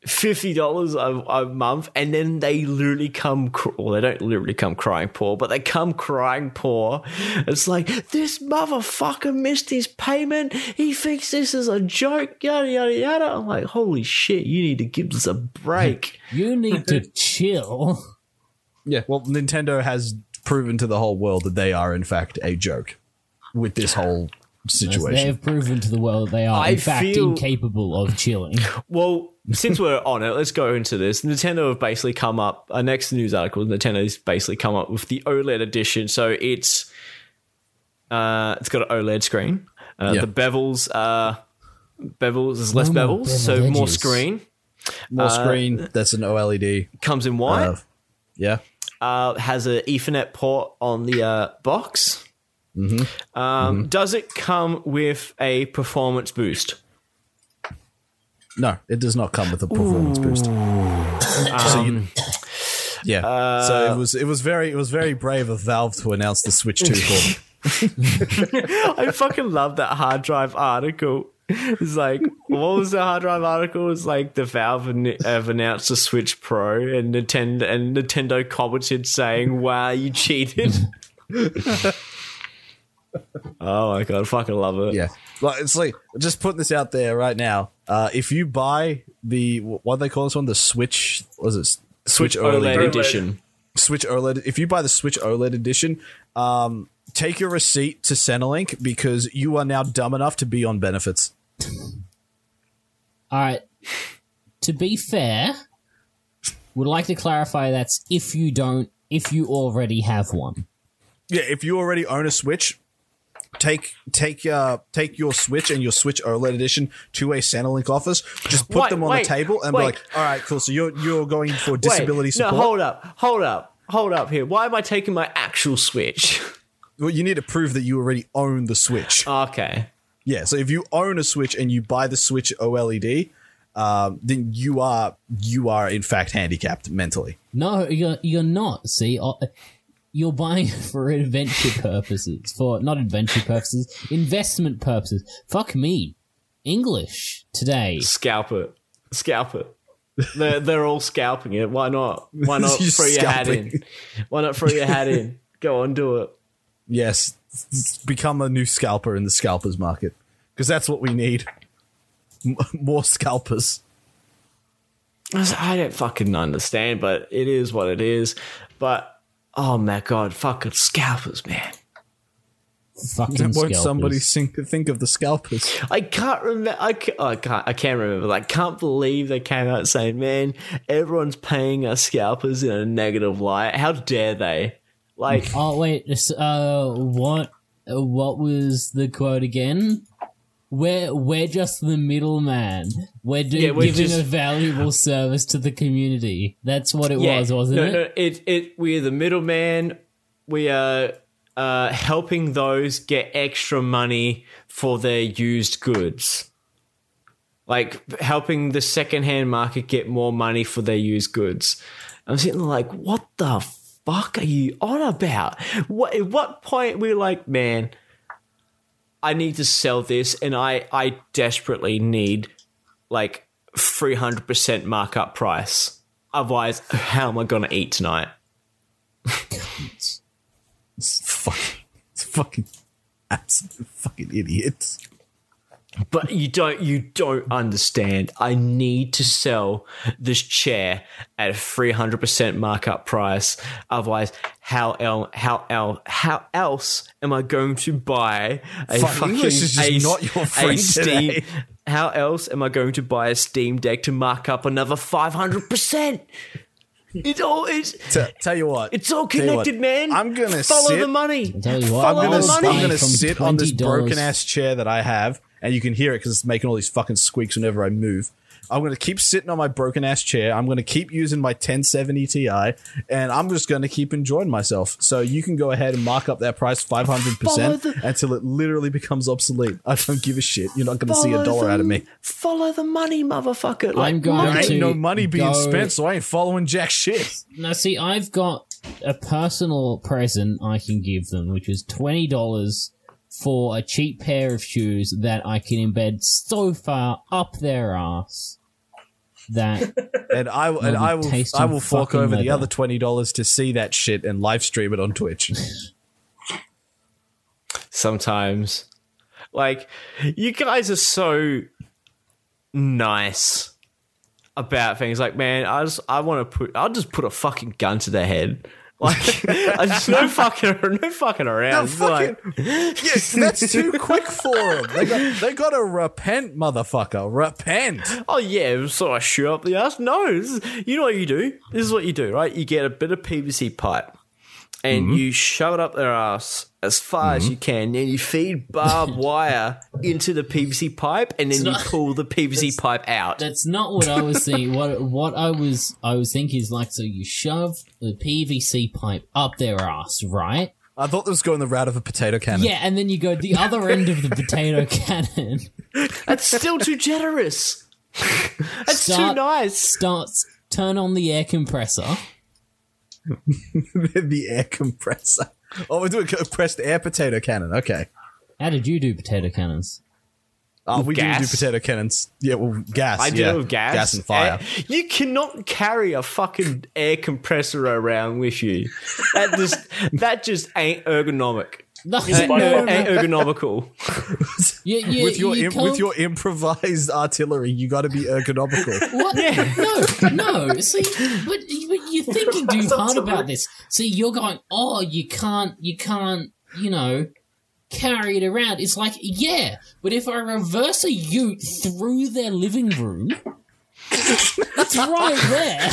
fifty dollars a, a month, and then they literally come. Cr- well, they don't literally come crying poor, but they come crying poor. It's like this motherfucker missed his payment. He thinks this is a joke. Yada yada yada. I'm like, holy shit! You need to give this a break. You need to chill. Yeah, well, Nintendo has proven to the whole world that they are in fact a joke with this whole As They have proven to the world that they are, I in fact, feel- incapable of chilling. Well, since we're on it, let's go into this. Nintendo have basically come up. Our next news article, Nintendo's basically come up with the OLED edition. So it's uh, it's got an OLED screen. Uh, Yeah. The bevels, are bevels, there's less No bevels, so beveled more screen. More screen. That's an OLED. Comes in white. Uh, yeah, uh, has an Ethernet port on the uh, box. Um, Does it come with a performance boost? No, it does not come with a performance boost. So you- um, yeah. Uh, so it was it was very it was very brave of Valve to announce the Switch 2 for. I fucking love that hard drive article. It's like, what was the hard drive article? It's like the Valve have announced the Switch Pro, and Nintendo and Nintendo commented saying, "Wow, you cheated." oh my god, I fucking love it. Yeah. Like it's like just putting this out there right now. Uh, if you buy the what do they call this one? The Switch was it Switch OLED, OLED. edition. Switch OLED. If you buy the Switch OLED edition, um, take your receipt to Centrelink because you are now dumb enough to be on benefits. All right. To be fair, would like to clarify that's if you don't, if you already have one. Yeah, if you already own a Switch, take take uh take your Switch and your Switch OLED edition to a Centrelink office. Just put Wait, them on wait, the table and wait. be like, "All right, cool. So you're you're going for disability Wait, support." No, hold up, hold up, hold up here. Why am I taking my actual Switch? well, you need to prove that you already own the Switch. okay. Yeah, so if you own a Switch and you buy the Switch OLED, um, then you are you are in fact handicapped mentally. No, you're you're not. See, you're buying for adventure purposes, for not adventure purposes, investment purposes. Fuck me, English today. Scalp it. Scalp it. They're, they're all scalping it. Why not? Why not You're throw your hat in? Why not throw your hat in? Go on, do it. Yes, become a new scalper in the scalpers market because that's what we need. M- more scalpers. I don't fucking understand, but it is what it is. But oh my god, fucking scalpers, man. Fucking Won't scalpers. somebody think, think of the scalpers? I can't remember. I can't, oh, I can't. I can't remember. Like, can't believe they came out saying, "Man, everyone's paying us scalpers in a negative light. How dare they?" Like, Oh wait, uh, what? uh, What was the quote again? We're we're just the middleman. We're, do- Yeah, we're giving just- a valuable service to the community. That's what it yeah, was, wasn't no, it? No, it, it. We're the middleman. We are uh, helping those get extra money for their used goods. Like helping the secondhand market get more money for their used goods. I'm sitting there like, what the fuck are you on about? What at what point we're like, man, I need to sell this and I I desperately need like 300% markup price. Otherwise, how am I to eat tonight? It's fucking, it's fucking absolute fucking idiots. But you don't you don't understand. I need to sell this chair at a 300% markup price. Otherwise, how el- how el- how else am I going to buy a Fuck, fucking English is just a, not your a friend Steam today. How else am I going to buy a Steam Deck to mark up another 500%? It's all it's T- tell you what, It's all tell what, connected, man. I'm gonna follow sit, the money. Tell you what, I'm gonna, the I'll money. I'm gonna sit on this broken ass chair that I have, and you can hear it because it's making all these fucking squeaks whenever I move. I'm gonna keep sitting on my broken ass chair. I'm gonna keep using my 1070 Ti, and I'm just gonna keep enjoying myself. So you can go ahead and mark up that price 500 percent the- until it literally becomes obsolete. I don't give a shit. You're not gonna see a dollar the- out of me. Follow the money, motherfucker. Like, I'm going There ain't to no money being go- spent, so I ain't following jack shit. Now, see, I've got a personal present I can give them, which is twenty dollars for a cheap pair of shoes that I can embed so far up their ass that And I and They'll I will I will fork fucking over the other twenty dollars to see that shit and live stream it on Twitch. sometimes. Like, you guys are so nice about things. Like, man, I just I want to put I'll just put a fucking gun to their head. Like, just no fucking no fucking around. It's like, yes, that's too quick for them. They got they got to repent, motherfucker. Repent. oh yeah, so I shoot up the ass. No, this is, you know what you do. This is what you do, right? You get a bit of PVC pipe, and Mm-hmm. you shove it up their ass as far as mm-hmm. you can, and you feed barbed wire into the PVC pipe, and then you not- pull the PVC pipe out. That's not what I was thinking. What what I was I was thinking is like so you shove the PVC pipe up their ass, right? I thought this was going the route of a potato cannon. Yeah, and then you go the other end of the potato cannon. That's still too generous. That's too nice. Starts turn on the air compressor. the air compressor. Oh, we're doing compressed air potato cannon. Okay. How did you do potato cannons? Oh, we do do potato cannons. Yeah, well, gas. I do yeah. it with gas. Gas and fire. Eh, You cannot carry a fucking air compressor around with you. That just that just ain't ergonomic. No, Ain't, by no, far- ergonomical. you, you, with your you im- with your improvised artillery, you got to be ergonomical. What? No, no. See, but, but you're thinking too hard about this. See, you're going, oh, you can't, you can't, you know, carry it around. It's like, yeah, but if I reverse a Ute through their living room, it's right there.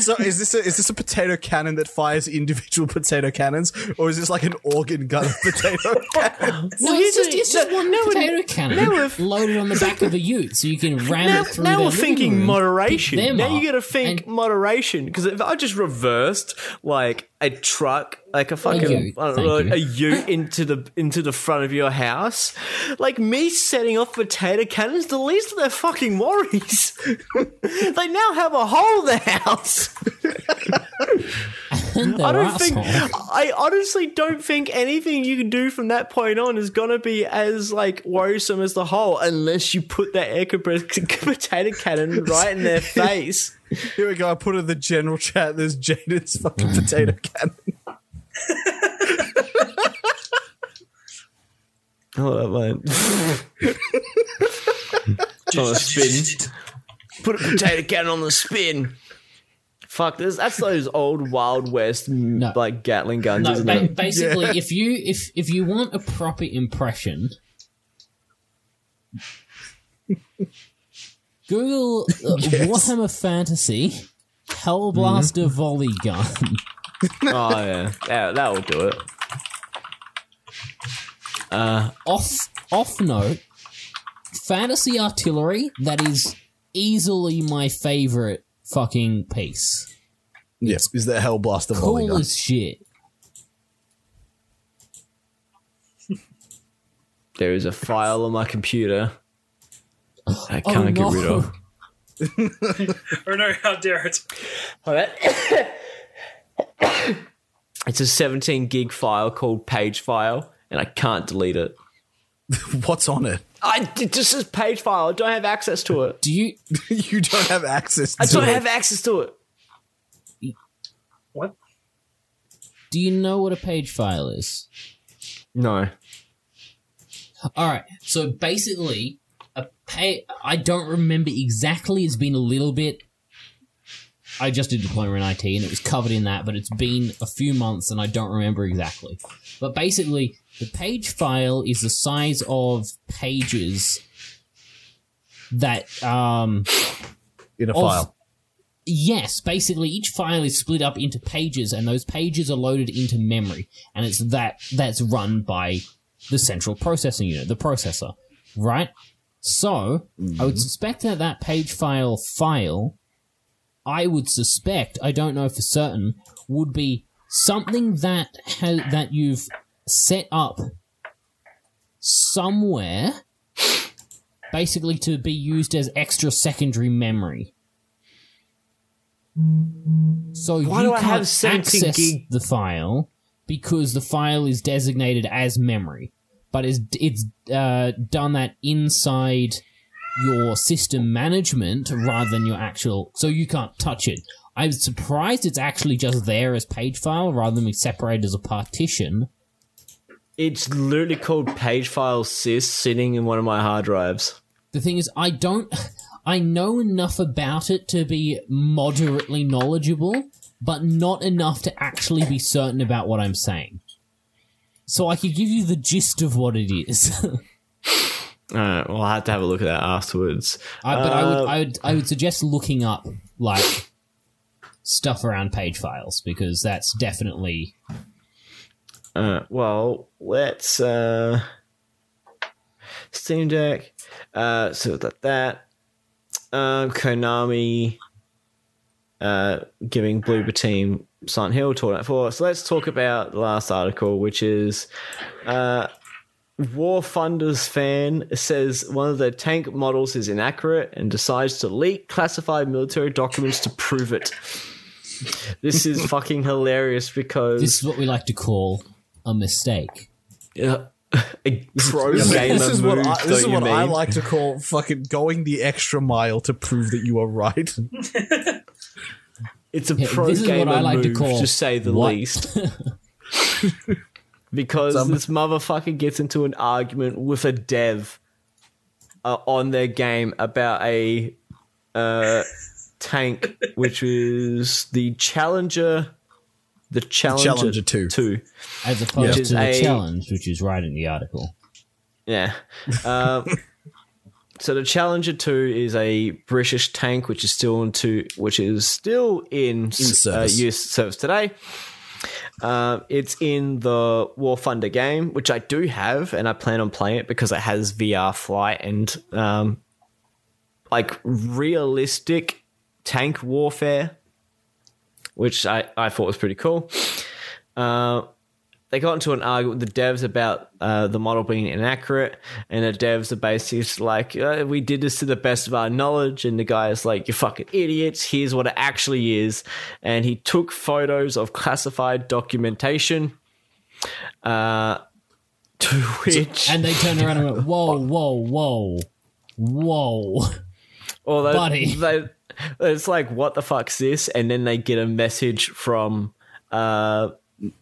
so, is this a, is this a potato cannon that fires individual potato cannons, or is this like an organ gun of potato cannon? No, here's it's just, it's just one no, potato cannon no, loaded on the back of a Ute, so you can ram Now, it through. now we're thinking room, moderation. Now you got to think and- moderation because if I just reversed like a truck, like a fucking ute, I don't know, you. a ute into the into the front of your house, like me setting off potato cannons, the least of their fucking worries. they now have a hole in their house. I don't think. I honestly don't think anything you can do from that point on is gonna be as like worrisome as the hole, unless you put that air compressed potato cannon right in their face. Here we go. I put in the general chat. There's Jaden's fucking potato cannon. Hold up, man. on a spin. Put a potato cannon on the spin. Fuck this. That's those old Wild West m like Gatling guns, No, isn't ba- it? basically, if you if if you want a proper impression, Google uh, Warhammer Fantasy Hellblaster volley gun. Oh yeah, that that will do it. Uh, off off note, fantasy artillery that is easily my favorite fucking piece. Yes, is the Hellblaster volley Cool gun. as shit. There is a file on my computer I Oh, can't no. get rid of. Or no, how dare it? It's a 17 gig file called page file, and I can't delete it. What's on it? I it just says page file. I don't have access to it. Do you you don't have access to it? I don't it. have access to it. What? do you know what a page file is? No. All right. So basically, a pay. I don't remember exactly. It's been a little bit. I just did diploma in IT, and it was covered in that, but it's been a few months, and I don't remember exactly. But basically, the page file is the size of pages that um in a of- file. Yes, basically each file is split up into pages and those pages are loaded into memory and it's that that's run by the central processing unit, the processor, right? So, I would suspect that that page file file I would suspect, I don't know for certain, would be something that ha- that you've set up somewhere basically to be used as extra secondary memory. So Why you do I can't have access gig? the file because the file is designated as memory, but it's it's uh, done that inside your system management rather than your actual. So you can't touch it. I'm surprised it's actually just there as page file rather than being separated as a partition. It's literally called page file sys sitting in one of my hard drives. The thing is, I don't. I know enough about it to be moderately knowledgeable, but not enough to actually be certain about what I'm saying. So I could give you the gist of what it is. Alright, well, I'll have to have a look at that afterwards. I, but I Uh, would, I would, I would suggest looking up like stuff around page files because that's definitely Uh, well, let's uh, Steam Deck. Uh, so that that um, Konami uh, giving Bloober Team Silent Hill Tournament for. So let's talk about the last article, which is uh, War Thunder fan says one of the tank models is inaccurate and decides to leak classified military documents to prove it. This is fucking hilarious because this is what we like to call a mistake. Yeah. a pro gamer this is move, what, I, this is what I like to call fucking going the extra mile to prove that you are right. It's a Yeah, pro this is what gamer I like to move, call to say the what? least. because Some- this motherfucker gets into an argument with a dev uh, on their game about a uh, tank, which is the Challenger. The Challenger, Challenger 2. Two. As opposed Which is to the a- challenge, which is right in the article. Yeah. Um, so the Challenger Two is a British tank, which is still into, which is still in, service. Uh, use service today. Um, it's in the War Thunder game, which I do have, and I plan on playing it because it has VR flight and um, like realistic tank warfare, which I, I thought was pretty cool. Uh, they got into an argument with the devs about uh, the model being inaccurate, and the devs are basically like, uh, "We did this to the best of our knowledge," and the guy is like, "You fucking idiots! Here's what it actually is," and he took photos of classified documentation. Uh, to which, And they turned around and went, whoa, whoa, whoa, whoa. or they, buddy. they, it's like, "What the fuck's this?" And then they get a message from. Uh,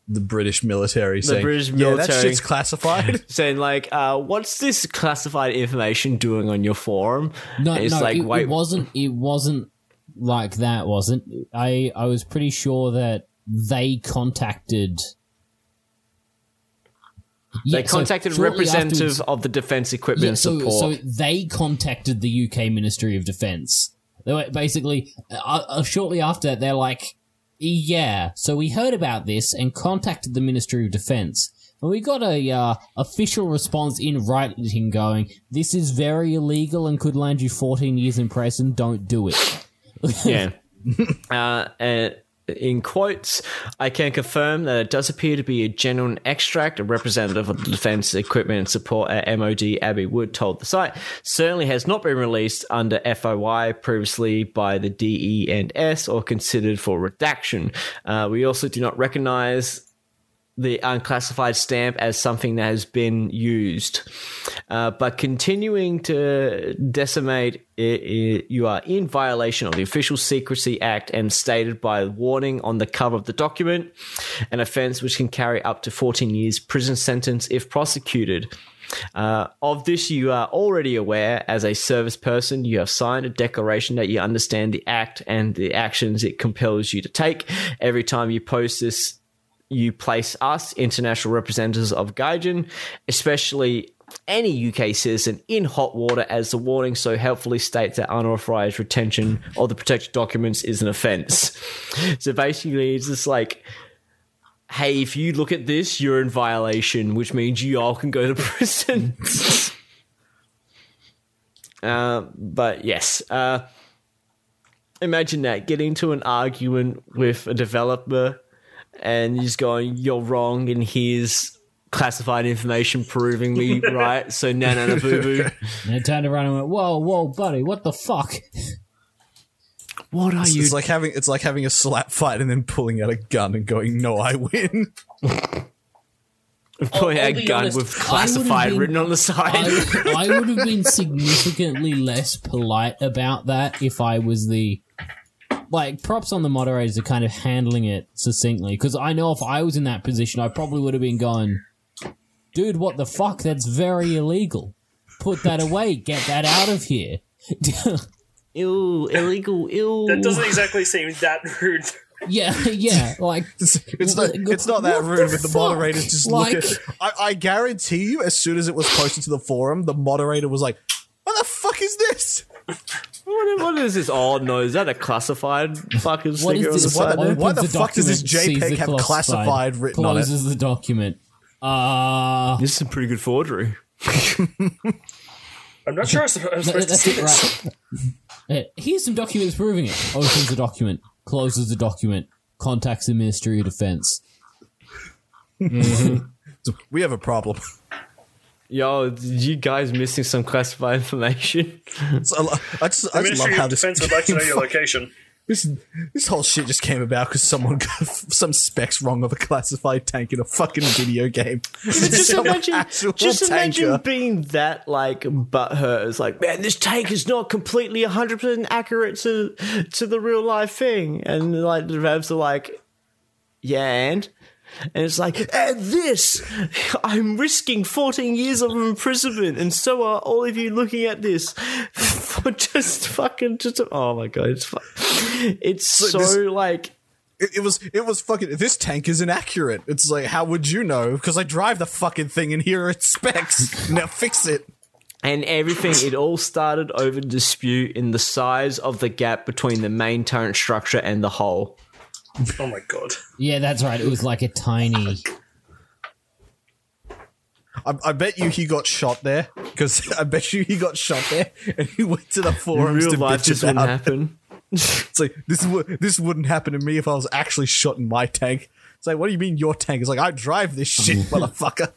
the British military saying, British "Yeah, that military." shit's classified." saying like, uh, "What's this classified information doing on your forum?" No, And it's no, like, it, wait, it wasn't. It wasn't like that. Wasn't I? I was pretty sure that they contacted. they Yeah, contacted a representative of the defense equipment Yeah, so, support. so they contacted the UK Ministry of Defence. They were basically uh, uh, shortly after that. They're like, "Yeah, so we heard about this and contacted the Ministry of Defence, and we got a uh, official response in writing going, "This is very illegal and could land you 14 years in prison. Don't do it." yeah. uh, and in quotes, I can confirm that it does appear to be a genuine extract. A representative of the Defence Equipment and Support at MOD, Abbey Wood, told the site. Certainly has not been released under FOI previously by the DE and S or considered for redaction. Uh, we also do not recognise the unclassified stamp as something that has been used. Uh, but continuing to decimate it, it, you are in violation of the Official Secrecy Act and stated by warning on the cover of the document, an offence which can carry up to 14 years prison sentence if prosecuted. Uh, of this, you are already aware as a service person. You have signed a declaration that you understand the act and the actions it compels you to take. Every time you post this you place us, international representatives of Gaijin, especially any UK citizen, in hot water as the warning so helpfully states that unauthorized retention of the protected documents is an offense. So basically, it's just like, hey, if you look at this, you're in violation, which means you all can go to prison. uh, but yes, uh, imagine that getting to an argument with a developer and he's going, "You're wrong," and here's classified information proving me right. So no, no, no, boo boo. And they turned around and went, "Whoa, whoa, buddy, what the fuck?" What are you? It's like having it's like having a slap fight and then pulling out a gun and going, "No, I win." pulling oh, I'll out a gun honest, with classified been- written on the side? I, I would have been significantly less polite about that if I was the like props on the moderators are kind of handling it succinctly because I know if I was in that position, I probably would have been going, "Dude, what the fuck? That's very illegal. Put that away. Get that out of here." ew, illegal, ew. That doesn't exactly seem that rude. yeah, yeah, like It's, it's not. It's not that rude. the But the fuck? moderators just Like- look at. I, I guarantee you, as soon as it was posted to the forum, the moderator was like, "What the fuck is this?" What, what is this? Oh no, is that a classified fucking What sticker on is the this? side? Why- there? why Opens the fuck does this document, sees JPEG the have classified written on it? closes the document. Uh, This is a pretty good forgery. I'm not sure I'm supposed I'm supposed to that's see it, this. right. Uh, here's some documents proving it. Opens the document, closes the document, contacts the Ministry of Defense. We have a problem. Yo, did you guys missing some classified information? So I, just, I just love Ministry how of this Defense would like to know your location. This, this whole shit just came about because someone got some specs wrong of a classified tank in a fucking video game. just imagine, actual just imagine being that like butthurt. It's like, man, this tank is not completely 100 percent accurate to to the real life thing, and like the revs are like, yeah, and. And it's like, and this, I'm risking 14 years of imprisonment, and so are all of you looking at this for just fucking just. Oh my god, it's fu- it's so this- like It, it was it was fucking. This tank is inaccurate. It's like, how would you know? Because I drive the fucking thing and here are its specs. now fix it. And everything, it all started over dispute in the size of the gap between the main turret structure and the hull. Oh my god. Yeah, that's right. It was like a tiny. I, I bet you he got shot there because I bet you he got shot there and he went to the In forums real to life, bitch this wouldn't about. happen. It's like this would this wouldn't happen to me if I was actually shot in my tank. It's like, what do you mean your tank? It's like I drive this shit, motherfucker.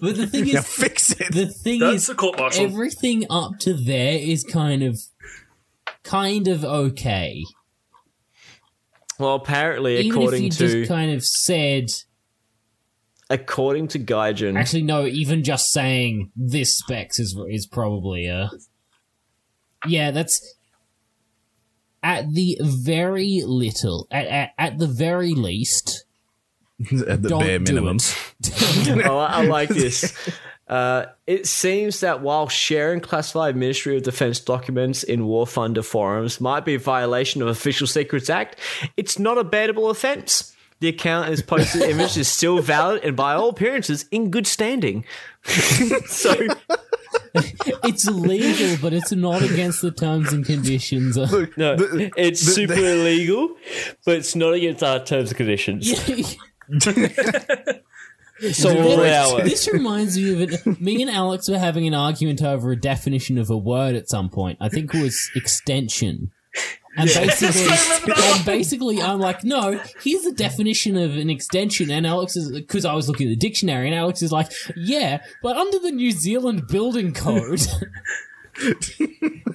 But the thing Now is, fix it. the thing That's is, the court martial. everything up to there is kind of, kind of okay. Well, apparently, Even if according you to just kind of said, according to Gaijin, actually, no, even just saying this specs is is probably a. Yeah, that's at the very little, at at, at the very least. At the Don't bare do minimum. Oh, I, I like this. Uh, it seems that while sharing classified Ministry of Defense documents in War Thunder forums might be a violation of Official Secrets Act, it's not a bannable offense. The account is posted image is still valid and by all appearances in good standing. so It's legal, but it's not against the terms and conditions. no, it's super illegal, but it's not against our terms and conditions. So we'll. This reminds me of it. Me and Alex were having an argument over a definition of a word at some point. I think it was extension. And basically, and basically, I'm like, no, here's the definition of an extension. And Alex is, because I was looking at the dictionary, and Alex is like, yeah, but under the New Zealand Building Code,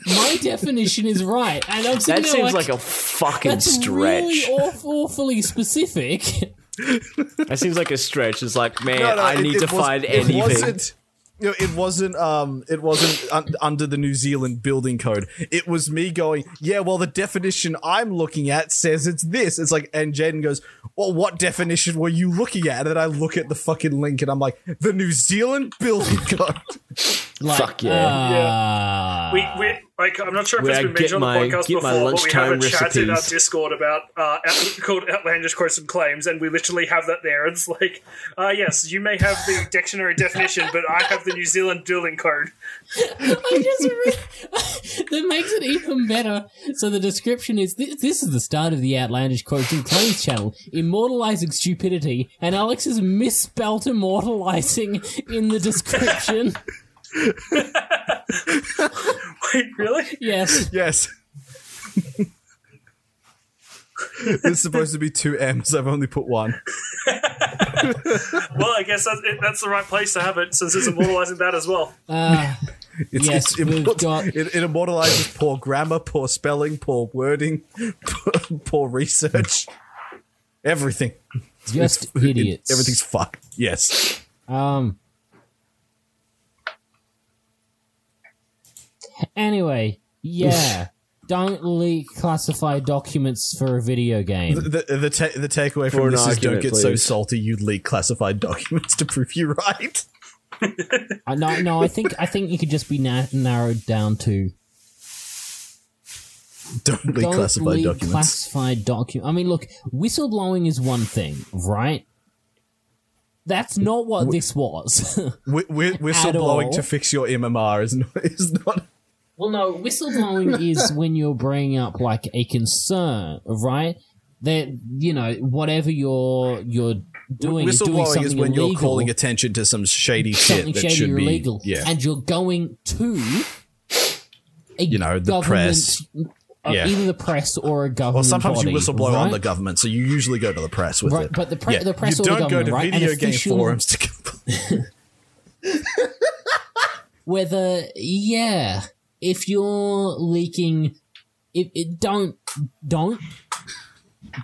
my definition is right. And I'm sitting That there seems like, a fucking that's stretch. really awful, awfully specific. That seems like a stretch. It's like, man, No, no, I it- need it to was- find it anything. Wasn't, you know, it wasn't. Um, it wasn't un- under the New Zealand building code. It was me going, yeah. Well, the definition I'm looking at says it's this. It's like, and Jaden goes, well, what definition were you looking at? And then I look at the fucking link, and I'm like, the New Zealand building code. Like, Fuck yeah. uh, We, we like I'm not sure if Where it's I been get mentioned on the podcast get my before, but we have a lunchtime chat in our. Discord about uh, out- called Outlandish Quotes and Claims, and we literally have that there. It's like, uh, yes, you may have the dictionary definition, but I have the New Zealand building code. I just re- that makes it even better. So the description is this, this is the start of the Outlandish Quotes and Claims channel, immortalizing stupidity, and Alex is misspelt immortalizing in the description. Wait, really? yes. yes. it's supposed to be two M's. I've only put one. Well, I guess that's, it, that's the right place to have it, since it's immortalizing that as well. Uh, It's, Yes, it's we've immort- got- it, it immortalizes poor grammar, poor spelling, poor wording, poor, poor research, everything. just It- idiots. everything's fucked. Yes. Um. Anyway, yeah. Don't leak classified documents for a video game. The the, ta- the takeaway from an this is don't argument, get so salty you leak classified documents to prove you're right. Uh, no, no. I think I think you could just be na- narrowed down to Don't leak don't classified leak documents. classified document. I mean, look, whistleblowing is one thing, right? That's not what this was. Whi- whi- all. whistleblowing to fix your MMR is not, is not Well, no, whistleblowing is when you're bringing up like a concern, right? That you know, whatever you're you're doing, you're doing Whistleblowing something is when you're calling attention to some shady something shit that shady should or be, illegal, yeah, and you're going to, You know, the press. uh, Yeah. either the press or a government. well, sometimes body, you whistleblow right? on the government, so you usually go to the press with Right, it. but the pre- yeah. the press you or don't go government, to right? Video game forums to. compl- whether yeah if you're leaking if it don't don't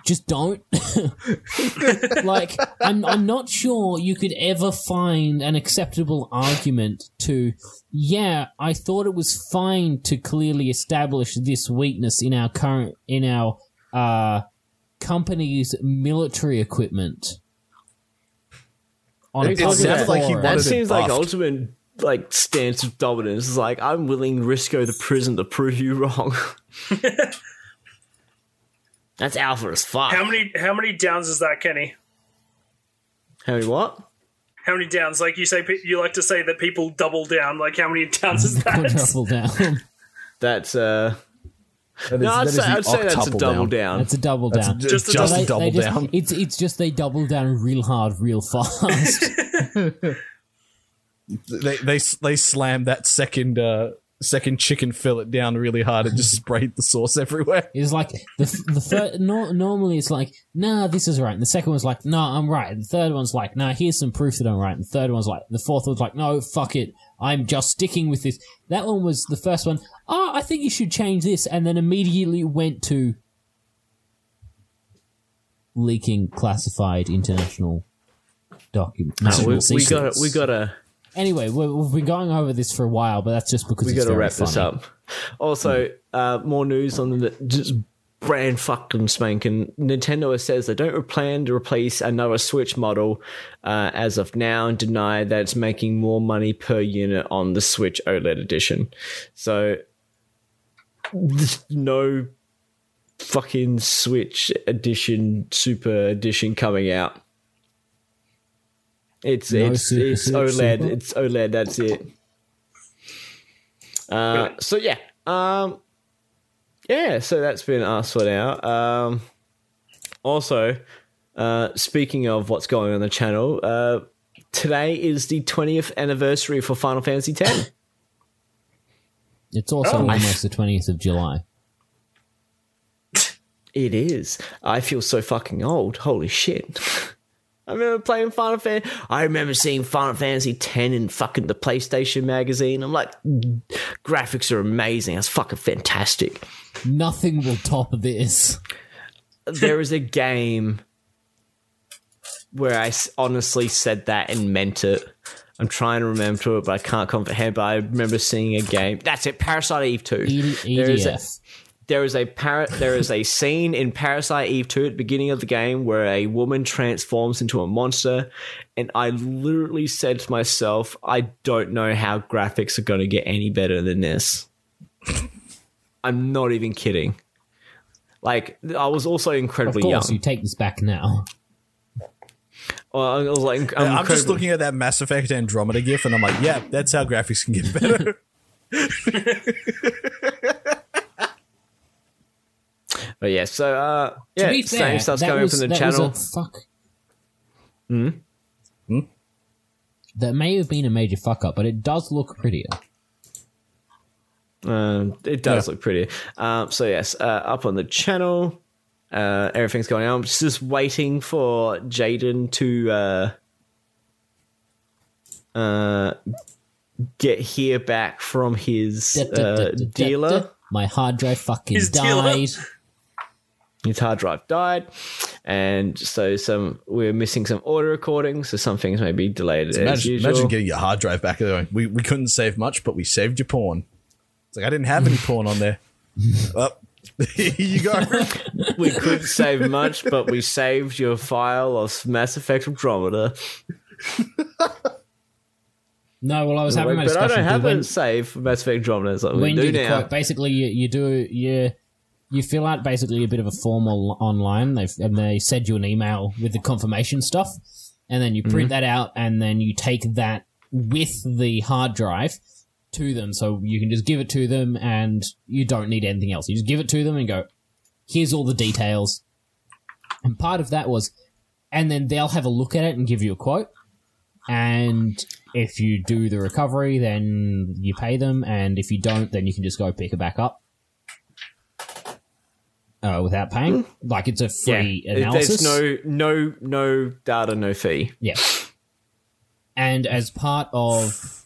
just don't. Like I'm, I'm not sure you could ever find an acceptable argument to yeah i thought it was fine to clearly establish this weakness in our current in our uh company's military equipment. On a It public sounded like he forum. That wanted it seems like ultimate like stance of dominance. It's like I'm willing to risk go to prison to prove you wrong. That's alpha as fuck. How many how many downs is that, Kenny? How many what? How many downs? Like you say, you like to say that people double down. Like how many downs is that? quadruple down That's uh. That is- No, I'd that is say, I'd say that's a double down. down. It's a double That's down. ju- Just a just double- a double just, down. It's it's just they double down real hard, real fast. They they they slammed that second uh, second chicken fillet down really hard and just sprayed the sauce everywhere. it's like the the third. No, normally it's like, nah, this is right. And the second one's like, nah, I'm right. And the third one's like, nah, here's some proof that I'm right. And the third one's like, the fourth one's like, no, fuck it, I'm just sticking with this. That one was the first one. Oh, I think you should change this, and then immediately went to leaking classified international documents. No, we, we gotta we gotta Anyway, we we've been going over this for a while, but that's just because we gotta very wrap this up. Also, uh, more news on the just brand fucking spanking. Nintendo says they don't plan to replace another Switch model uh, as of now, and deny that it's making more money per unit on the Switch OLED edition. So, no fucking Switch edition, Super edition coming out. It's No it's Super it's Switch OLED. Super? It's OLED. That's it. Uh, so yeah, um, yeah. So that's been us for now. Um, also, uh, speaking of what's going on in the channel, uh, today is the twentieth anniversary for Final Fantasy X. It's also Oh. almost the twentieth of July. It is. I feel so fucking old. Holy shit. I remember playing Final Fantasy. I remember seeing Final Fantasy X in fucking the PlayStation magazine. I'm like, graphics are amazing. That's fucking fantastic. Nothing will top this. there is a game where I honestly said that and meant it. I'm trying to remember it, but I can't comprehend. But I remember seeing a game. That's it. Parasite Eve Two. E- There is a-. there is a par- there is a scene in Parasite Eve 2 at the beginning of the game where a woman transforms into a monster and I literally said to myself I don't know how graphics are going to get any better than this. I'm not even kidding. Like I was also Of incredibly course, young. you take this back now. Well, I was like I'm, I'm just looking at that Mass Effect Andromeda gif, and I'm like, yeah, that's how graphics can get better. But yeah, so uh yeah, to be same stuff's that coming was, from the that channel. Was a fuck. Hmm? Hmm. That may have been a major fuck up, but it does look prettier. Um, it does Yeah. look prettier. Um, so yes, uh, up on the channel, uh, everything's going on. I'm just waiting for Jaden to uh, uh, get here back from his uh, da- da- dealer. My hard drive fucking His dealer. died. His hard drive died, and so some we're missing some audio recordings. So some things may be delayed as imagine, usual. imagine getting your hard drive back. Going, we we couldn't save much, but we saved your porn. It's like I didn't have any porn on there. oh, here you go. we couldn't save much, but we saved your file of Mass Effect Andromeda. No, well, I was having my but I discussion. don't have when, a save for Mass Effect Andromeda. So we when do you do now. quote, basically you, you do you you fill out basically a bit of a form online. And they send you an email with the confirmation stuff, and then you Mm-hmm. print that out, and then you take that with the hard drive to them. So you can just give it to them and you don't need anything else. You just give it to them and go, here's all the details. And part of that was, and then they'll have a look at it and give you a quote. And if you do the recovery, then you pay them. And if you don't, then you can just go pick it back up. Uh, without paying, like it's a free It- analysis. There's no no no data, no fee. Yeah. And as part of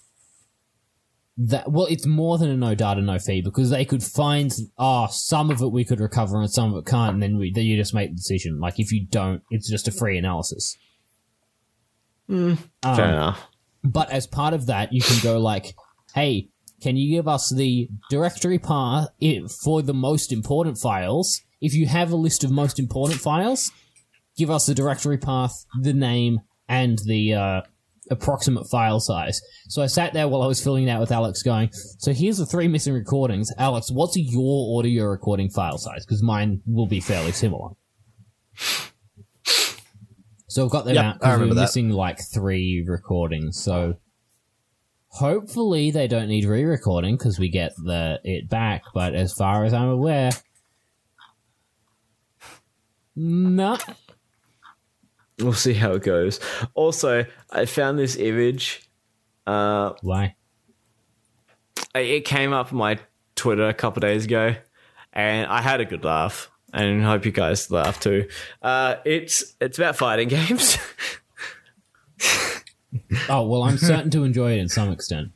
that, well, it's more than a no data, no fee because they could find, oh, some of it we could recover and some of it can't, and then, we, then you just make the decision. Like if you don't, it's just a free analysis. Um, Fair enough. But as part of that, you can go like, hey, can you give us the directory path for the most important files? If you have a list of most important files, give us the directory path, the name, and the uh, approximate file size. So I sat there while I was filling it out with Alex, going, "So here's the three missing recordings. Alex, what's your audio recording file size? Because mine will be fairly similar." So I've got them Yep, out I because we're remember that. missing like three recordings. So hopefully they don't need re-recording because we get the it back. But as far as I'm aware, no. We'll see how it goes. Also, I found this image. Uh, Why? it came up on my Twitter a couple days ago, and I had a good laugh, and I hope you guys laugh too. Uh, it's it's about fighting games. Oh well, I'm certain to enjoy it in some extent.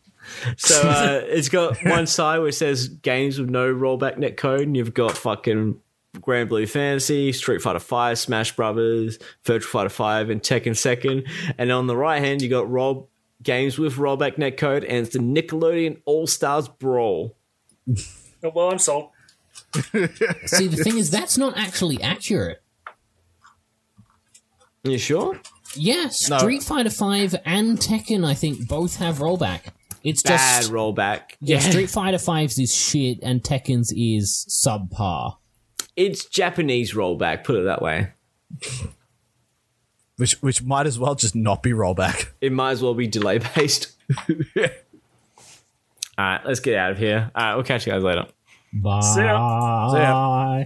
so uh, it's got one side where it says games with no rollback net code, and you've got fucking Granblue Fantasy, Street Fighter Five, Smash Brothers, Virtua Fighter Five, and Tekken Second. And on the right hand, you got roll games with rollback net code, and it's the Nickelodeon All Stars Brawl. Oh, well, I'm sold. See, the thing is, that's not actually accurate. You sure? Yeah, Street Fighter Five and Tekken, I think, both have rollback. It's Bad just rollback. yeah, Street Fighter 5's is shit and Tekken's is subpar. It's Japanese rollback. Put it that way. which which might as well just not be rollback. It might as well be delay based. All right, let's get out of here. All right, we'll catch you guys later. Bye. ya. See ya.